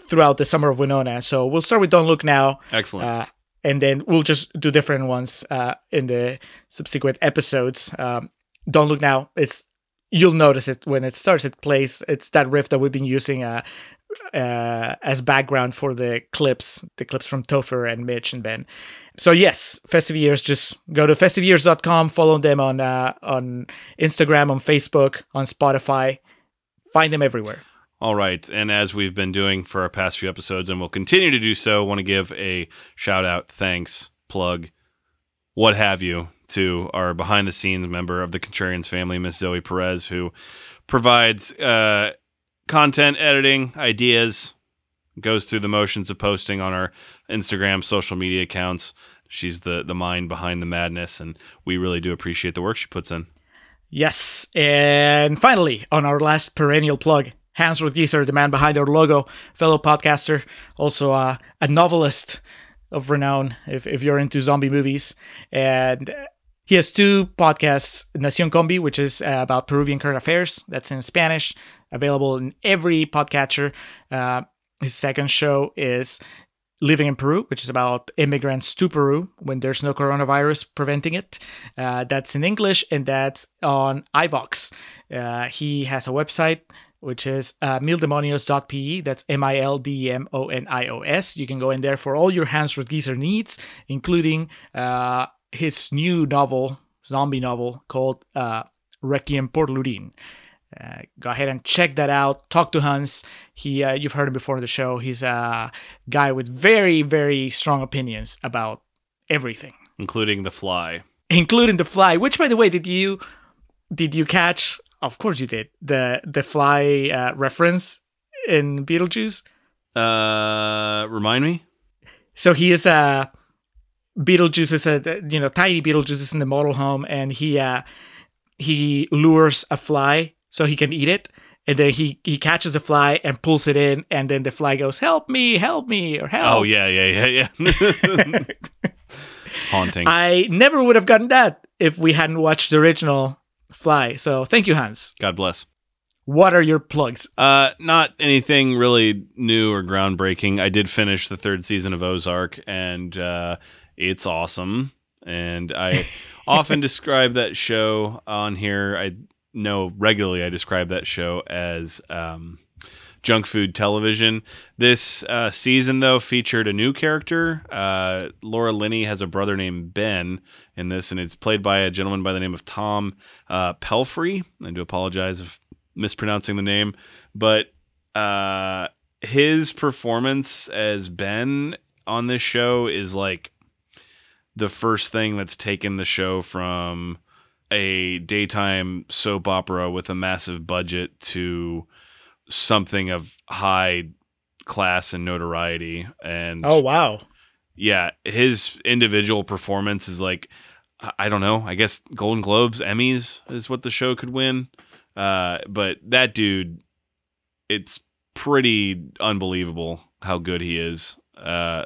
throughout the summer of Winona. So we'll start with "Don't Look Now." Excellent. Uh, and then we'll just do different ones uh, in the subsequent episodes. Um, don't look now. It's you'll notice it when it starts. It plays. It's that riff that we've been using uh, uh, as background for the clips, the clips from Topher and Mitch and Ben. So yes, Festive Years. Just go to festiveyears.com. Follow them on uh, on Instagram, on Facebook, on Spotify. Find them everywhere. All right. And as we've been doing for our past few episodes and will continue to do so, want to give a shout out, thanks, plug, what have you, to our behind the scenes member of the Contrarians family, Miss Zoe Perez, who provides uh, content editing, ideas, goes through the motions of posting on our Instagram social media accounts. She's the, the mind behind the madness, and we really do appreciate the work she puts in. Yes, and finally, on our last perennial plug, Hans Rothgiesser, the man behind our logo, fellow podcaster, also uh, a novelist of renown if, if you're into zombie movies. And he has two podcasts Nacion Combi, which is uh, about Peruvian current affairs, that's in Spanish, available in every podcatcher. Uh, his second show is Living in Peru, which is about immigrants to Peru when there's no coronavirus preventing it. Uh, that's in English and that's on iVoox. Uh, he has a website which is uh, mildemonios.pe. That's M I L D E M O N I O S. You can go in there for all your Hans Rothgiesser needs, including uh, his new novel, zombie novel called uh, Requiem por Lurin. Uh, go ahead and check that out. Talk to Hans. He, uh, you've heard him before in the show. He's a guy with very, very strong opinions about everything, including The Fly. including The Fly. Which, by the way, did you did you catch of course you did the the fly uh, reference in Beetlejuice. Uh, remind me. So he is a Beetlejuice is a you know tiny Beetlejuice is in the model home, and he uh he lures a fly so he can eat it, and then he he catches a fly and pulls it in, and then the fly goes, "Help me, help me," or "Help." Oh yeah, yeah, yeah, yeah. Haunting. I never would have gotten that if we hadn't watched the original Fly. So thank you, Hans. God bless. What are your plugs? Uh, not anything really new or groundbreaking. I did finish the third season of Ozark, and uh, it's awesome. And I often describe that show on here. I know regularly I describe that show as um, junk food television. This uh, season, though, featured a new character. Uh, Laura Linney has a brother named Ben in this, and it's played by a gentleman by the name of Tom uh, Pelphrey. I do apologize if mispronouncing the name, but uh, his performance as Ben on this show is like the first thing that's taken the show from a daytime soap opera with a massive budget to something of high class and notoriety and oh wow. Yeah his individual performance is like i don't know i guess golden globes emmys is what the show could win. Uh, but that dude it's pretty unbelievable how good he is. Uh,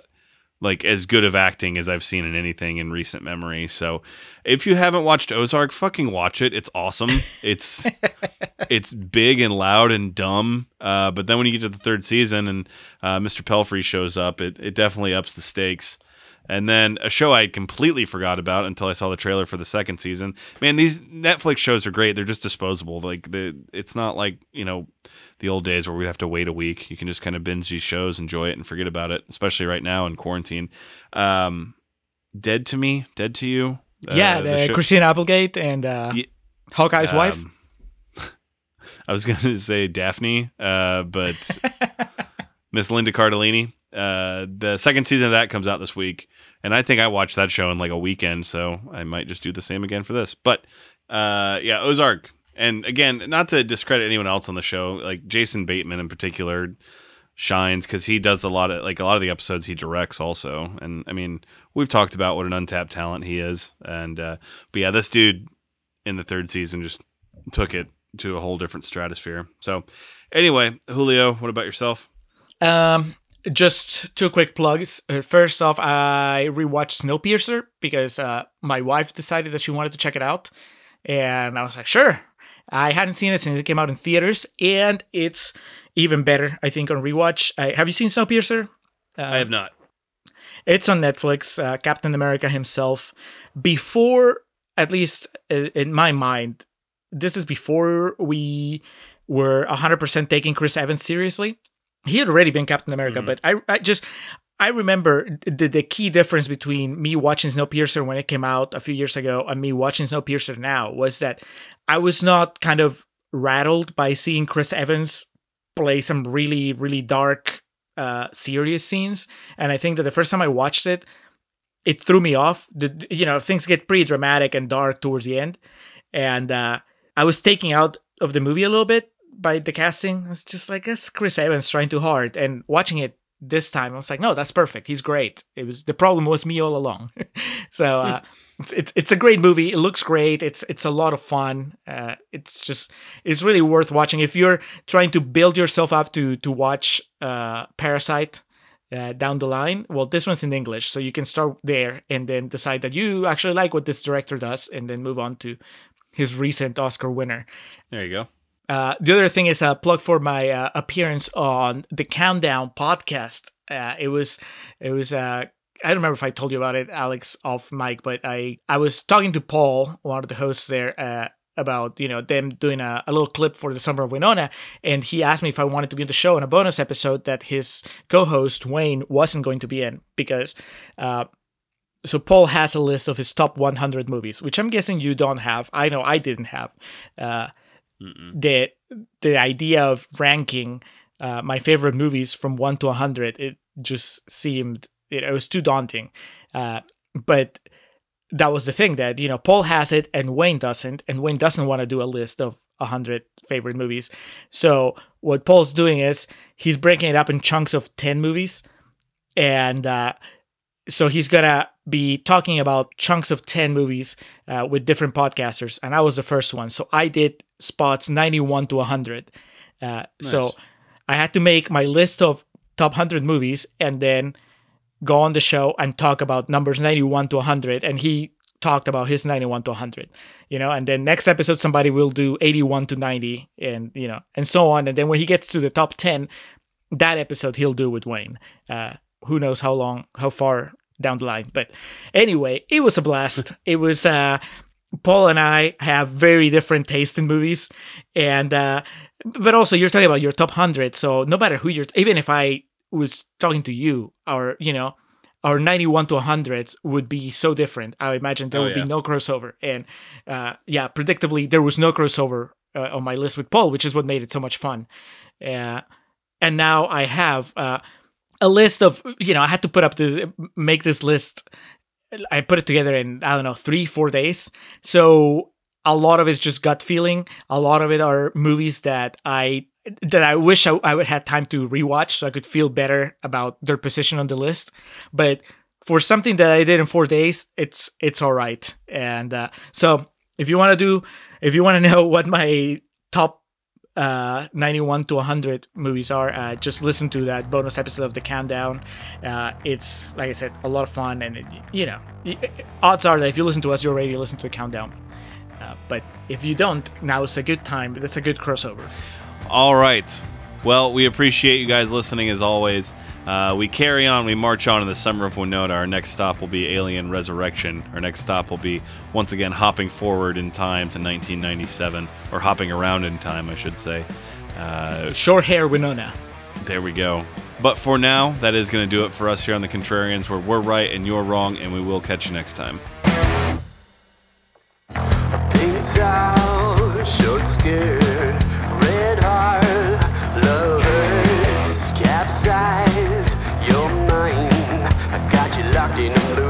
like as good of acting as I've seen in anything in recent memory. So if you haven't watched Ozark, fucking watch it. It's awesome. It's it's big and loud and dumb. Uh, but then when you get to the third season and uh, Mr. Pelphrey shows up, it, it definitely ups the stakes. And then a show I completely forgot about until I saw the trailer for the second season. Man, these Netflix shows are great. They're just disposable. Like the it's not like, you know, the old days where we have to wait a week. You can just kind of binge these shows, enjoy it and forget about it, especially right now in quarantine. Um Dead to Me, Dead to You. yeah, uh, the, the Christina Applegate and uh yeah, Hawkeye's um, wife. I was going to say Daphne, uh, but Miss Linda Cardellini. Uh, the second season of that comes out this week, and I think I watched that show in like a weekend, so I might just do the same again for this. But uh, yeah, Ozark, and again, not to discredit anyone else on the show, like Jason Bateman in particular shines because he does a lot of like a lot of the episodes he directs also, and I mean we've talked about what an untapped talent he is, and uh, but yeah, this dude in the third season just took it to a whole different stratosphere. So anyway, Julio, what about yourself? Um, just two quick plugs. Uh, first off, I rewatched Snowpiercer because uh, my wife decided that she wanted to check it out, and I was like, sure. I hadn't seen it since it came out in theaters, and it's even better, I think, on rewatch. I, have you seen Snowpiercer? Uh, I have not. It's on Netflix. Uh, Captain America himself, before, at least in my mind, this is before we were 100% taking Chris Evans seriously he had already been Captain America, mm-hmm. but I, I just I remember the, the key difference between me watching Snowpiercer when it came out a few years ago and me watching Snowpiercer now was that I was not kind of rattled by seeing Chris Evans play some really really dark uh serious scenes. And I think that the first time I watched it it threw me off. The you know things get pretty dramatic and dark towards the end. And uh I was taking out of the movie a little bit by the casting. I was just like, that's Chris Evans trying too hard. And watching it this time, I was like, no, that's perfect. He's great. It was the problem was me all along. so uh, it's, it's it's a great movie. It looks great. It's it's a lot of fun. Uh, it's just it's really worth watching if you're trying to build yourself up to to watch uh, Parasite. Uh, down the line, well, this one's in English, so you can start there and then decide that you actually like what this director does, and then move on to his recent Oscar winner. There you go. Uh, the other thing is a plug for my uh, appearance on the Countdown podcast. Uh, it was, it was. Uh, I don't remember if I told you about it, Alex, off mic, but I I was talking to Paul, one of the hosts there, uh, about you know them doing a, a little clip for the summer of Winona, and he asked me if I wanted to be in the show in a bonus episode that his co-host Wayne wasn't going to be in because. Uh, so Paul has a list of his top 100 movies, which I'm guessing you don't have. I know I didn't have. Uh, Mm-mm. the the idea of ranking uh, my favorite movies from one to hundred it just seemed it, it was too daunting. Uh, but that was the thing that you know Paul has it and Wayne doesn't, and Wayne doesn't want to do a list of 100 favorite movies. So what Paul's doing is he's breaking it up in chunks of 10 movies. And uh, so he's to be talking about chunks of 10 movies uh, with different podcasters. And I was the first one. So I did spots 91 to 100. Uh, So I had to make my list of top 100 movies and then go on the show and talk about numbers 91 to 100 and he talked about his 91 to 100 you know and then next episode somebody will do 81 to 90 and you know and so on. And then when he gets to the top 10 that episode he'll do with wayne. Uh who knows how long how far down the line. But anyway it was a blast. It was uh paul and i have very different taste in movies and uh but also you're talking about your top 100 so no matter who you're even if i was talking to you or you know our 91 to 100 would be so different i imagine there Oh, would yeah. be no crossover and uh yeah predictably there was no crossover uh, on my list with paul which is what made it so much fun uh, and now i have uh a list of you know i had to put up the make this list i put it together in i don't know three four days. So a lot of it's just gut feeling. A lot of it are movies that i that i wish i, I would had time to rewatch so i could feel better about their position on the list. But for something that i did in four days it's it's all right. And uh, so if you want to do if you want to know what my top uh 91 to 100 movies are. Uh just listen to that bonus episode of the countdown. Uh it's like i said a lot of fun and it, you know odds are that if you listen to us you already listen to the countdown. Uh, but if you don't now is a good time. That's a good crossover. All right. Well, we appreciate you guys listening as always. Uh, we carry on, we march on in the summer of Winona. Our next stop will be Alien Resurrection. Our next stop will be once again hopping forward in time to 1997, or hopping around in time, I should say. Uh, short hair winona there we go. But for now, that is going to do it for us here on the Contrarians, where we're right and you're wrong, and we will catch you next time. Painted out, short scared, size. You're mine. I got you locked in a loop.